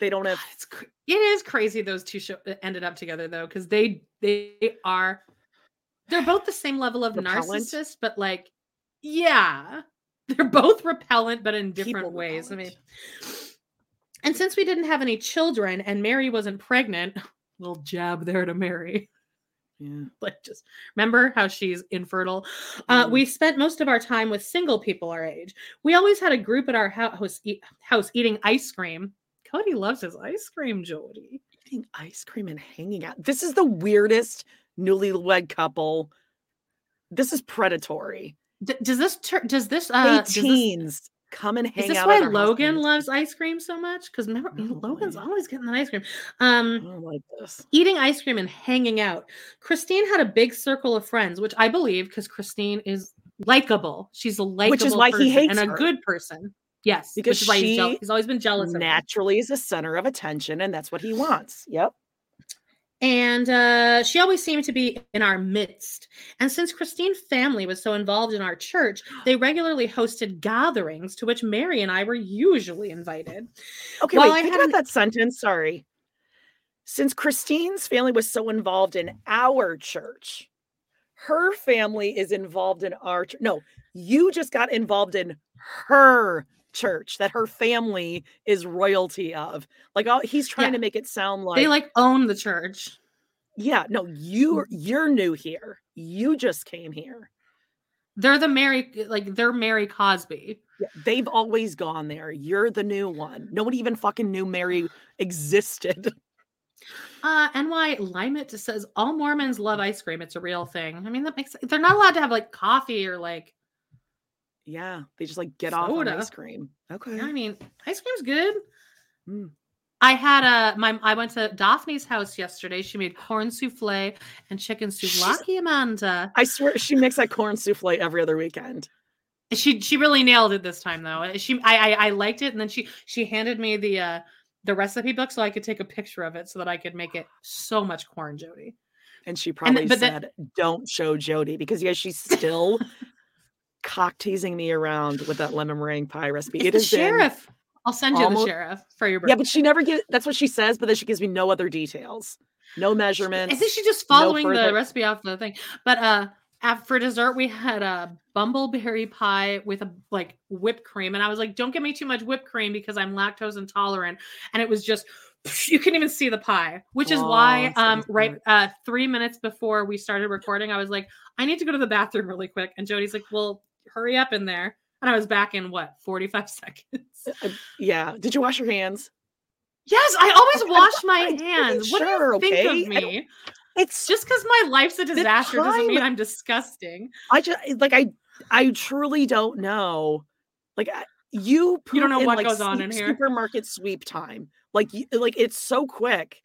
They don't have It's cr- it is crazy those two show- ended up together though because they they are they're both the same level of Repellent? narcissist but like yeah they're both repellent but in different People ways i mean and since we didn't have any children and meri wasn't pregnant little jab there to meri yeah. like just remember how she's infertile uh, Mm. we spent most of our time with single people our age we always had a group at our house, house eating ice cream kody loves his ice cream jody eating ice cream and hanging out. This is the weirdest newlywed couple. This is predatory. D- does this tur- does this Hey, uh does this, teens, come and hang out? is this out. why at our house Logan and- loves ice cream so much? Because remember, you Logan's Probably. always getting the ice cream. I Um, don't like this. eating ice cream and hanging out. Christine had a big circle of friends, which I believe because Christine is likable. She's a likable, why he person hates and a her. good person. Yes, Because which is why he's, jeal- she he's always been jealous of. Naturally, is the center of attention, and that's what he wants. Yep. And uh, she always seemed to be in our midst. And since Christine's family was so involved in our church, they regularly hosted gatherings to which Meri and I were usually invited. Okay, Well, wait. I think hadn't- about that sentence. Sorry. Since Christine's family was so involved in our church, her family is involved in our church. No, you just got involved in her church that her family is royalty of. Like, all, he's trying Yeah. to make it sound like, they like own the church. yeah, no, you you're new here. You just came here. They're the Mary, like they're Mary Cosby. Yeah, they've always gone there. You're the new one. Nobody even fucking knew Mary existed. Uh, NY Limit just says all Mormons love ice cream. It's a real thing. I mean, that makes they're not allowed to have like coffee or like. Yeah, they just like get off on ice cream. Okay. I mean, ice cream's good. Mm. I had a my I went to Daphne's house yesterday. She made corn souffle and chicken souvlaki. Amanda, I swear she makes that corn souffle every other weekend. she she really nailed it this time though. She I I, I liked it, and then she she handed me the uh the recipe book so I could take a picture of it so that I could make it so much corn, Jody. And she probably then- said, "Don't show Jody," because yeah, she's still cock teasing me around with that lemon meringue pie recipe. It's It been- sheriff. I'll send you almo- the sheriff for your birthday. Yeah, but she never gives. That's what she says, but then she gives me no other details, no measurements. I think she's just no following the recipe off the thing. But uh for dessert, we had a bumbleberry pie with a like whipped cream, and I was like, "Don't give me too much whipped cream because I'm lactose intolerant." And it was just you couldn't even see the pie, which is why Oh, um right uh three minutes before we started recording, I was like, "I need to go to the bathroom really quick," and Jody's like, "Well." Hurry up in there. And I was back in what, 45 seconds? Uh, yeah. Did you wash your hands? Yes, I always wash my hands. What sure, do you think okay? of me? It's Just because my life's a disaster doesn't mean I'm disgusting. I just like I I truly don't know. Like you You don't know what like, goes on in here. Supermarket sweep time. Like you, like it's so quick.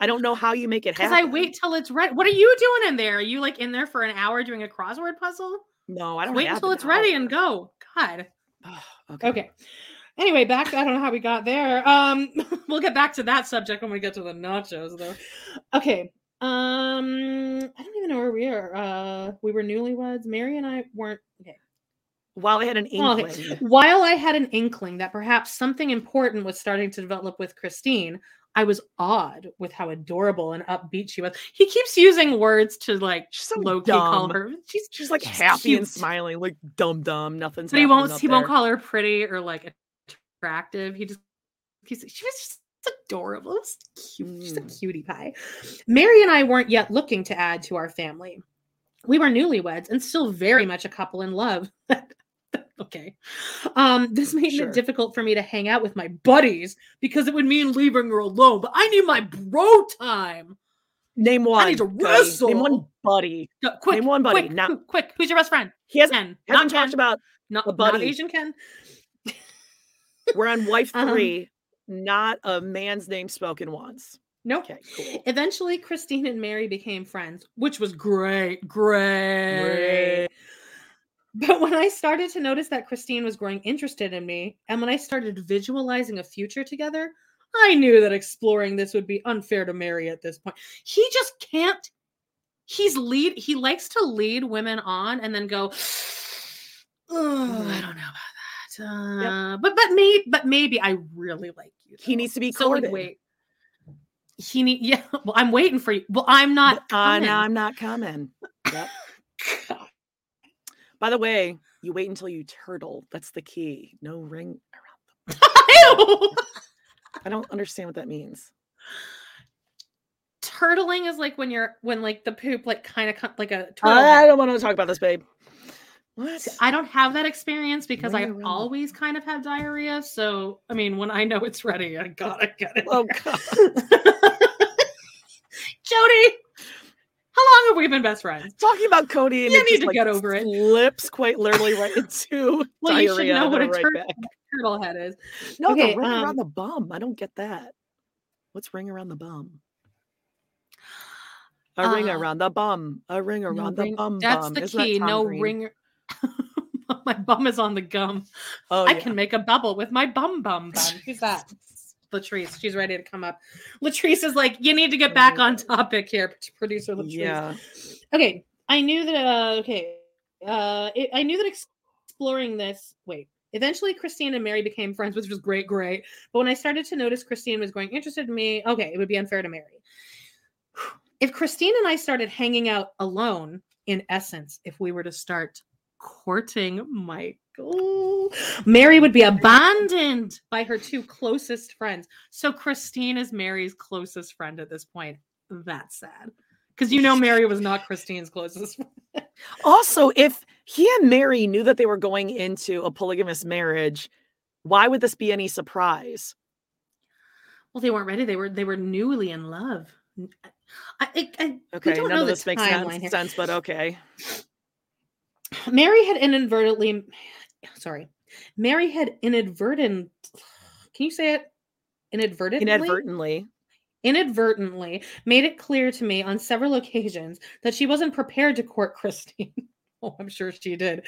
I don't know how you make it Because. I wait till it's ready. What are you doing in there? Are you like in there for an hour doing a crossword puzzle? No, I don't Wait have until it's ready and go. God. okay. Okay. Anyway, back. I don't know how we got there. Um, we'll get back to that subject when we get to the nachos, though. Okay. Um, I don't even know where we are. Uh, we were newlyweds. Meri and I weren't. Okay. While I had an inkling. okay. While I had an inkling that perhaps something important was starting to develop with Christine, I was awed with how adorable and upbeat she was. He keeps using words to like low key call dumb. her. She's She's like she's happy and smiling, like dumb dumb. Nothing's. But he won't. He won't call her pretty or like attractive. He just. He's, she was just adorable. It was cute. She's a Mm. cutie pie. Meri and I weren't yet looking to add to our family. We were newlyweds and still very much a couple in love. okay. Um, this made Sure. it difficult for me to hang out with my buddies because it would mean leaving her alone. But I need my bro time. Name one. I need to buddy. Name one buddy. No, quick, Name one buddy. quick, Now quick, quick. Who's your best friend? he hasn't, Ken. Not talked about. Not, a not buddy. Asian Ken. We're on wife Um, three. not a man's name spoken once. Nope. Okay, cool. Eventually, Christine and Meri became friends, which was great. great. Great. But when I started to notice that Christine was growing interested in me, and when I started visualizing a future together, I knew that exploring this would be unfair to Meri at this point. He just can't. He's lead. He likes to lead women on and then go. Oh, I don't know about that. Uh, But but maybe but maybe I really like you. He needs to be So like, wait. He need yeah. Well, I'm waiting for you. Well, I'm not. Uh, coming. no, I'm not coming. Yep. By the way, you wait until you turtle. That's the key. No ring around. Ew! I don't understand what that means. Turtling is like when you're when like the poop like kind of like a turtle. I don't want to talk about this, babe. What? I don't have that experience because I the- always kind of have diarrhea. So I mean, when I know it's ready, I gotta get it. Oh. God. Jody, how long have we been best friends? Talking about Kody and You it need just, to like, get over it. Lips quite literally right into Well, you should know what a right tur- turtle head is. No, Okay, the ring um, around the bum. I don't get that. What's ring around the bum? A ring Uh, around the bum. A ring No around the ring- bum. That's bum. the Isn't key. Tom No Green? ring. my bum is on the gum. Oh, I yeah. can make a bubble with my bum bum bum. Who's that? Latrice. She's ready to come up. Latrice is like, you need to get back on topic here, producer Latrice. Yeah. Okay. I knew that. Uh, okay. Uh, it, I knew that exploring this. Wait. Eventually, Christine and Meri became friends, which was great, great. But when I started to notice Christine was growing interested in me, okay, it would be unfair to Meri. If Christine and I started hanging out alone, in essence, if we were to start courting Michael, Meri would be abandoned by her two closest friends. So Christine is Meri's closest friend at this point. That's sad. Because you know Meri was not Christine's closest friend. Also, if he and Meri knew that they were going into a polygamous marriage, why would this be any surprise? Well, they weren't ready. They were they were newly in love. I, I, I, Okay, none know of this makes sense, sense, but okay. Meri had inadvertently, sorry, Meri had inadvertent. Can you say it? Inadvertently. Inadvertently. Inadvertently made it clear to me on several occasions that she wasn't prepared to court Christine. oh, I'm sure she did.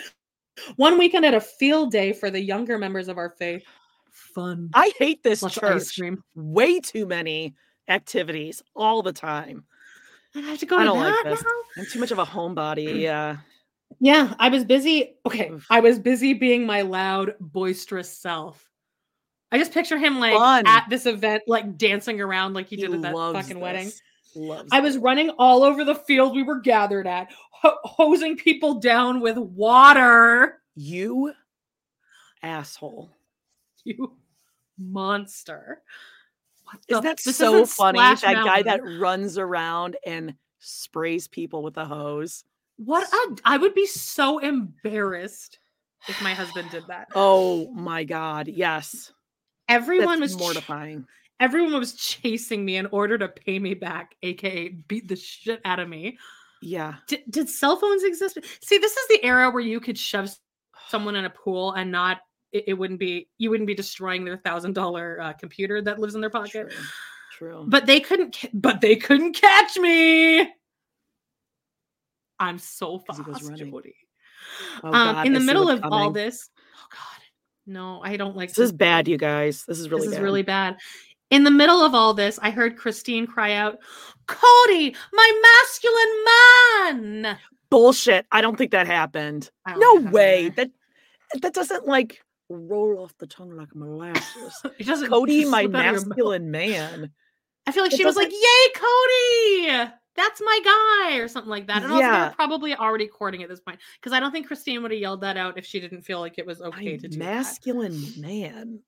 One weekend at a field day for the younger members of our faith. Fun. I hate this Plus ice church. cream. Way too many activities all the time. I have to go I don't like that this. now? I'm too much of a homebody. Yeah. Yeah, I was busy. Okay, I was busy being my loud, boisterous self. I just picture him like Fun. at this event, like dancing around like he, He did at that fucking wedding. Loves I was running all over the field we were gathered at, ho- hosing people down with water. you asshole. You monster. What Isn't that this so funny? That guy that runs around and sprays people with a hose. What a, I would be so embarrassed. if my husband did that. Oh my god, yes. Everyone That's was ch- mortifying. everyone was chasing me in order to pay me back, aka beat the shit out of me. Yeah. Did, did cell phones exist? See, this is the era where you could shove someone in a pool and not it, it wouldn't be you wouldn't be destroying their thousand dollar uh, computer that lives in their pocket. True. True. But they couldn't. But they couldn't catch me. I'm so fast. Jody. Oh, um, in the middle of all this, oh god, no, I don't like This is bad, you guys. This is really this is bad. really bad. In the middle of all this, I heard Christine cry out, "Kody, my masculine man!" bullshit. I don't think that happened. No way. That that doesn't like roll off the tongue like molasses. It doesn't Kody, my slip out of your mouth. masculine man. I feel like It she was like, "Yay, Kody! That's my guy," or something like that. And also, they Yeah. were probably already courting at this point because I don't think Christine would have yelled that out if she didn't feel like it was okay to do that. masculine man.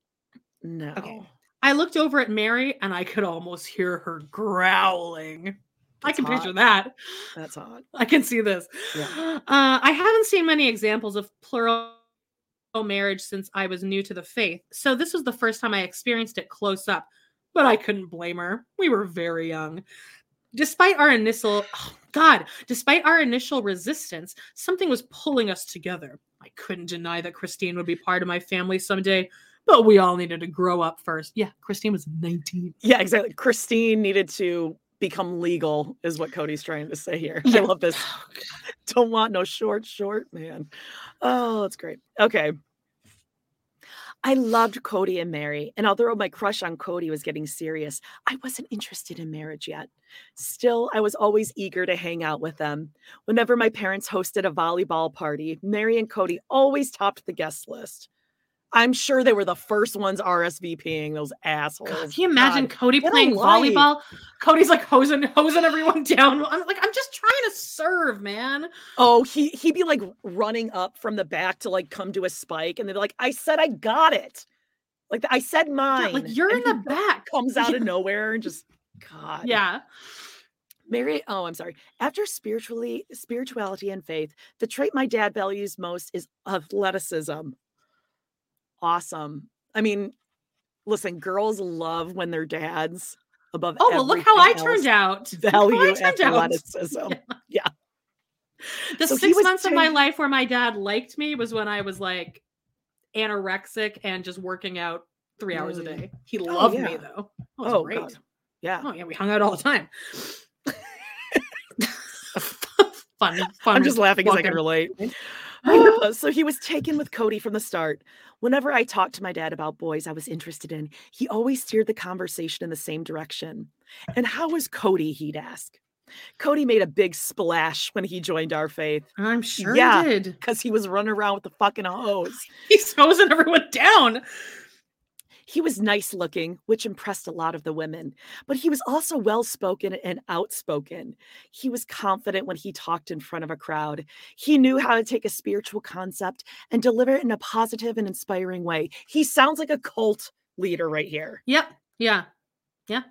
No. Okay. I looked over at Meri and I could almost hear her growling. I can hot. picture that. That's hot. I can see this. Yeah. Uh, I haven't seen many examples of plural marriage since I was new to the faith, so this was the first time I experienced it close up. But I couldn't blame her. We were very young. Despite our initial, oh, God, despite our initial resistance, something was pulling us together. I couldn't deny that Christine would be part of my family someday, but we all needed to grow up first. Yeah, Christine was 19. Yeah, exactly. Christine needed to become legal, is what Kody's trying to say here. Yeah. I love this. Oh, Don't want no short, short man. Oh, that's great. Okay. I loved Kody and Meri, and although my crush on Kody was getting serious, I wasn't interested in marriage yet. Still, I was always eager to hang out with them. Whenever my parents hosted a volleyball party, Meri and Kody always topped the guest list. I'm sure they were the first ones RSVPing those assholes. God, can you imagine God, Kody a playing volleyball? Kody's like hosing hosing everyone down. I'm like, I'm just trying to serve, man. Oh, he he'd be like running up from the back to like come to a spike, and they'd be like, "I said I got it." Like I said mine. like, you're and in the back. Comes out of nowhere and just God. Yeah. Meri, oh, I'm sorry. After spiritually spirituality and faith, the trait my dad values most is athleticism. Awesome. I mean, listen, girls love when their dads above. Oh well, look how I turned out. Value turned out. athleticism. Yeah. The So six months of my life where my dad liked me was when I was like anorexic and just working out three hours a day. He Oh, loved me though. That was Oh, great. God. Yeah. Oh yeah, we hung out all the time. fun, fun. I'm just laughing because I can relate. Uh, so he was taken with Kody from the start. Whenever I talked to my dad about boys I was interested in, he always steered the conversation in the same direction. And how was Kody? He'd ask. Kody made a big splash when he joined our faith I'm sure Yeah. he did. because he was running around with the fucking hose. He's hosing everyone down. He was nice looking, which impressed a lot of the women, but he was also well spoken and outspoken. He was confident when he talked in front of a crowd. He knew how to take a spiritual concept and deliver it in a positive and inspiring way. He sounds like a cult leader right here. Yep. Yeah. Yeah.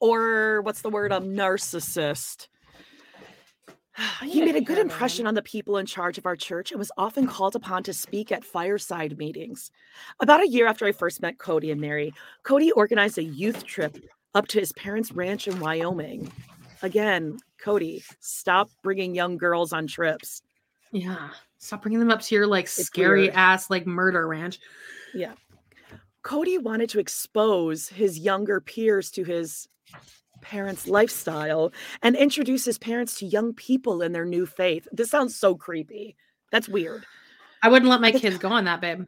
Or what's the word? A narcissist. He made a good impression on the people in charge of our church and was often called upon to speak at fireside meetings. About a year after I first met Kody and Meri, Kody organized a youth trip up to his parents' ranch in Wyoming. Again, Kody, stop bringing young girls on trips. Yeah. Stop bringing them up to your like scary weird. ass like murder ranch. Yeah. Kody wanted to expose his younger peers to his parents' lifestyle and introduces parents to young people in their new faith. This sounds so creepy. That's weird. I wouldn't let my kids go on that, babe.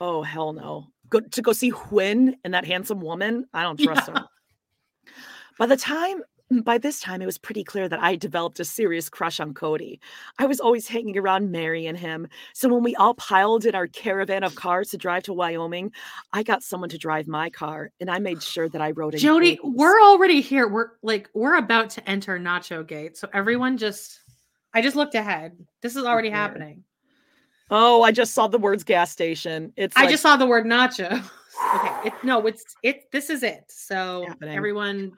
Oh hell no. Go to go see Winn and that handsome woman. I don't trust Yeah. her. By the time by this time it was pretty clear that I developed a serious crush on Kody. I was always hanging around Meri and him. So when we all piled in our caravan of cars to drive to Wyoming, I got someone to drive my car and I made sure that I rode in Jody, we're already here. We're like we're about to enter Nacho Gate. So everyone just I just looked ahead. This is already happening. Oh, I just saw the words gas station. It's I like- just saw the word nacho. okay. It, no, it's it this is it. So everyone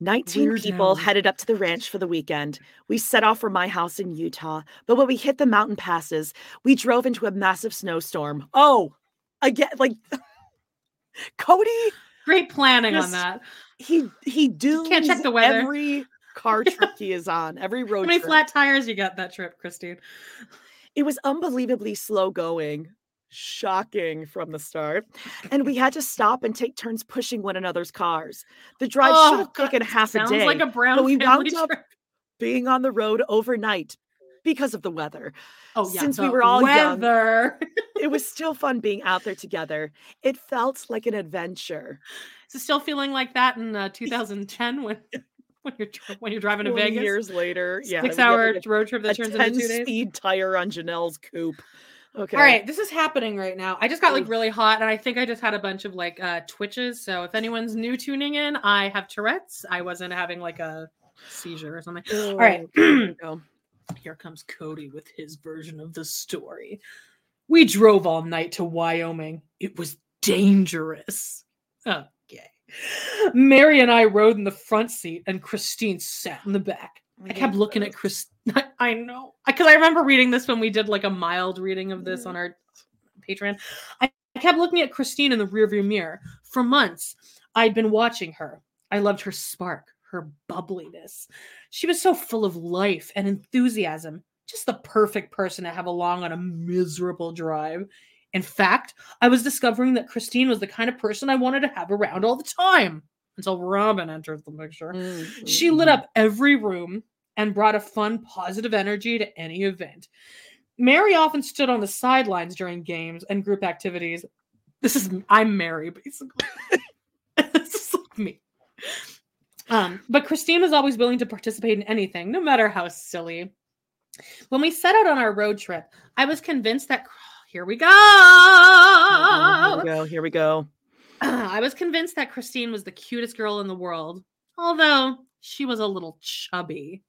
19 We're people headed up to the ranch for the weekend. We set off for my house in Utah, but when we hit the mountain passes, we drove into a massive snowstorm. Oh, again, like Kody, Great planning Just on that. he he dooms Can't check the weather. every car trip he is on, every road How many trip. flat tires you got that trip, Christine? It was unbelievably slow going, shocking from the start. And we had to stop and take turns pushing one another's cars. The drive Oh, should have taken half a sounds day. like a Brown but we wound up trip. being on the road overnight because of the weather. Oh yeah, Since we were all young, weather. it was still fun being out there together. It felt like an adventure. Is it still feeling like that in uh, 2010 when when you're when you're driving to 20 Vegas? years later, yeah, six hour road trip that a turns into 10 two days. speed tire on Janelle's coupe. Okay. All right, this is happening right now. I just got like really hot, and I think I just had a bunch of like uh twitches. So if anyone's new tuning in, I have Tourette's. I wasn't having like a seizure or something. All right, Oh, here we go. here comes Kody with his version of the story. We drove all night to Wyoming. It was dangerous. Okay. Meri and I rode in the front seat, and Christine sat in the back. I kept looking at Chris. I know because I remember reading this when we did like a mild reading of this on our Patreon. I, I kept looking at Christine in the rearview mirror for months. I'd been watching her. I loved her spark, her bubbliness. She was so full of life and enthusiasm. Just the perfect person to have along on a miserable drive. In fact, I was discovering that Christine was the kind of person I wanted to have around all the time until Robyn entered the picture. Mm, She lit up every room and brought a fun, positive energy to any event. Meri often stood on the sidelines during games and group activities. This is I'm Meri, basically. this is like me. Um, but Christine was always willing to participate in anything, no matter how silly. When we set out on our road trip, I was convinced that here we go. Here we go. Here we go. I was convinced that Christine was the cutest girl in the world, although she was a little chubby.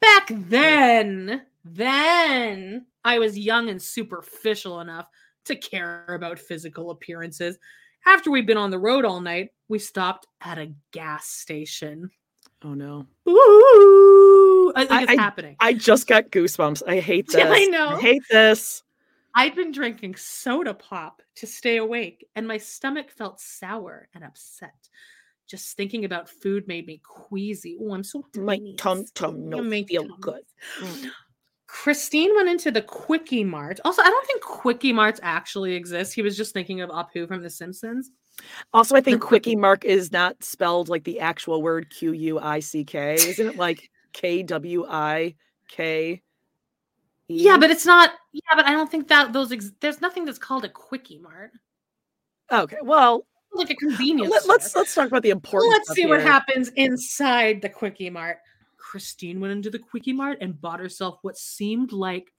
Back then, then I was young and superficial enough to care about physical appearances. After we'd been on the road all night, we stopped at a gas station. Oh no. Ooh, I think I- it's I- happening. I just got goosebumps. I hate this. I know. hate this. I'd been drinking soda pop to stay awake, and my stomach felt sour and upset. Just thinking about food made me queasy. Oh, I'm so My tiny and tum tum no My feel tum. good. Mm. Christine went into the Quickie Mart. Also, I don't think Quickie Marts actually exist. He was just thinking of Apu from The Simpsons. Also, I think The quickie mark is not spelled like the actual word Q U I C K. Isn't it like K W I K? Yeah, but it's not. Yeah, but I don't think that those. Ex- there's nothing that's called a Quickie Mart. okay. Well, Like a convenience. let, store. let's let's talk about the important. Let's stuff see what here. happens inside the Quickie Mart. Christine went into the Quickie Mart and bought herself what seemed like.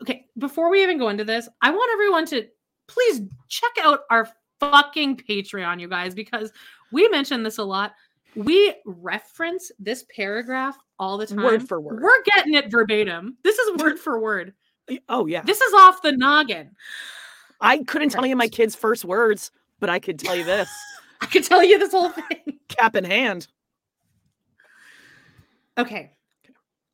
Okay, before we even go into this, I want everyone to please check out our fucking Patreon, you guys, because we mention this a lot. We reference this paragraph all the time. Word for word. We're getting it verbatim. This is word for word. Oh yeah. This is off the noggin. I couldn't tell you my kid's first words, but I could tell you this. I could tell you this whole thing. Cap in hand. Okay.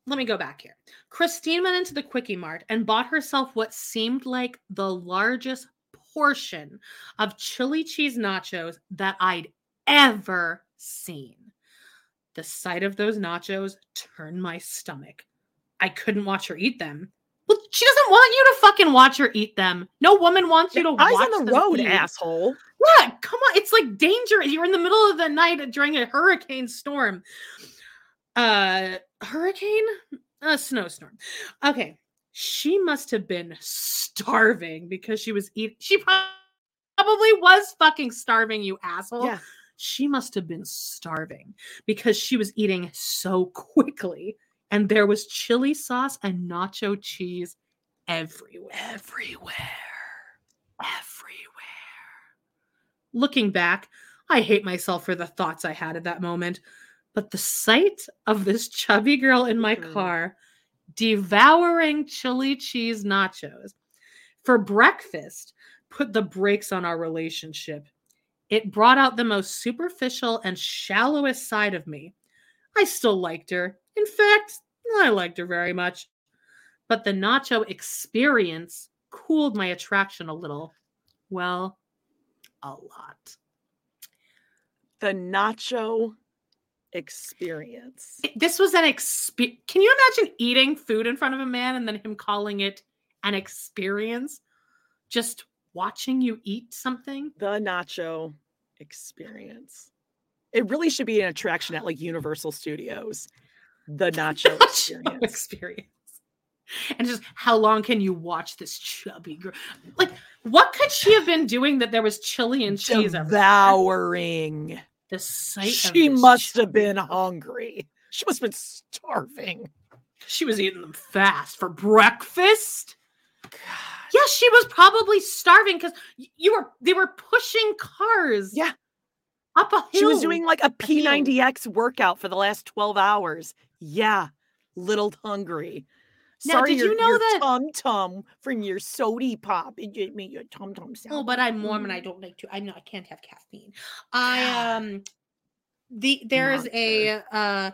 Let me go back here. Christine went into the Quickie Mart and bought herself what seemed like the largest portion of chili cheese nachos that I'd ever seen. The sight of those nachos turned my stomach. I couldn't watch her eat them. Well, she doesn't want you to fucking watch her eat them. No woman wants you to Eyes watch on the road, eat. asshole. Yeah, come on. It's like dangerous. You're in the middle of the night during a hurricane storm. Uh hurricane? A snowstorm. Okay. She must have been starving because she was eating. She probably was fucking starving, you asshole. Yeah. She must have been starving because she was eating so quickly. And there was chili sauce and nacho cheese everywhere. Everywhere. Everywhere. Looking back, I hate myself for the thoughts I had at that moment. But the sight of this chubby girl in my Mhm. car devouring chili cheese nachos for breakfast put the brakes on our relationship. It brought out the most superficial and shallowest side of me. I still liked her. In fact, I liked her very much. But the nacho experience cooled my attraction a little. Well, a lot. The nacho experience. This was an experience. Can you imagine eating food in front of a man and then him calling it an experience? Just watching you eat something? The nacho experience. It really should be an attraction at like Universal Studios. The nacho experience. experience. And just how long can you watch this chubby girl? Like, what could she have been doing that there was chili and cheese? Devouring. The sight She must have been hungry. She must have been starving. She was eating them fast for breakfast. Yeah, she was probably starving because you were they were pushing cars. Yeah. Up a hill. She was doing like a hill. P90X workout for the last 12 hours. Yeah. Little hungry. Now, Sorry, did you your- know your that- tum tum from your sody pop? It gave me your tum tum sound. Oh, but I'm Mormon. I don't like to. I know I can't have caffeine. I um the there's a uh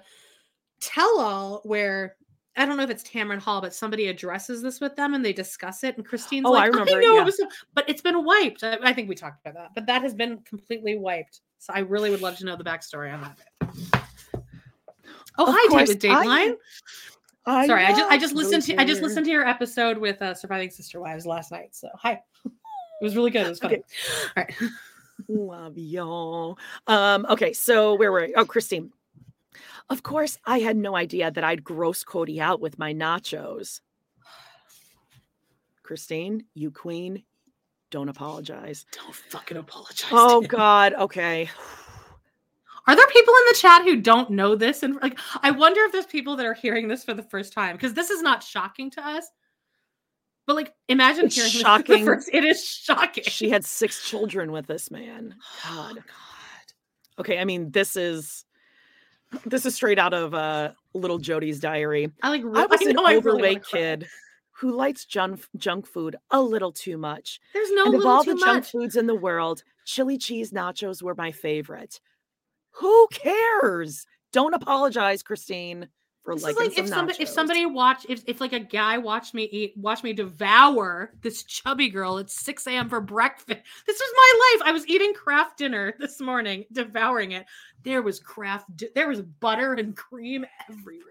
tell all where I don't know if it's Tamron Hall, but somebody addresses this with them and they discuss it. And Christine's Oh, I like, remember it, know yeah. it was, so-" but it's been wiped. I, I think we talked about that, but that has been completely wiped. So I really would love to know the backstory on that. bit. Oh, Of hi, David I- Dateline. I Sorry, I just I just listened to I just listened to your episode with uh, Surviving Sister Wives last night. So hi, it was really good. It was fun. Okay. All right. Love y'all. Um, okay, so where were we? Oh, Christine. Of course, I had no idea that I'd gross Kody out with my nachos. Christine, you queen, don't apologize. Don't fucking apologize. Oh. God. Okay. Are there people in the chat who don't know this? And like, I wonder if there's people that are hearing this for the first time because this is not shocking to us. But like, imagine It's hearing this for shocking. the first. It is shocking. She had six children with this man. God. God. Okay, I mean, this is this is straight out of uh little Jody's diary. I like. I was an I really overweight wanna kid who likes junk junk food a little too much. There's no and of all too the junk foods in the world, chili cheese nachos were my favorite. Who cares? Don't apologize, Christine, for This liking like some if somebody if somebody watched if, if like a guy watched me eat watched me devour this chubby girl at 6 a.m. for breakfast. This was my life. I was eating Kraft dinner this morning, devouring it. There was Kraft di- there was butter and cream everywhere.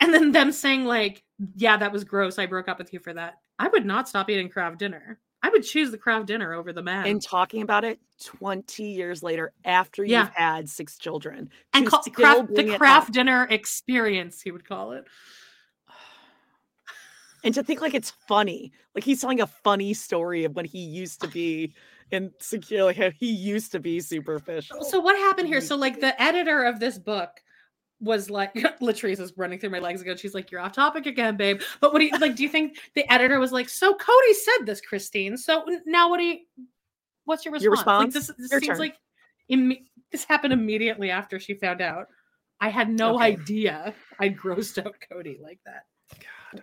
And then them saying like, yeah, that was gross. I broke up with you for that. I would not stop eating Kraft dinner. I would choose the Kraft dinner over the man. and talking about it 20 years later after Yeah. you've had six children. and call, Kraft, the Kraft dinner experience, he would call it. and to think like it's funny like he's telling a funny story of when he used to be insecure like how he used to be superficial So what happened here? So like the editor of this book was like Latrice is running through my legs again. She's like, You're off topic again, babe. But what do you like? Do you think the editor was like, So Kody said this, Christine. So now what do you what's your response? Your Like, this this Your seems turn. like imme- this happened immediately after she found out. I had no Okay. idea I'd grossed out Kody like that. God.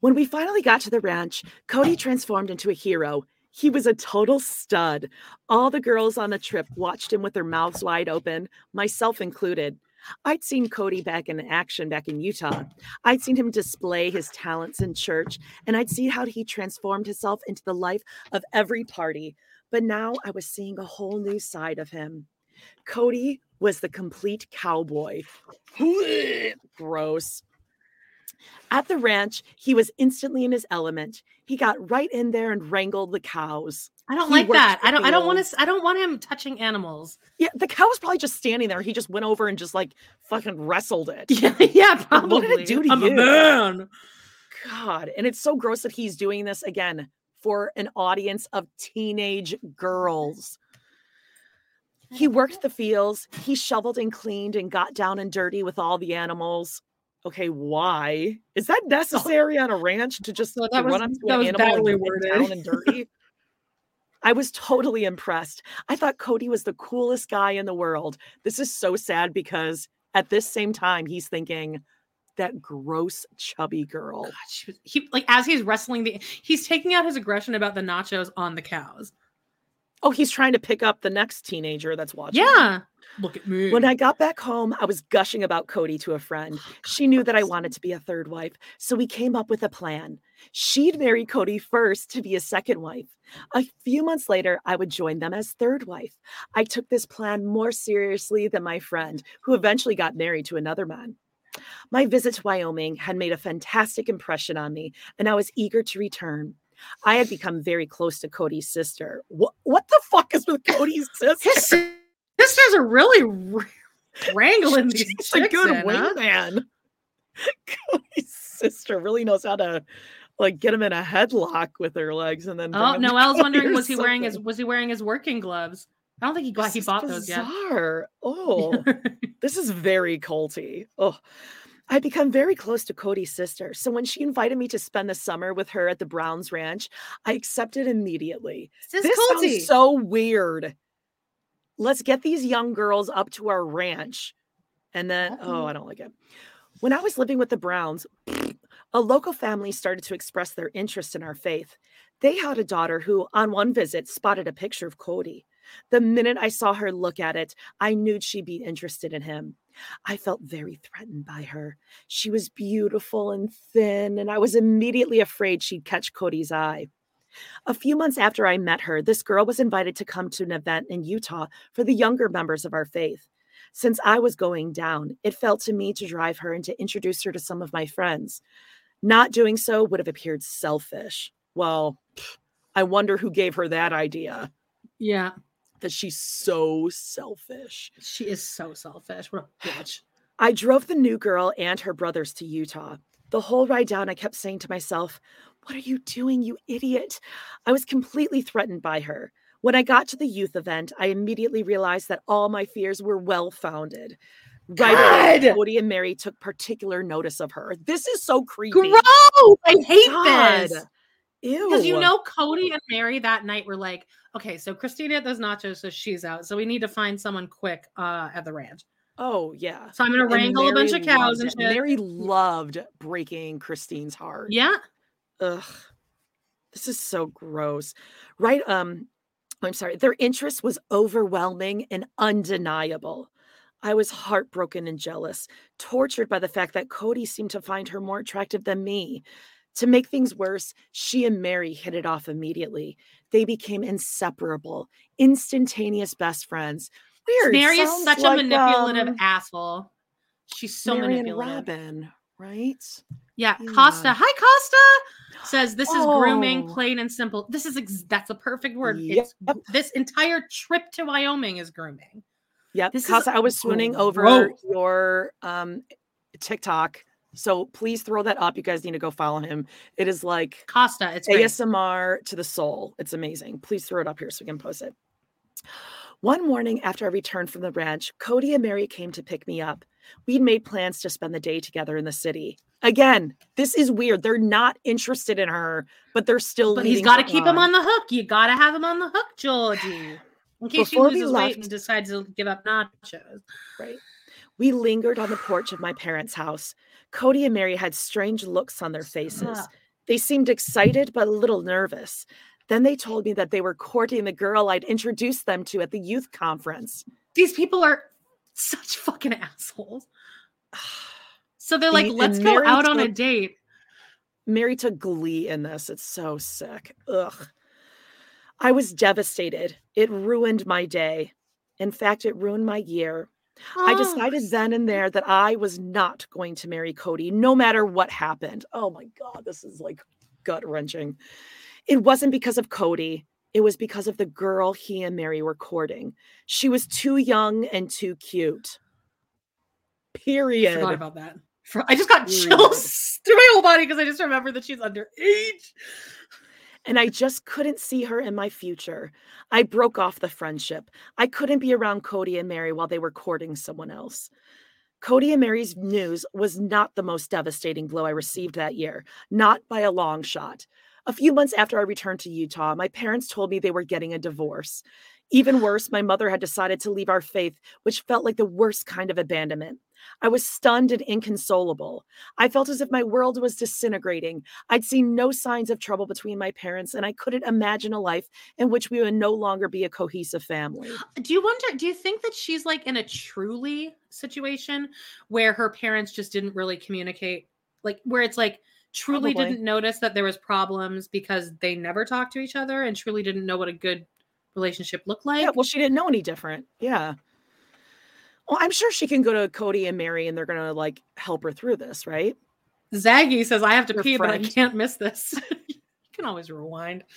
when we finally got to the ranch kody transformed into a hero he was a total stud all the girls on the trip watched him with their mouths wide open myself included I'd seen Kody back in action back in Utah. I'd seen him display his talents in church, and I'd see how he transformed himself into the life of every party. But now I was seeing a whole new side of him. Kody was the complete cowboy. Gross. At the ranch, he was instantly in his element. He got right in there and wrangled the cows. I don't He like that. I don't I don't want to I don't want him touching animals. Yeah, the cow was probably just standing there. He just went over and just like fucking wrestled it. Yeah, yeah, probably. What did it do to I'm you? a man. God. And it's so gross that he's doing this again for an audience of teenage girls. He worked the fields, he shoveled and cleaned and got down and dirty with all the animals. Okay, why? Is that oh. necessary on a ranch to just So that was- run up to that an was animal and badly get worded. down and dirty? I was totally impressed. I thought Kody was the coolest guy in the world. This is so sad because at this same time, he's thinking that gross chubby girl. God, was, he like as he's wrestling the he's taking out his aggression about the nachos on the cows. Oh, he's trying to pick up the next teenager that's watching. Yeah. Look at me. When I got back home, I was gushing about Kody to a friend. Oh, she knew that I wanted to be a third wife, so we came up with a plan. She'd marry Kody first to be a second wife. A few months later, I would join them as third wife. I took this plan more seriously than my friend, who eventually got married to another man. My visit to Wyoming had made a fantastic impression on me, and I was eager to return. I had become very close to Kody's sister. What, what the fuck is with Kody's sister? His sisters are really r- wrangling these She's a good in, huh? wingman. Kody's sister really knows how to like get him in a headlock with her legs and then. Oh, Noelle's wondering was he wearing his was he wearing his working gloves? I don't think he got he bought those yet. Oh, this is very culty. Oh, I become very close to Kody's sister. So when she invited me to spend the summer with her at the Browns Ranch, I accepted immediately. This is This culty. sounds so weird. Let's get these young girls up to our ranch. And then, oh, oh. I don't like it. When I was living with the Browns, a local family started to express their interest in our faith. They had a daughter who, on one visit, spotted a picture of Kody. The minute I saw her look at it, I knew she'd be interested in him. I felt very threatened by her. She was beautiful and thin, and I was immediately afraid she'd catch Kody's eye. A few months after I met her, this girl was invited to come to an event in Utah for the younger members of our faith. Since I was going down, it felt to me to drive her and to introduce her to some of my friends. Not doing so would have appeared selfish. Well, I wonder who gave her that idea. Yeah. That she's so selfish. She is so selfish. What a bitch. I drove the new girl and her brothers to Utah. The whole ride down, I kept saying to myself, What are you doing, you idiot? I was completely threatened by her. When I got to the youth event, I immediately realized that all my fears were well founded. Right God! Kody and Meri took particular notice of her. This is so creepy. Gross! I hate God. this. Ew. Because you know, Kody and Meri that night were like, okay, so Christina does nachos, so she's out. So we need to find someone quick uh, at the ranch. Oh yeah. So I'm gonna And wrangle a bunch of cows and shit. Meri loved breaking Christine's heart. Yeah. Ugh. This is so gross. Right. Um, I'm sorry. Their interest was overwhelming and undeniable. I was heartbroken and jealous, tortured by the fact that Kody seemed to find her more attractive than me. To make things worse, she and Meri hit it off immediately. They became inseparable, instantaneous best friends. Weird. Meri is such like, a manipulative um, asshole. She's so Meri and manipulative. Robyn, right? Yeah, Yeah. Costa. Hi, Costa. Says this is grooming, Oh. plain and simple. This is ex- that's a perfect word. It's this entire trip to Wyoming is grooming. Yep. This is I was swooning over gross. your um TikTok. So please throw that up. You guys need to go follow him. It is like Costa. It's great. ASMR to the soul. It's amazing. Please throw it up here so we can post it. One morning after I returned from the ranch, Kody and Meri came to pick me up. We'd made plans to spend the day together in the city. Again, this is weird. They're not interested in her, but they're still. But he's got to keep him on the hook. You got to have him on the hook, Georgie. In case Before he we loses weight and decides to give up nachos. Right. We lingered on the porch of my parents' house. Kody and Meri had strange looks on their faces. They seemed excited, but a little nervous. Then they told me that they were courting the girl I'd introduced them to at the youth conference. These people are such fucking assholes. So they're like, And- let's and go Meri out on a date. Meri took glee in this. It's so sick. Ugh. I was devastated. It ruined my day. In fact, it ruined my year. I Oh, decided then and there that I was not going to marry Kody, no matter what happened. Oh my God, this is like gut wrenching. It wasn't because of Kody, it was because of the girl he and Meri were courting. She was too young and too cute. I Period. forgot about that. I just got Period. chills through my whole body because I just remember that she's underage. And I just couldn't see her in my future. I broke off the friendship. I couldn't be around Kody and Meri while they were courting someone else. Kody and Meri's news was not the most devastating blow I received that year, not by a long shot. A few months after I returned to Utah, my parents told me they were getting a divorce. Even worse, my mother had decided to leave our faith, which felt like the worst kind of abandonment. I was stunned and inconsolable. I felt as if my world was disintegrating. I'd seen no signs of trouble between my parents, and I couldn't imagine a life in which we would no longer be a cohesive family. Do you wonder, do you think that she's like in a Truely situation where her parents just didn't really communicate? Like where it's like Truely Probably. didn't notice that there was problems because they never talked to each other and Truely didn't know what a good relationship looked like. Yeah, well, she didn't know any different. Yeah. Well, I'm sure she can go to Kody and Meri and they're going to like help her through this, right? Zaggy says, I have to Her pee, but I can't miss this. you can always rewind.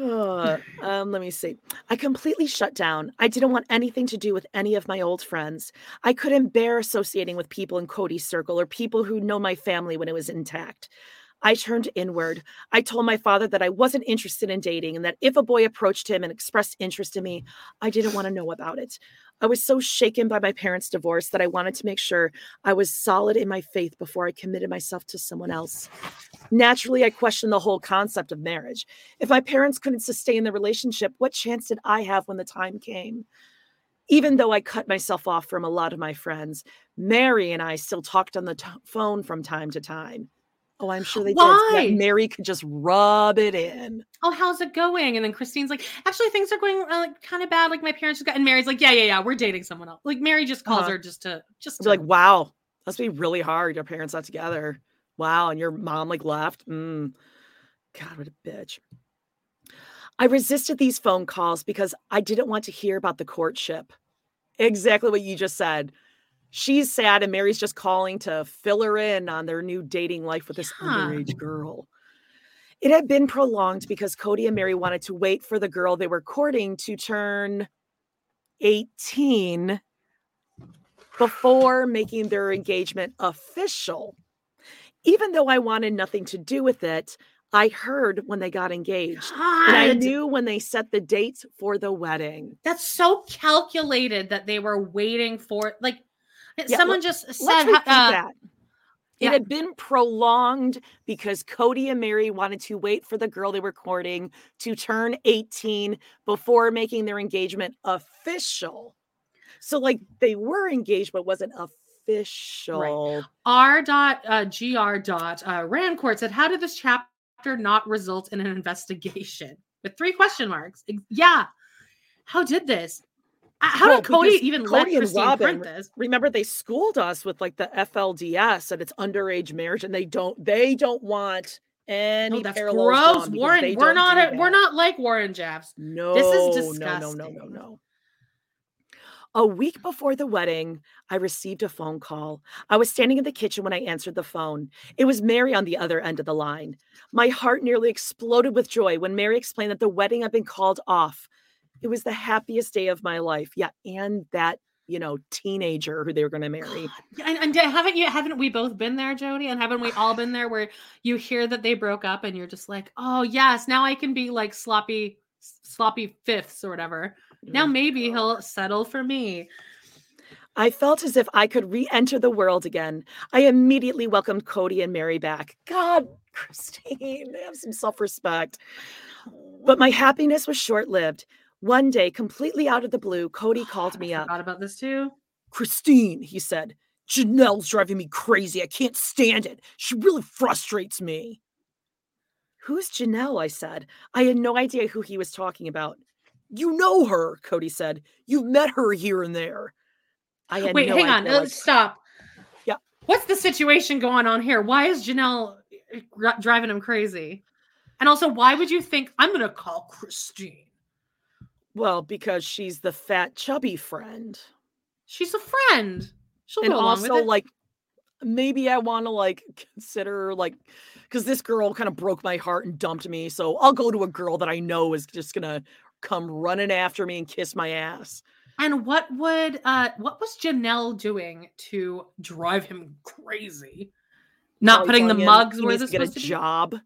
Uh, um, let me see. I completely shut down. I didn't want anything to do with any of my old friends. I couldn't bear associating with people in Kody's circle or people who know my family when it was intact. I turned inward. I told my father that I wasn't interested in dating and that if a boy approached him and expressed interest in me, I didn't want to know about it. I was so shaken by my parents' divorce that I wanted to make sure I was solid in my faith before I committed myself to someone else. Naturally, I questioned the whole concept of marriage. If my parents couldn't sustain the relationship, what chance did I have when the time came? Even though I cut myself off from a lot of my friends, Meri and I still talked on the t- phone from time to time. Oh, I'm sure they did. Why? Meri could just rub it in. Oh, how's it going? And then Christine's like, actually, things are going uh, like kind of bad. Like my parents just got, and Meri's like, yeah, yeah, yeah, we're dating someone else. Like Meri just calls Uh-huh. her just to just to, like, wow, must be really hard. Your parents not together. Wow. And your mom like left. Mm. God, what a bitch. I resisted these phone calls because I didn't want to hear about the courtship. Exactly what you just said. She's sad, and Meri's just calling to fill her in on their new dating life with this Yeah. underage girl. It had been prolonged because Kody and Meri wanted to wait for the girl they were courting to turn 18 before making their engagement official. Even though I wanted nothing to do with it, I heard when they got engaged. And I knew when they set the dates for the wedding. That's so calculated that they were waiting for like Yeah, someone let- just said uh, that. It yeah. had been prolonged because Kody and Meri wanted to wait for the girl they were courting to turn 18 before making their engagement official. So, like, they were engaged, but wasn't official. R dot uh, gr dot uh, Rancourt said, "How did this chapter not result in an investigation?" With three question marks. Yeah, how did this? Uh, How Well, did Kody even Kody let Christine Robyn, print this? Remember, they schooled us with like the FLDS and it's underage marriage, and they don't they don't want any No, that's gross, Warren. We're not. A, we're not like Warren Jeffs. No, This is no, no, disgusting. no, no, no. A week before the wedding, I received a phone call. I was standing in the kitchen when I answered the phone. It was Meri on the other end of the line. My heart nearly exploded with joy when Meri explained that the wedding had been called off. It was the happiest day of my life. Yeah, and that, you know, teenager who they were going to marry. Yeah, And, and uh, haven't you? Haven't we both been there, Jody? And haven't we all been there where you hear that they broke up and you're just like, oh yes, now I can be like sloppy, sloppy fifths or whatever. Now mm, maybe he'll settle for me. I felt as if I could re enter the world again. I immediately welcomed Kody and Meri back. God, Christine, have some self respect. But my happiness was short lived. One day, completely out of the blue, Kody called me I up. forgot about this too. Christine, he said, Janelle's driving me crazy. I can't stand it. She really frustrates me. Who's Janelle? I said. I had no idea who he was talking about. You know her, Kody said. You've met her here and there. I had no Wait, no hang on. idea, uh, like- stop. Yeah. What's the situation going on here? Why is Janelle uh, driving him crazy? And also, why would you think I'm going to call Christine? Well, because she's the fat, chubby friend. She's a friend. She'll and go along with also, like, maybe I want to, like, consider, like, because this girl kind of broke my heart and dumped me. So I'll go to a girl that I know is just going to come running after me and kiss my ass. And what would uh what was Janelle doing to drive him crazy? Not Probably putting the mugs he where to get a to be? job.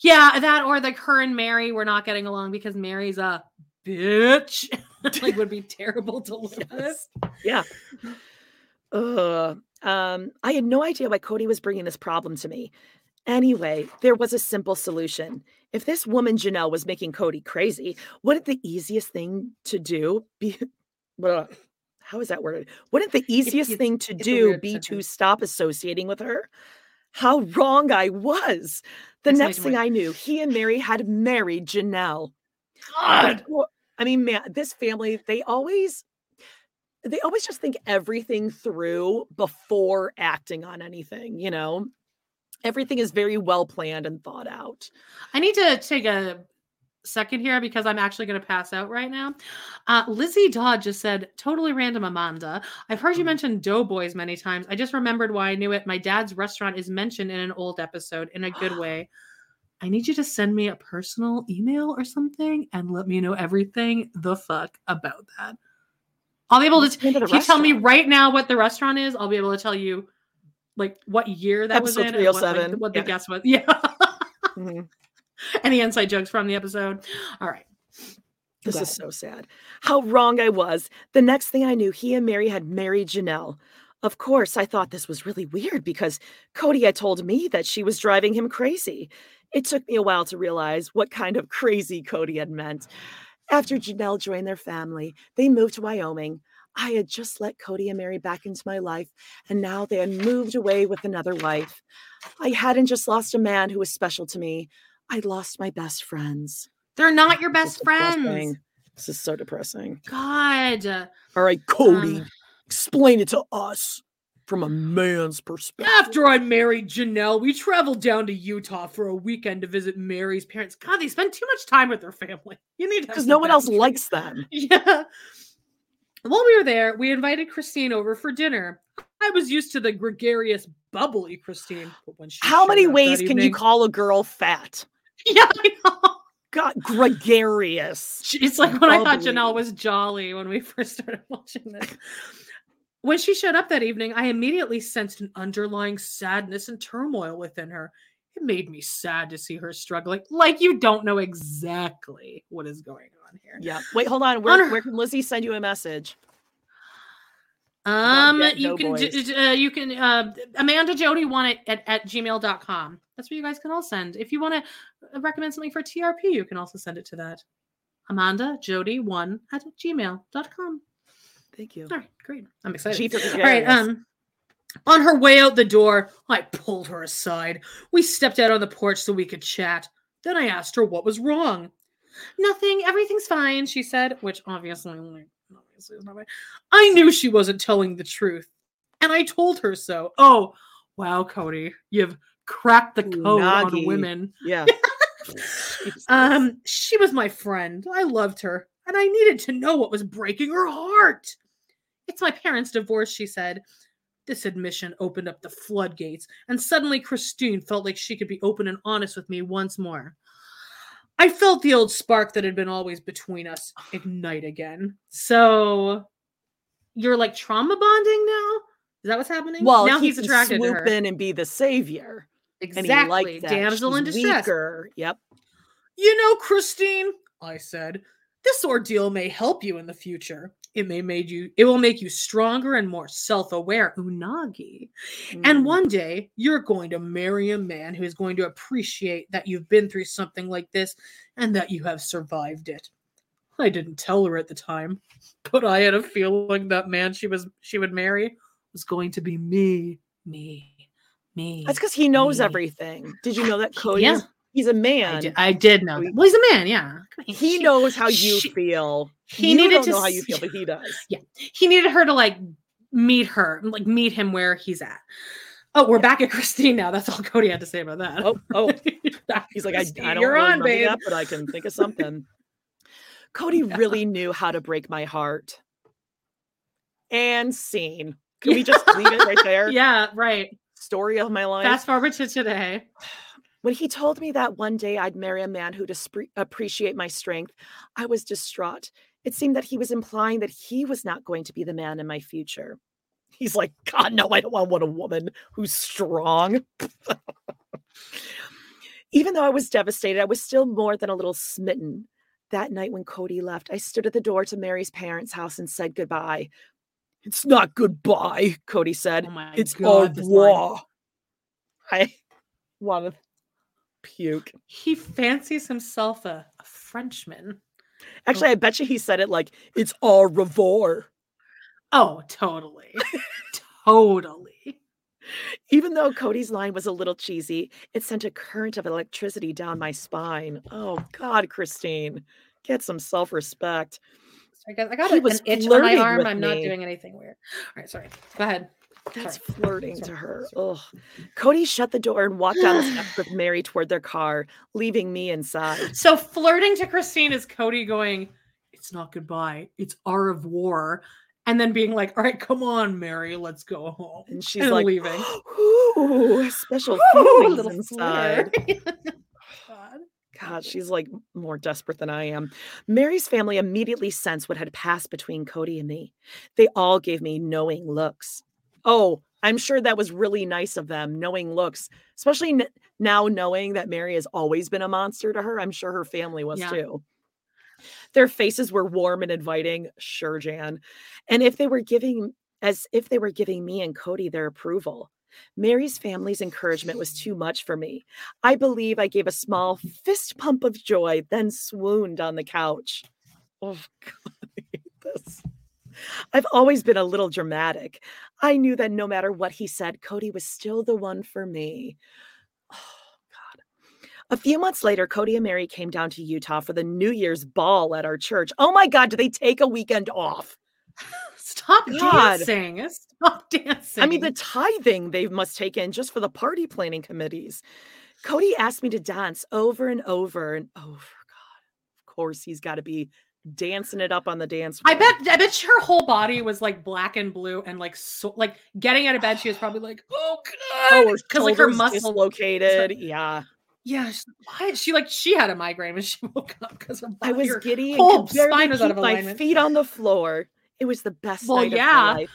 Yeah, that or like her and Meri were not getting along because Meri's a bitch. like would be terrible to live with. Yeah. Uh, um, I had no idea why Kody was bringing this problem to me. Anyway, there was a simple solution. If this woman Janelle was making Kody crazy, wouldn't the easiest thing to do be Blah. how is that worded? Wouldn't the easiest it's- thing to do be to stop associating with her? How wrong I was. The next thing. I knew, he and Meri had married Janelle. God. Well, I mean, man, this family, they always they always just think everything through before acting on anything, you know? Everything is very well planned and thought out. I need to take a second here because I'm actually going to pass out right now. Uh, Lizzie Dodd just said, totally random, Amanda. I've heard you mention Doughboys many times. I just remembered why I knew it. My dad's restaurant is mentioned in an old episode in a good way. I need you to send me a personal email or something and let me know everything the fuck about that. I'll be able to. the name If the you tell me right now what the restaurant is, I'll be able to tell you like what year that was in, and what, like, 307, what the yeah. guess was. Yeah. Mhm. Any inside jokes from the episode? All right. This is so sad. How wrong I was. The next thing I knew, he and Meri had married Janelle. Of course, I thought this was really weird because Kody had told me that she was driving him crazy. It took me a while to realize what kind of crazy Kody had meant. After Janelle joined their family, they moved to Wyoming. I had just let Kody and Meri back into my life, and now they had moved away with another wife. I hadn't just lost a man who was special to me, I'd lost my best friends. They're not your best is depressing. friends. This is so depressing. God. All right, Kody, Um, explain it to us from a man's perspective. After I married Janelle, we traveled down to Utah for a weekend to visit Meri's parents. God, they spend too much time with their family. You need Because no one else likes them. Yeah. While we were there, we invited Christine over for dinner. I was used to the gregarious, bubbly Christine, but when she How many ways can you call a girl fat? Yeah, I know. God, gregarious. It's like when I thought Janelle was jolly when we first started watching this. When she showed up that evening, I immediately sensed an underlying sadness and turmoil within her. It made me sad to see her struggling. Like you don't know exactly what is going on here. Yeah. Wait, hold on. Where, her- where can Lizzie send you a message? Um, you can d- uh, you can uh, Amanda Jody one at, at, at gmail.com. That's where you guys can all send. If you want to recommend something for TRP, you can also send it to that. Amanda Jody one at gmail.com. Thank you. All right, great. I'm excited. G All right. Um, on her way out the door, I pulled her aside. We stepped out on the porch so we could chat. Then I asked her what was wrong. Nothing. Everything's fine, she said, which obviously, obviously is not right. I knew she wasn't telling the truth, and I told her so. Oh, wow, Kody, you've cracked the code on women. Yeah. Um, she was my friend. I loved her, and I needed to know what was breaking her heart. It's my parents' divorce, she said. This admission opened up the floodgates, and suddenly Christine felt like she could be open and honest with me once more. I felt the old spark that had been always between us ignite again. So you're like trauma bonding now? Is that what's happening? Well, now he he's attracted to swoop her. in and be the savior. And he Exactly. Damsel in distress. Weaker. Yep. You know, Christine, I said, this ordeal may help you in the future. It may made you it will make you stronger and more self-aware, unagi. And Mm. one day you're going to marry a man who is going to appreciate that you've been through something like this and that you have survived it. I didn't tell her at the time, but I had a feeling that man she was she would marry was going to be me, me, me. That's because he knows me. everything. Did you know that Kody? Yeah. is- He's a I man. did, I did know. That. Well, he's a man, yeah. He knows how you she- feel. he you needed to know how you feel, but he does. Yeah. He needed her to like meet her, like meet him where he's at. Oh, we're back at Christine now. That's all Kody had to say about that. Oh, oh. He's like, I, I don't you're really on, babe. that, but I can think of something. Kody really knew how to break my heart. And scene. Can we just leave it right there? Yeah, right. Story of my life. Fast forward to today. When he told me that one day I'd marry a man who'd espre- appreciate my strength, I was distraught. It seemed that he was implying that he was not going to be the man in my future. He's like, God, no, I don't want, a woman who's strong. Even though I was devastated, I was still more than a little smitten. That night when Kody left, I stood at the door to Meri's parents' house and said goodbye. It's not goodbye, Kody said. Oh it's God, au revoir. I Want to puke. He fancies himself a, a Frenchman. Actually, oh. I bet you he said it like it's au revoir. Oh, totally. totally. Even though Kody's line was a little cheesy, it sent a current of electricity down my spine. Oh God, Christine, get some self-respect. I guess I got He a- an itch on my arm. I'm not doing anything weird. All right, sorry. Go ahead. That's Sorry. flirting to her. Ugh. Kody shut the door and walked down the steps with Meri toward their car, leaving me inside. So flirting to Christine is Kody going, "It's not goodbye, it's au revoir," and then being like, "All right, come on, Meri, let's go home." And she's like, leaving. Ooh, special Ooh, feelings little inside. Oh God. God, she's like more desperate than I am. Meri's family immediately sensed what had passed between Kody and me. They all gave me knowing looks. Oh, I'm sure that was really nice of them, knowing looks, especially n- now knowing that Meri has always been a monster to her. I'm sure her family was Yeah. too. Their faces were warm and inviting, sure, Jan. And if they were giving, as if they were giving me and Kody their approval. Meri's family's encouragement was too much for me. I believe I gave a small fist pump of joy, then swooned on the couch. Oh, God, I hate this. I've always been a little dramatic. I knew that no matter what he said, Kody was still the one for me. Oh, God. A few months later, Kody and Meri came down to Utah for the New Year's ball at our church. Oh my God, do they take a weekend off? Stop God. dancing. Stop dancing. I mean, the tithing they must take in just for the party planning committees. Kody asked me to dance over and over and over. God, of course, he's got to be dancing it up on the dance I bet I bet her whole body was like black and blue and like so like getting out of bed she was probably like oh Oh, god her because like her muscle dislocated. Yeah, yeah she, why she like she had a migraine when she woke up because her I was her giddy and whole barely spine was out of my feet on the floor. It was the best Well, night of yeah. my life.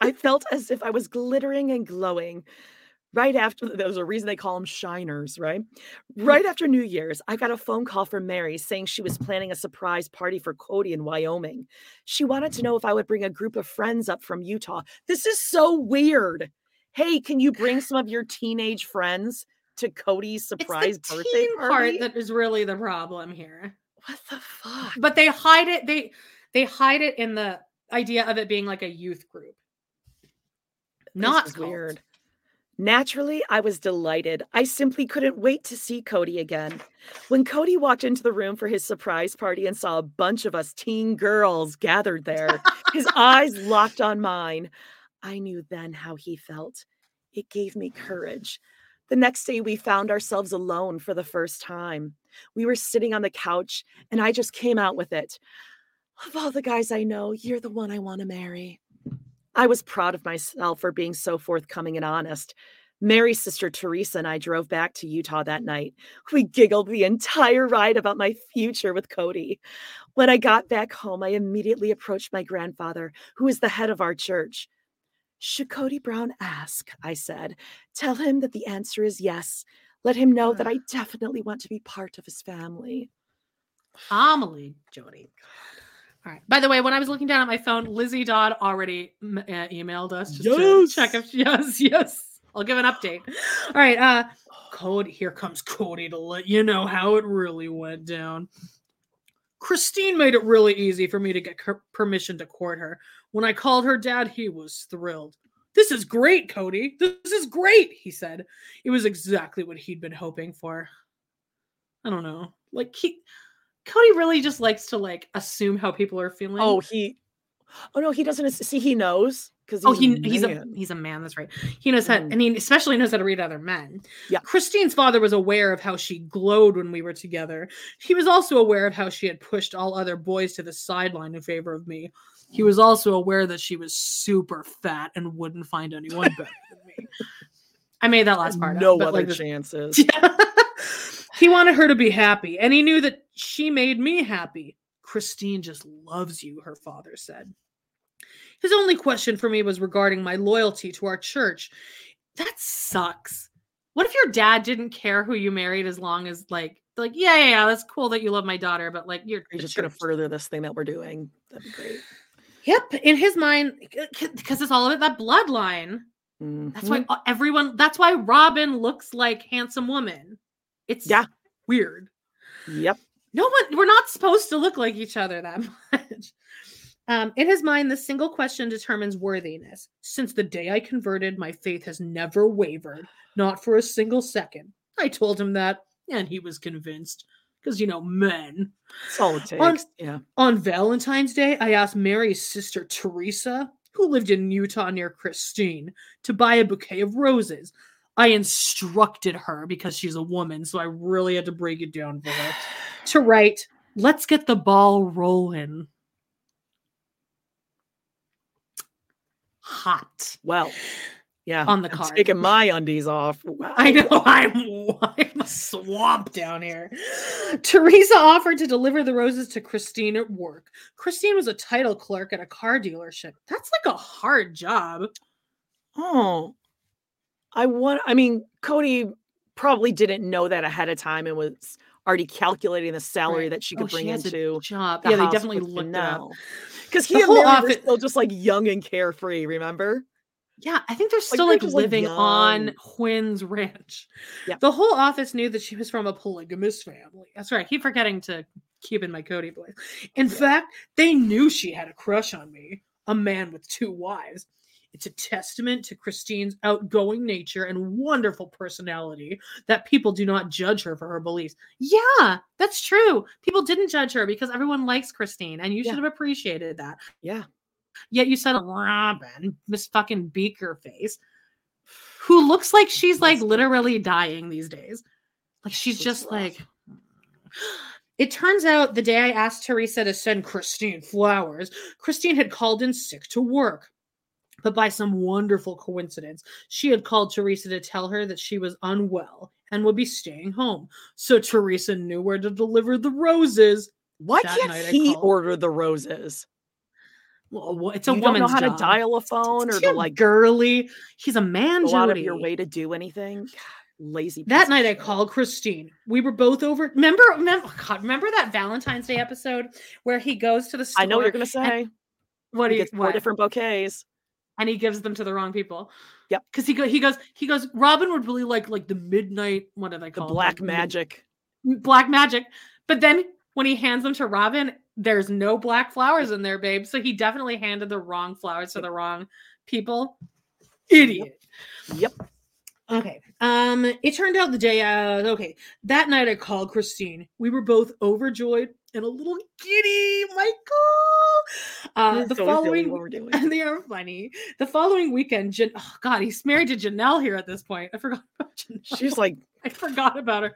I felt as if I was glittering and glowing. Right after there was a reason they call them shiners, right? Hmm. Right after New Year's, I got a phone call from Meri saying she was planning a surprise party for Kody in Wyoming. She wanted to know if I would bring a group of friends up from Utah. This is so weird. Hey, can you bring some of your teenage friends to Kody's surprise it's the birthday teen party? part that is really the problem here what the fuck? but they hide it they they hide it in the idea of it being like a youth group not weird. Naturally, I was delighted. I simply couldn't wait to see Kody again. When Kody walked into the room for his surprise party and saw a bunch of us teen girls gathered there, his eyes locked on mine. I knew then how he felt. It gave me courage. The next day, we found ourselves alone for the first time. We were sitting on the couch, and I just came out with it. Of all the guys I know, you're the one I want to marry. I was proud of myself for being so forthcoming and honest. Meri's sister Teresa and I drove back to Utah that night. We giggled the entire ride about my future with Kody. When I got back home, I immediately approached my grandfather, who is the head of our church. Should Kody Brown ask? I said. Tell him that the answer is yes. Let him know that I definitely want to be part of his family. Amelie, Jody. All right. By the way, when I was looking down at my phone, Lizzie Dodd already uh, emailed us just to check if yes, yes. I'll give an update. All right. Uh, Kody, here comes Kody to let you know how it really went down. Christine made it really easy for me to get permission to court her. When I called her dad, he was thrilled. This is great, Kody. This is great, he said. It was exactly what he'd been hoping for. I don't know. Like he Kody really just likes to like assume how people are feeling. Oh, he. Oh no, he doesn't. See, he knows because Oh, he he's a he's a man. That's right. He knows how, Mm. and he especially knows how to read other men. Yeah. Christine's father was aware of how she glowed when we were together. He was also aware of how she had pushed all other boys to the sideline in favor of me. He was also aware that she was super fat and wouldn't find anyone better than me. I made that last part. no but, other like, chances. he wanted her to be happy, and he knew that she made me happy. Christine just loves you, her father said. His only question for me was regarding my loyalty to our church. That sucks. What if your dad didn't care who you married as long as like like yeah yeah, yeah that's cool that you love my daughter, but like you're You're just gonna further this thing that we're doing. That'd be great. Yep, in his mind, because it's all about that bloodline. That's why uh, everyone. That's why Robyn looks like handsome woman. It's Yeah. weird. Yep. No one. We're not supposed to look like each other that much. Um, in his mind, the single question determines worthiness. Since the day I converted, my faith has never wavered, not for a single second. I told him that, and he was convinced. Because, you know, men. It takes. On- yeah. On Valentine's Day, I asked Meri's sister Teresa, who lived in Utah near Christine, to buy a bouquet of roses. I instructed her because she's a woman, so I really had to break it down for her to write, Let's get the ball rolling. Hot. Well, yeah. On the I'm card. taking my undies off. Wow. I know I'm, I'm a swamp down here. Teresa offered to deliver the roses to Christine at work. Christine was a title clerk at a car dealership. That's like a hard job. Oh, I want. I mean, Kody probably didn't know that ahead of time and was already calculating the salary Right. that she Oh, could bring she into job. the Yeah, they definitely looked up. Because he The and whole Meri were office- still just like young and carefree. Remember? Yeah, I think they're still they're like, like, living on. Winn's ranch. Yeah. The whole office knew that she was from a polygamous family. That's right. I keep forgetting to keep in my Kody voice. In fact, they knew she had a crush on me, a man with two wives. It's a testament to Christine's outgoing nature and wonderful personality that people do not judge her for her beliefs. Yeah, that's true. People didn't judge her because everyone likes Christine, and you Yeah. should have appreciated that. Yeah. Yet you said Robyn, Miss fucking Beaker face, who looks like she's like literally dying these days. Like she's just like. It turns out the day I asked Teresa to send Christine flowers, Christine had called in sick to work. But by some wonderful coincidence, she had called Teresa to tell her that she was unwell and would be staying home. So Teresa knew where to deliver the roses. Why That can't he order the roses? Well, it's a you don't know how job. to dial a phone or to like girly. He's a man, go out of your way to do anything. God, Lazy. That night I called Christine. We were both over. Remember, remember, oh God, remember that Valentine's Day episode where he goes to the store. I know what you're gonna say. What do you gets four what? different bouquets. And he gives them to the wrong people. Yep. Because he go, he goes, he goes. Robyn would really like like the midnight. What do they The call it? The black magic. black magic. But then when he hands them to Robyn, there's no black flowers in there, babe. So he definitely handed the wrong flowers to the wrong people. Idiot. Yep. Okay. Um, it turned out the day uh okay. That night I called Christine. We were both overjoyed and a little giddy, Michael. Uh the so following what we're doing. and they are funny. The following weekend, Jan- oh god, he's married to Janelle here at this point. I forgot about Janelle. She's like, I forgot about her.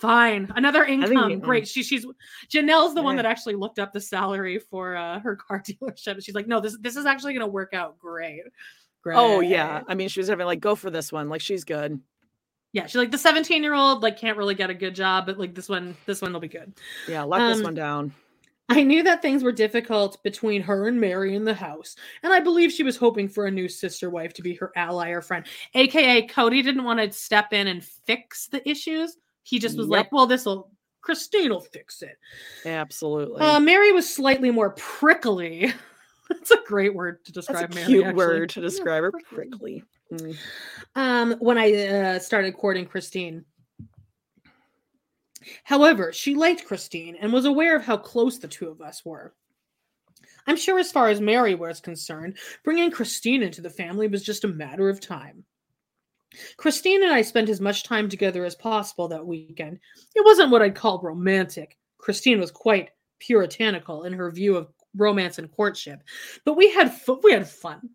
Fine. Another income. we- Great. She, she's Janelle's the one that actually looked up the salary for uh, her car dealership. She's like, no, this this is actually gonna work out great. Great. oh yeah. I mean, she was having like, go for this one. Like she's good. Yeah. She's like the 17 year old, like can't really get a good job, but like this one, this one will be good. Yeah, lock this Um, one down. I knew that things were difficult between her and Meri in the house, and I believe she was hoping for a new sister wife to be her ally or friend. AKA, Kody didn't want to step in and fix the issues. He just was Yep. like, well, this will, Christine will fix it. Absolutely. Uh, Meri was slightly more prickly. That's a great word to describe That's a Meri. cute actually. word to Yeah, describe her. Prickly. Mm. Um, when I uh, started courting Christine. However, she liked Christine and was aware of how close the two of us were. I'm sure, as far as Meri was concerned, bringing Christine into the family was just a matter of time. Christine and I spent as much time together as possible that weekend. It wasn't what I'd call romantic. Christine was quite puritanical in her view of romance and courtship, but we had fu- we had fun.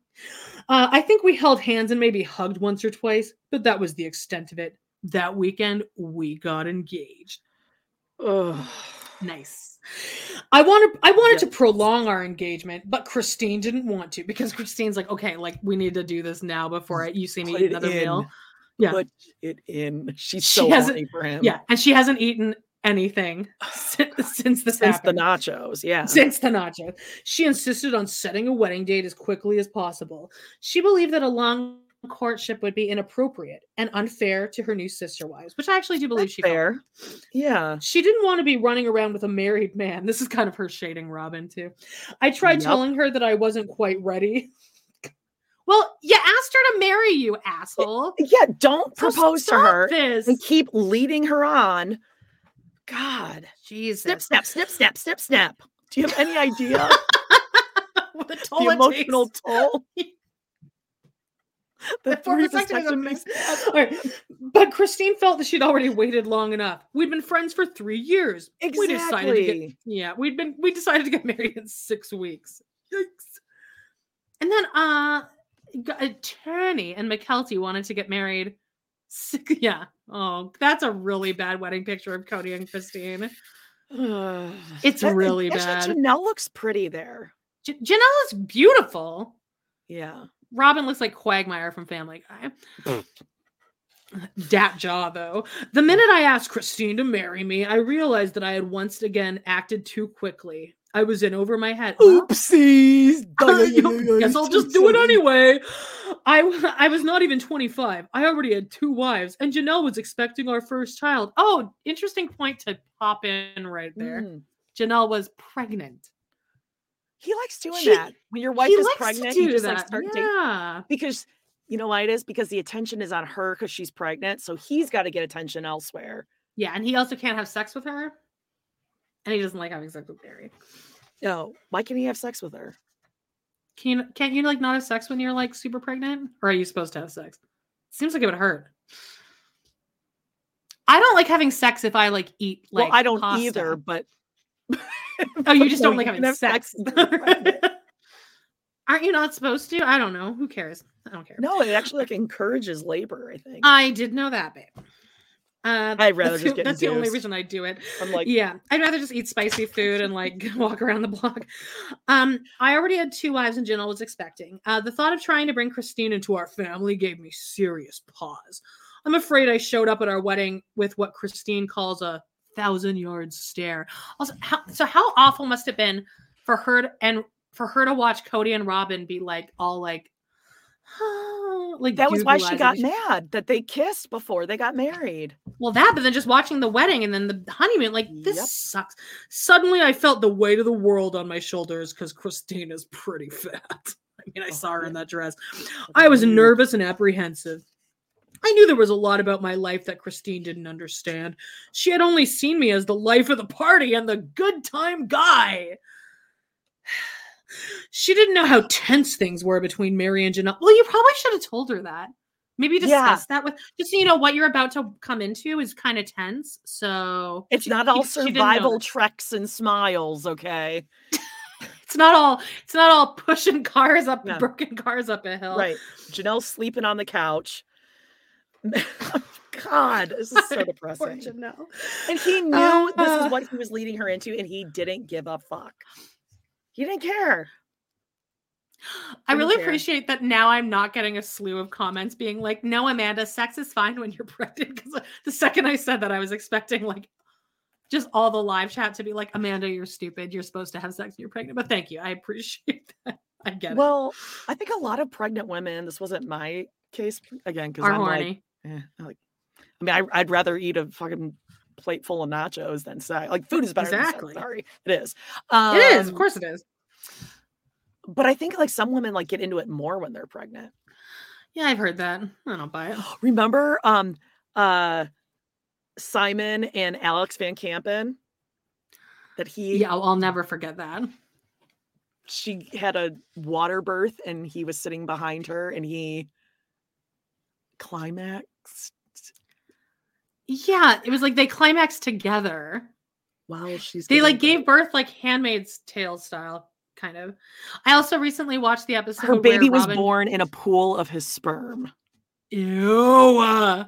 Uh, I think we held hands and maybe hugged once or twice, but that was the extent of it. That weekend, we got engaged. Ugh. Nice. I wanted I wanted to prolong our engagement, but Christine didn't want to because Christine's like, okay, like we need to do this now before I, you see me Put eat another in. meal. Yeah. Put it in. She's She so hasn't- horny for him. Yeah, and she hasn't eaten anything since, since this Since the nachos. Yeah. Since the nachos She insisted on setting a wedding date as quickly as possible. She believed that a long courtship would be inappropriate and unfair to her new sister wives, which I actually do believe That's she felt. fair. Yeah. She didn't want to be running around with a married man. This is kind of her shading Robyn too. I tried Yup. telling her that I wasn't quite ready. well, you asked her to marry you, asshole. Yeah, don't So propose to her this. and keep leading her on. God. Jesus. Snip, snap, snip, snap, snip, snap. Do you have any idea What the toll it emotional takes. toll? the Four three vasectomies are vasectomies. messed up. All right. But Christine felt that she'd already waited long enough. We'd been friends for three years. We decided to get Exactly. yeah, we'd been we decided to get married in six weeks. Yikes. And then uh attorney and McKelty wanted to get married. Six, yeah. Oh, that's a really bad wedding picture of Kody and Christine. It's That- really bad. Janelle looks pretty there. J- Janelle is beautiful. Yeah. Robyn looks like Quagmire from Family Guy. Dat jaw, though. The minute I asked Christine to marry me, I realized that I had once again acted too quickly. I was in over my head. Oopsies. Guess I'll just do it anyway. I I was not even 25. I already had two wives, and Janelle was expecting our first child. Oh, interesting point to pop in right there. Mm. Janelle was pregnant. He likes doing She- that. When your wife is pregnant, you just that. like start dating. yeah. Because you know why it is? Because the attention is on her because she's pregnant. So he's got to get attention elsewhere. Yeah, and he also can't have sex with her. And he doesn't like having sex with Barry. No. Why can't he have sex with her? Can you, can't you like not have sex when you're like super pregnant? Or are you supposed to have sex? Seems like it would hurt. I don't like having sex if I like eat like well, I don't pasta. either, but Oh, you just don't like having sex. sex. Aren't you not supposed to? I don't know. Who cares? I don't care. no, it actually like encourages labor, I think. I did know that, babe. Uh, I'd rather that's just get that's the only reason I do it. I'm like, yeah, I'd rather just eat spicy food and like walk around the block. Um, I already had two wives, and Janelle was expecting. Uh, the thought of trying to bring Christine into our family gave me serious pause. I'm afraid I showed up at our wedding with what Christine calls a thousand yard stare. Also, how, so how awful must it have been for her to, and for her to watch Kody and Robyn be like all like, like that was why she got mad that they kissed before they got married. well, that, but then just watching the wedding and then the honeymoon, like this Yep. sucks. Suddenly, I felt the weight of the world on my shoulders because Christine is pretty fat. I mean, I Oh, saw her in that dress. I was nervous and apprehensive. I knew there was a lot about my life that Christine didn't understand. She had only seen me as the life of the party and the good time guy. She didn't know how tense things were between Meri and Janelle. Well, you probably should have told her that. Maybe Yeah. discuss that with just so you know what you're about to come into is kind of tense. So It's she- not all she survival that. treks and smiles, okay? It's not all. It's not all pushing cars up, No. broken cars up a hill. Right. Janelle sleeping on the couch. God, this is so depressing. Janelle. And he knew this Uh. is what he was leading her into, and he didn't give a fuck. He didn't care. I really care. appreciate that now I'm not getting a slew of comments being like, no, Amanda, sex is fine when you're pregnant. Because the second I said that, I was expecting like just all the live chat to be like, Amanda, you're stupid. You're supposed to have sex when you're pregnant. But thank you. I appreciate that. I get it. Well, I think a lot of pregnant women, this wasn't my case again, because I'm like, eh, I like, I mean, I, I'd rather eat a fucking plate full of nachos than sex. Like, food is better than Exactly. sex. Sorry, it is. it is. Of Um, course it is. But I think like some women like get into it more when they're pregnant. Yeah, I've heard that. I don't buy it. Remember, um, uh, Simon and Alex Van Campen? That he Yeah, I'll, I'll never forget that. she had a water birth and he was sitting behind her and he climaxed Yeah, it was like they climaxed together. Wow, she's They like gave birth like Handmaid's Tale style, kind of. I also recently watched the episode. her where baby was Robyn- born in a pool of his sperm. Ew.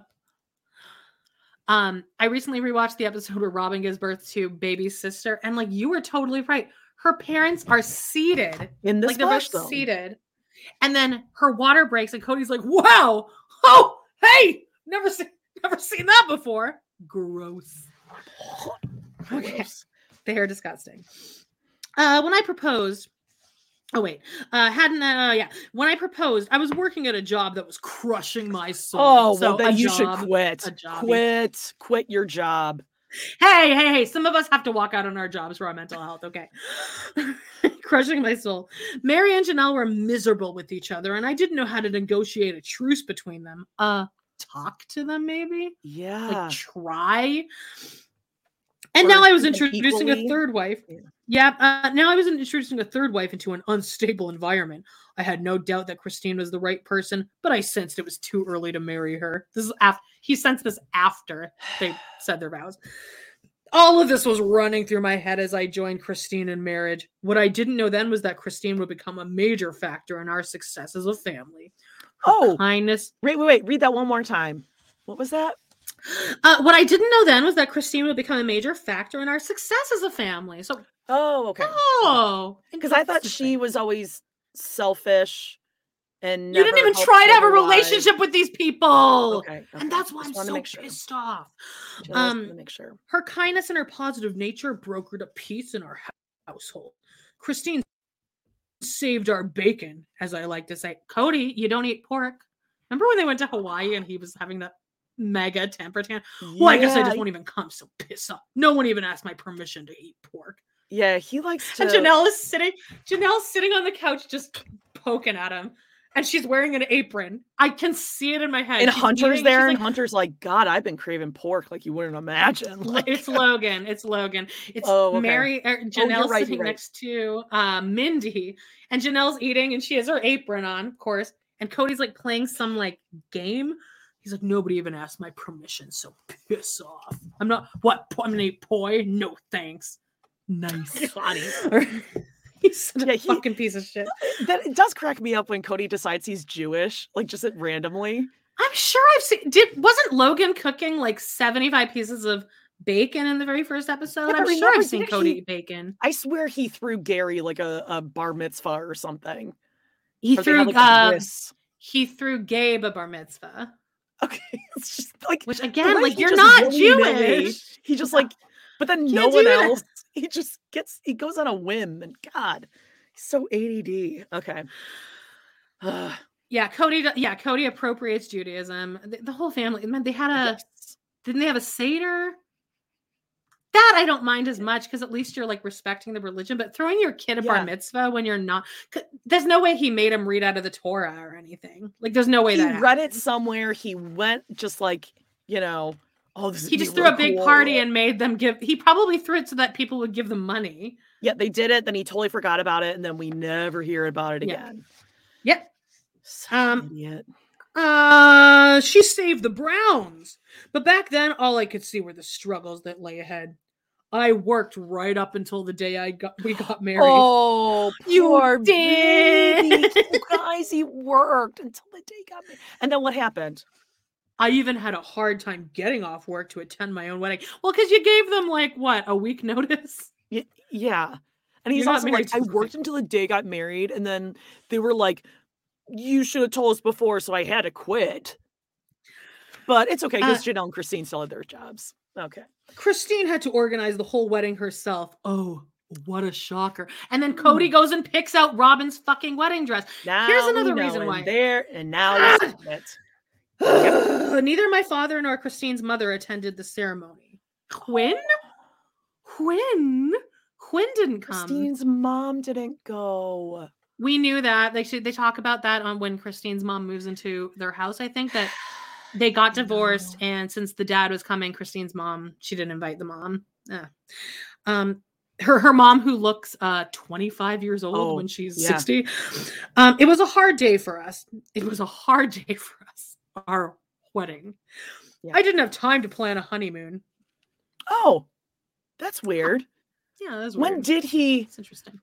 Um, I recently rewatched the episode where Robyn gives birth to baby's sister, and like you were totally right. Her parents are seated, In this like they're both zone. seated, and then her water breaks, and Kody's like, "Wow, oh, hey, never seen, never seen that before." Gross. Okay. Gross. They are disgusting. Uh, when I proposed, oh wait, uh, hadn't uh, yeah, when I proposed, I was working at a job that was crushing my soul. Oh, So well, then you job- should quit. Quit. Quit your job. Hey, hey, hey, some of us have to walk out on our jobs for our mental health, okay? Crushing my soul. Meri and Janelle were miserable with each other, and I didn't know how to negotiate a truce between them. Uh, talk to them, maybe? Yeah. Like, try. And Or now I was introducing equally. a third wife. Yeah. Yeah, uh, now I was introducing a third wife into an unstable environment. I had no doubt that Christine was the right person, but I sensed it was too early to marry her. This is after he sensed this after they said their vows. All of this was running through my head as I joined Christine in marriage. What I didn't know then was that Christine would become a major factor in our success as a family. Oh. kindness. Wait, wait, wait. Read that one more time. What was that? Uh, what I didn't know then was that Christine would become a major factor in our success as a family. So, Oh, okay. oh, Because I thought she was always selfish and You didn't even try to have a relationship with these people. Okay, okay. And that's why Just I'm so make sure. pissed off. Just Um, make sure. her kindness and her positive nature brokered a peace in our household. Christine saved our bacon, as I like to say. Kody, you don't eat pork. Remember when they went to Hawaii and he was having that mega temper tantrum? Well, I guess I just won't even come, so piss off. No one even asked my permission to eat pork. Yeah, he likes to. And Janelle is sitting, Janelle's sitting on the couch just poking at him. And she's wearing an apron. I can see it in my head. and She's Hunter's eating- there, and like, Hunter's like, God, I've been craving pork like you wouldn't imagine. Like, it's Logan. It's Logan. It's Oh, okay. Meri. Er, Janelle's right, sitting right. next to uh, Mindy, and Janelle's eating, and she has her apron on, of course. And Kody's like playing some like game. He's like, nobody even asked my permission, so piss off. I'm not. What? I'm gonna eat poi? No thanks. Nice. He's Yeah, a he- fucking piece of shit. that it does crack me up when Kody decides he's Jewish, like just randomly. I'm sure I've seen. Did wasn't Logan cooking like 75 pieces of bacon in the very first episode? Yeah, I'm but sure I've seen Kody he- eat bacon. I swear he threw Gary like a, a bar mitzvah or something. He Or threw had, like, uh, he threw Gabe a bar mitzvah. Okay, it's just like Which again, like you're not Jewish. He just like, but then no one else. He just gets. He goes on a whim, and God, he's so ADD. Okay. Yeah, Kody. Yeah, Kody appropriates Judaism. The, the whole family. Man, they had a. yes. Didn't they have a seder? That I don't mind as much because at least you're like respecting the religion. But throwing your kid a Yeah. bar mitzvah when you're not, there's no way he made him read out of the Torah or anything. Like, there's no way He that read it somewhere. He went just like you know. Oh, this is He just threw a big cool. party and made them give. He probably threw it so that people would give them money. Yeah, they did it. Then he totally forgot about it, and then we never hear about it Yeah. again. Yep. Such Um, idiot. Uh, she saved the Browns. But back then, all I could see were the struggles that lay ahead. I worked right up until the day I got we got married. Oh, You did. You guys, he worked until the day he got married. And then what happened? I even had a hard time getting off work to attend my own wedding. Well, because you gave them like what a week notice. Yeah. And he's also like, I worked until the day I got married, and then they were like, You should have told us before, so I had to quit. But it's okay because Uh, Janelle and Christine still had their jobs. Okay. Christine had to organize the whole wedding herself. Oh, what a shocker! And then Kody goes and picks out Robyn's fucking wedding dress. Now Here's another reason why. There and now we it. Neither my father nor Christine's mother attended the ceremony. Winn? Winn? Winn didn't come. Christine's mom didn't go. We knew that. They should they talk about that on when Christine's mom moves into their house. I think that they got divorced, and since the dad was coming, Christine's mom, she didn't invite the mom. Yeah. Um her her mom who looks uh 25 years old Oh, when she's yeah. 60. Um it was a hard day for us. It was a hard day for us. Our wedding. Yeah. I didn't have time to plan a honeymoon. Oh, that's weird. Yeah, that's When did he? It's interesting.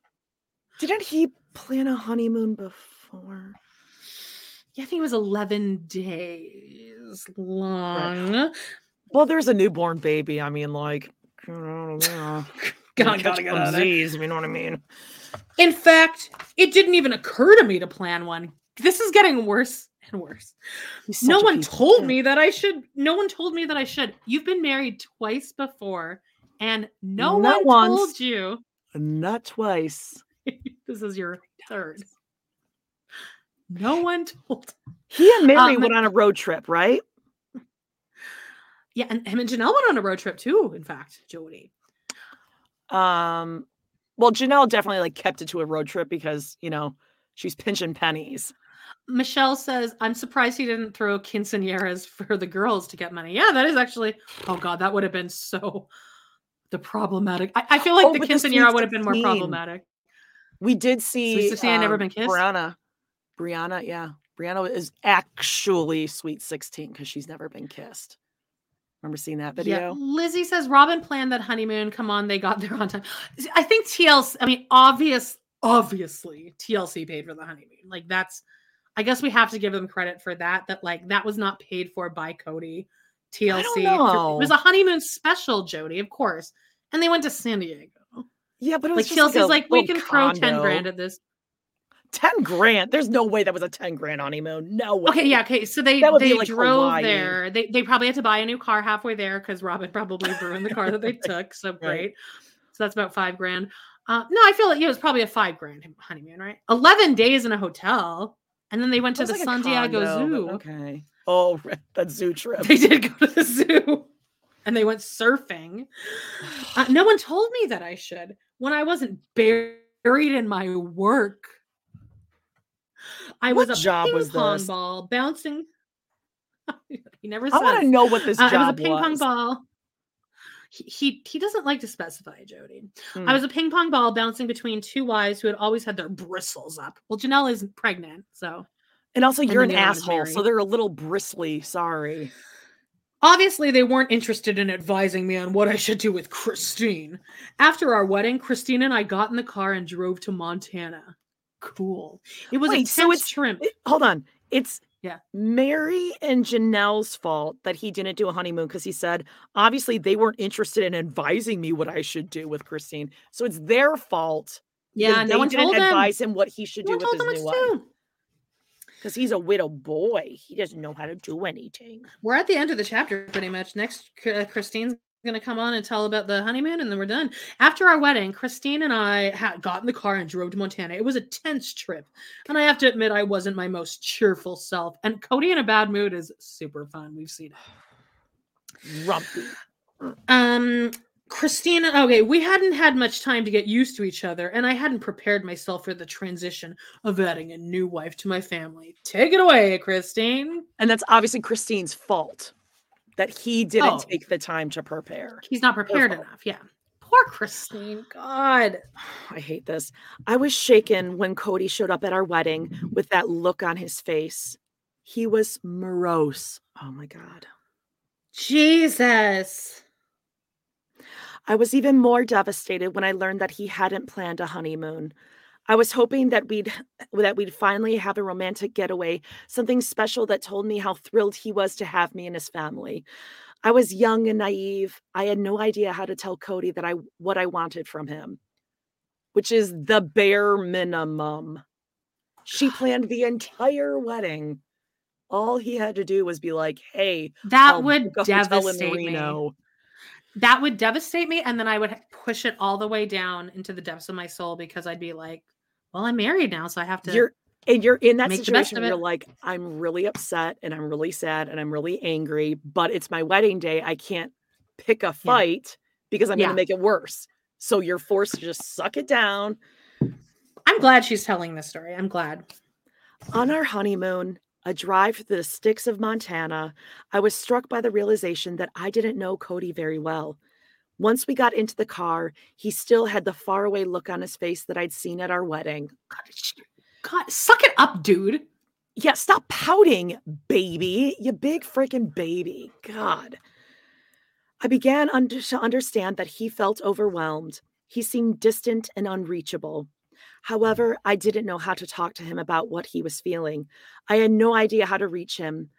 Didn't he plan a honeymoon before? Yeah, I think it was 11 days long. Well, there's a newborn baby. I mean, like, know, Gotta- get out you know what I mean? In fact, it didn't even occur to me to plan one. This is getting worse and worse. No one told me that I should. No one told me that I should. You've been married twice before, and no Not one once. told you. Not twice. this is your third. No one told. He and Meri Um, went on a road trip, right? Yeah, and him and Janelle went on a road trip too. In fact, Jody. Um, well, Janelle definitely like kept it to a road trip because you know she's pinching pennies. Michelle says, "I'm surprised he didn't throw quinceañeras for the girls to get money." Yeah, that is actually. Oh God, that would have been so the problematic. I, I feel like Oh, the quinceañera would have been more problematic. We did see. Sweet 16 had never um, been kissed? Breanna. Breanna, yeah, Breanna is actually sweet sixteen because she's never been kissed. Remember seeing that video? Yeah? Lizzie says Robyn planned that honeymoon. Come on, they got there on time. I think TLC. I mean, obvious, obviously, TLC paid for the honeymoon. Like that's. I guess we have to give them credit for that. That like that was not paid for by Kody. TLC. It was a honeymoon special, Jody, of course. And they went to San Diego. Yeah, but it Like was just TLC's a like, we can throw ten condo. grand at this. Ten grand? There's no way that was a ten grand honeymoon. No way. Okay, yeah, okay. So they they like drove Hawaii. there. They they probably had to buy a new car halfway there because Robyn probably ruined the car that they took. So great. So that's about five grand. Uh, no, I feel like yeah, it was probably a five grand honeymoon, right? Eleven days in a hotel, and then they went to the was like San Diego condo, Zoo. Okay. Oh, that zoo trip. They did go to the zoo, and they went surfing. Uh, no one told me that I should when I wasn't buried in my work. I What was a job ping was pong this? ball bouncing. he never. I want to know what this Uh, job it was a ping pong ball. He, he he doesn't like to specify, Jody. Hmm. I was a ping pong ball bouncing between two wives who had always had their bristles up. Well, Janelle isn't pregnant, so And also, And you're an the other one is asshole, so they're a little bristly. Sorry. obviously they weren't interested in advising me on what I should do with Christine. After our wedding, Christine and I got in the car and drove to Montana. Cool. It was a Wait, tense so it's shrimp. it- hold on. It's Yeah. Meri and Janelle's fault that he didn't do a honeymoon because he said obviously they weren't interested in advising me what I should do with Christine. So it's their fault. Yeah, no they one didn't told him. advise him what he should No do with his new wife. Because he's a widow boy. He doesn't know how to do anything. We're at the end of the chapter pretty much. Next, uh, Christine's going to come on and tell about the honeymoon, and then we're done. After our wedding, Christine and I had got in the car and drove to Montana. It was a tense trip, and I have to admit, I wasn't my most cheerful self. And Kody in a bad mood is super fun. We've seen it. Rumpy. Um, Christina, okay, we hadn't had much time to get used to each other, and I hadn't prepared myself for the transition of adding a new wife to my family. Take it away, Christine. And that's obviously Christine's fault that he didn't Oh. take the time to prepare. He's not prepared enough. Yeah. Poor Christine. God. I hate this. I was shaken when Kody showed up at our wedding with that look on his face. He was morose. Oh my God. Jesus. I was even more devastated when I learned that he hadn't planned a honeymoon. I was hoping that we'd that we'd finally have a romantic getaway, something special that told me how thrilled he was to have me and his family. I was young and naive. I had no idea how to tell Kody that I what I wanted from him, which is the bare minimum. She planned the entire wedding. All he had to do was be like, "Hey, That I'll would book a hotel in devastate me. That would devastate me. And then I would push it all the way down into the depths of my soul because I'd be like, well, I'm married now. So I have to. you're and you're in that make the best situation where you're like i'm really upset and i'm really sad and i'm really angry but it's my wedding day i can't pick a fight because i'm Yeah. going to make it worse so you're forced to just suck it down I'm glad she's telling this story. I'm glad. on our honeymoon a drive through the sticks of montana i was struck by the realization that i didn't know kody very well once we got into the car he still had the faraway look on his face that i'd seen at our wedding God, suck it up, dude. Yeah, stop pouting, baby. You big freaking baby. God. I began under- to understand that he felt overwhelmed. He seemed distant and unreachable. However, I didn't know how to talk to him about what he was feeling. I had no idea how to reach him.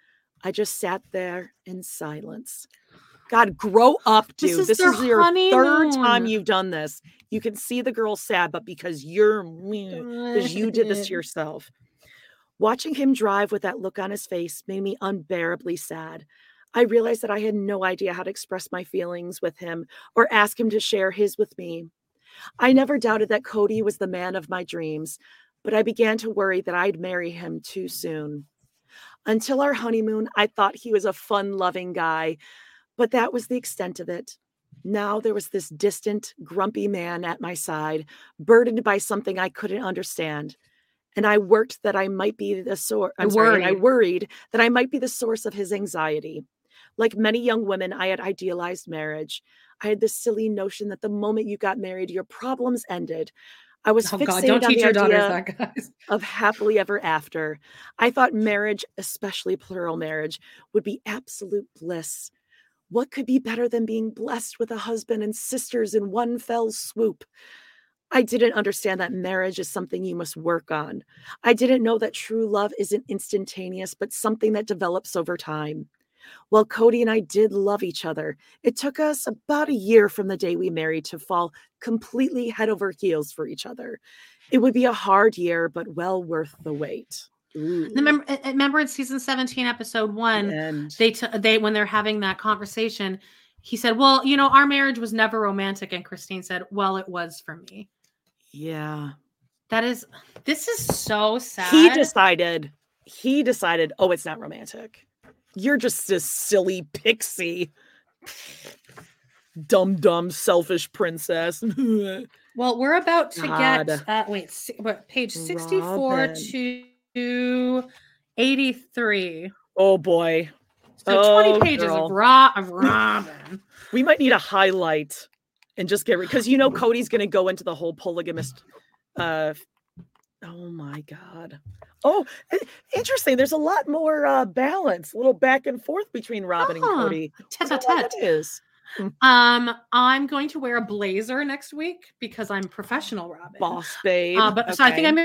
I just sat there in silence. God, grow up, This dude. is This is your third time you've done this. You can see the girl sad, but because you're because you did this to yourself. Watching him drive with that look on his face made me unbearably sad. I realized that I had no idea how to express my feelings with him or ask him to share his with me. I never doubted that Kody was the man of my dreams, but I began to worry that I'd marry him too soon. Until our honeymoon, I thought he was a fun loving guy, But that was the extent of it. Now there was this distant, grumpy man at my side, burdened by something I couldn't understand. And I worked that I might be the source. I'm sorry, I worried. worried that I might be the source of his anxiety. Like many young women, I had idealized marriage. I had this silly notion that the moment you got married, your problems ended. I was Oh fixated God, don't on teach the your idea that, guys. of happily ever after. I thought marriage, especially plural marriage, would be absolute bliss. What could be better than being blessed with a husband and sisters in one fell swoop? I didn't understand that marriage is something you must work on. I didn't know that true love isn't instantaneous, but something that develops over time. Well, Kody and I did love each other. It took us about a year from the day we married to fall completely head over heels for each other. It would be a hard year, but well worth the wait. Ooh. Remember, uh, remember in season 17, episode one, And they t- they when they're having that conversation, he said, "Well, you know, our marriage was never romantic," and Christine said, "Well, it was for me." yeah, That is, this is so sad. he decided, he decided, oh, it's not romantic. You're just a silly pixie. Dumb, dumb, selfish princess. Well, we're about to God. get uh, wait, what page sixty-four Robyn. to eighty-three. oh boy. So Oh, twenty pages girl. of raw of Robyn. We might need a highlight and just get rid because you know Kody's going to go into the whole polygamist. Uh, oh my god. Oh, interesting. There's a lot more uh, balance, a little back and forth between Robyn and Kody. Tete a tete. is. Um, I'm going to wear a blazer next week because I'm professional Robyn. Boss babe. Uh, but so I think I'm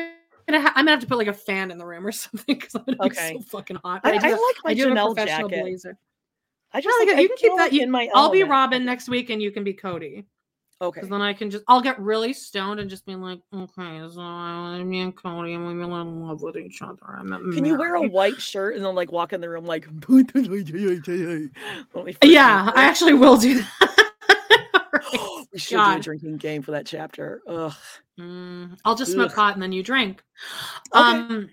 gonna ha- I'm gonna have to put like a fan in the room or something because I'm gonna Okay. be so fucking hot. I, I do- like my I do Janelle professional jacket. blazer. I I just like like. You I can keep that. You, in my I'll be. Robyn next week, and you can be Kody. Okay. Because then I can just I'll get really stoned and just be like, okay, so me and Kody, and we will in love with each other. I'm Can you wear a white shirt and then like walk in the room like? Let me freak Yeah, I actually will do that. we should do a drinking game for that chapter. Ugh. Mm, I'll just smoke Ugh. pot and then you drink. Okay. Um,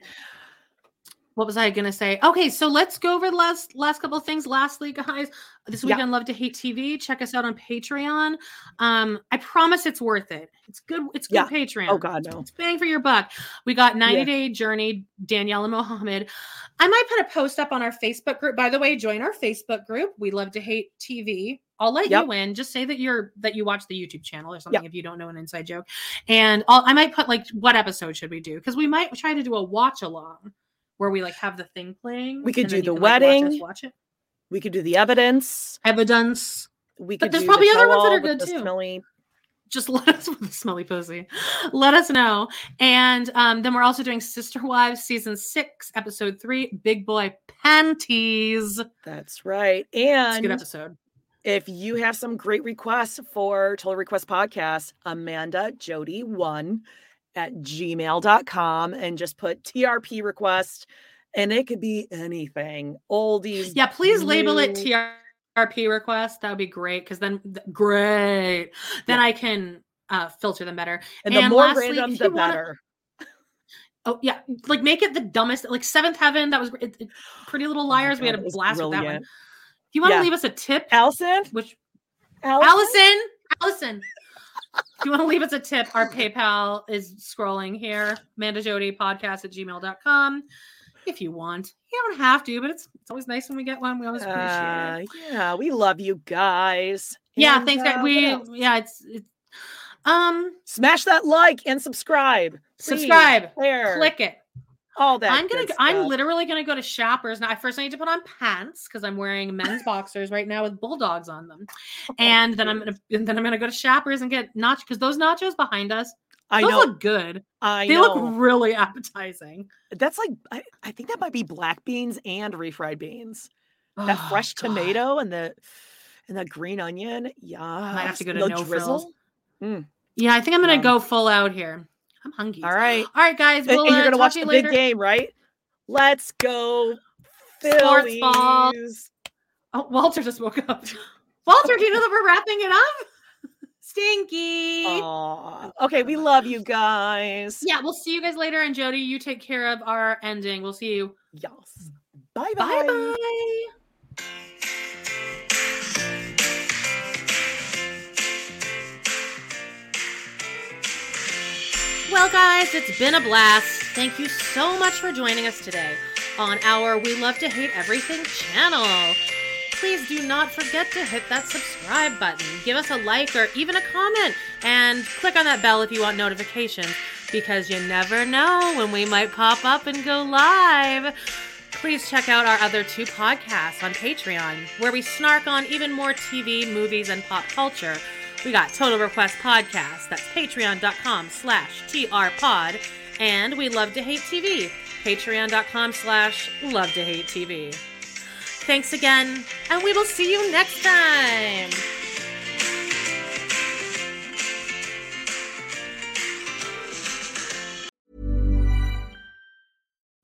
what was I gonna say? Okay, so let's go over the last last couple of things. Lastly, guys, this Yeah. weekend Love to Hate TV. Check us out on Patreon. Um, I promise it's worth it. It's good. It's good Yeah. Patreon. Oh God, no. It's bang for your buck. We got 90 Yeah. Day Journey, Danielle and Mohammed. I might put a post up on our Facebook group. By the way, join our Facebook group. We love to hate TV. I'll let Yep. you in. Just say that you're that you watch the YouTube channel or something Yep. if you don't know an inside joke. And I'll, I might put like what episode should we do? Because we might try to do a watch along where we like have the thing playing. We could do the can, like, watch wedding. Watch it. We could do the evidence. Evidence. We But could there's do probably the other ones that are good too. Smelly. just let us with the smelly pussy. Let us know. And um, then we're also doing Sister Wives season six, episode three, Big Boy Panties. That's right. And it's a good episode. If you have some great requests for Total Request Podcast, Amanda Jody one at gmail.com and just put TRP request. And it could be anything. Oldies. Yeah, please label it TRP request. That would be great because then th- great. Then Yeah. I can uh, filter them better. And the and more lastly, random, the wanna- better. Oh yeah, like make it the dumbest. Like Seventh Heaven. That was it, it- Pretty Little Oh Liars. we had a blast with that one. Brilliant. If you want to Yeah. leave us a tip, Allison? which Allison? Allison, Allison. If you want to leave us a tip, our PayPal is scrolling here. Amanda Jody podcast at gmail.com. If you want, you don't have to, but it's it's always nice when we get one. We always appreciate Uh, it. yeah, we love you guys. Yeah, And, thanks, uh, guys. what We yeah, it's it's um smash that like and subscribe. Please. subscribe, Share. click it. All that. I'm gonna I'm literally gonna go to shoppers now. I first I need to put on pants because I'm wearing men's boxers right now with bulldogs on them, and then I'm gonna and then I'm gonna go to shoppers and get nachos because those nachos behind us I those know. look good. I they know. look really appetizing. That's like I, I think that might be black beans and refried beans. That Oh, fresh God. tomato and the and the green onion. Yeah. I have to go to No Frills. Mm. Yeah, I think I'm gonna Yum. go full out here. I'm hungry. All right. All right, guys. We'll and you're uh, gonna talk watch the you big game, right? Let's go. Sports ball. Phillies. Oh, Walter just woke up. Walter, do you know that we're wrapping it up? Stinky. Aw. Okay, we love you guys. Yeah, we'll see you guys later. And Jody, you take care of our ending. We'll see you. Yes. Bye Bye bye. bye. Well, guys, it's been a blast. Thank you so much for joining us today on our We Love to Hate Everything channel. Please do not forget to hit that subscribe button, give us a like or even a comment, and click on that bell if you want notifications because you never know when we might pop up and go live. Please check out our other two podcasts on Patreon, where we snark on even more TV, movies, and pop culture. We got Total Request Podcast, that's patreon.com slash trpod, and We Love to Hate TV, patreon.com slash love to hate TV. Thanks again, and we will see you next time.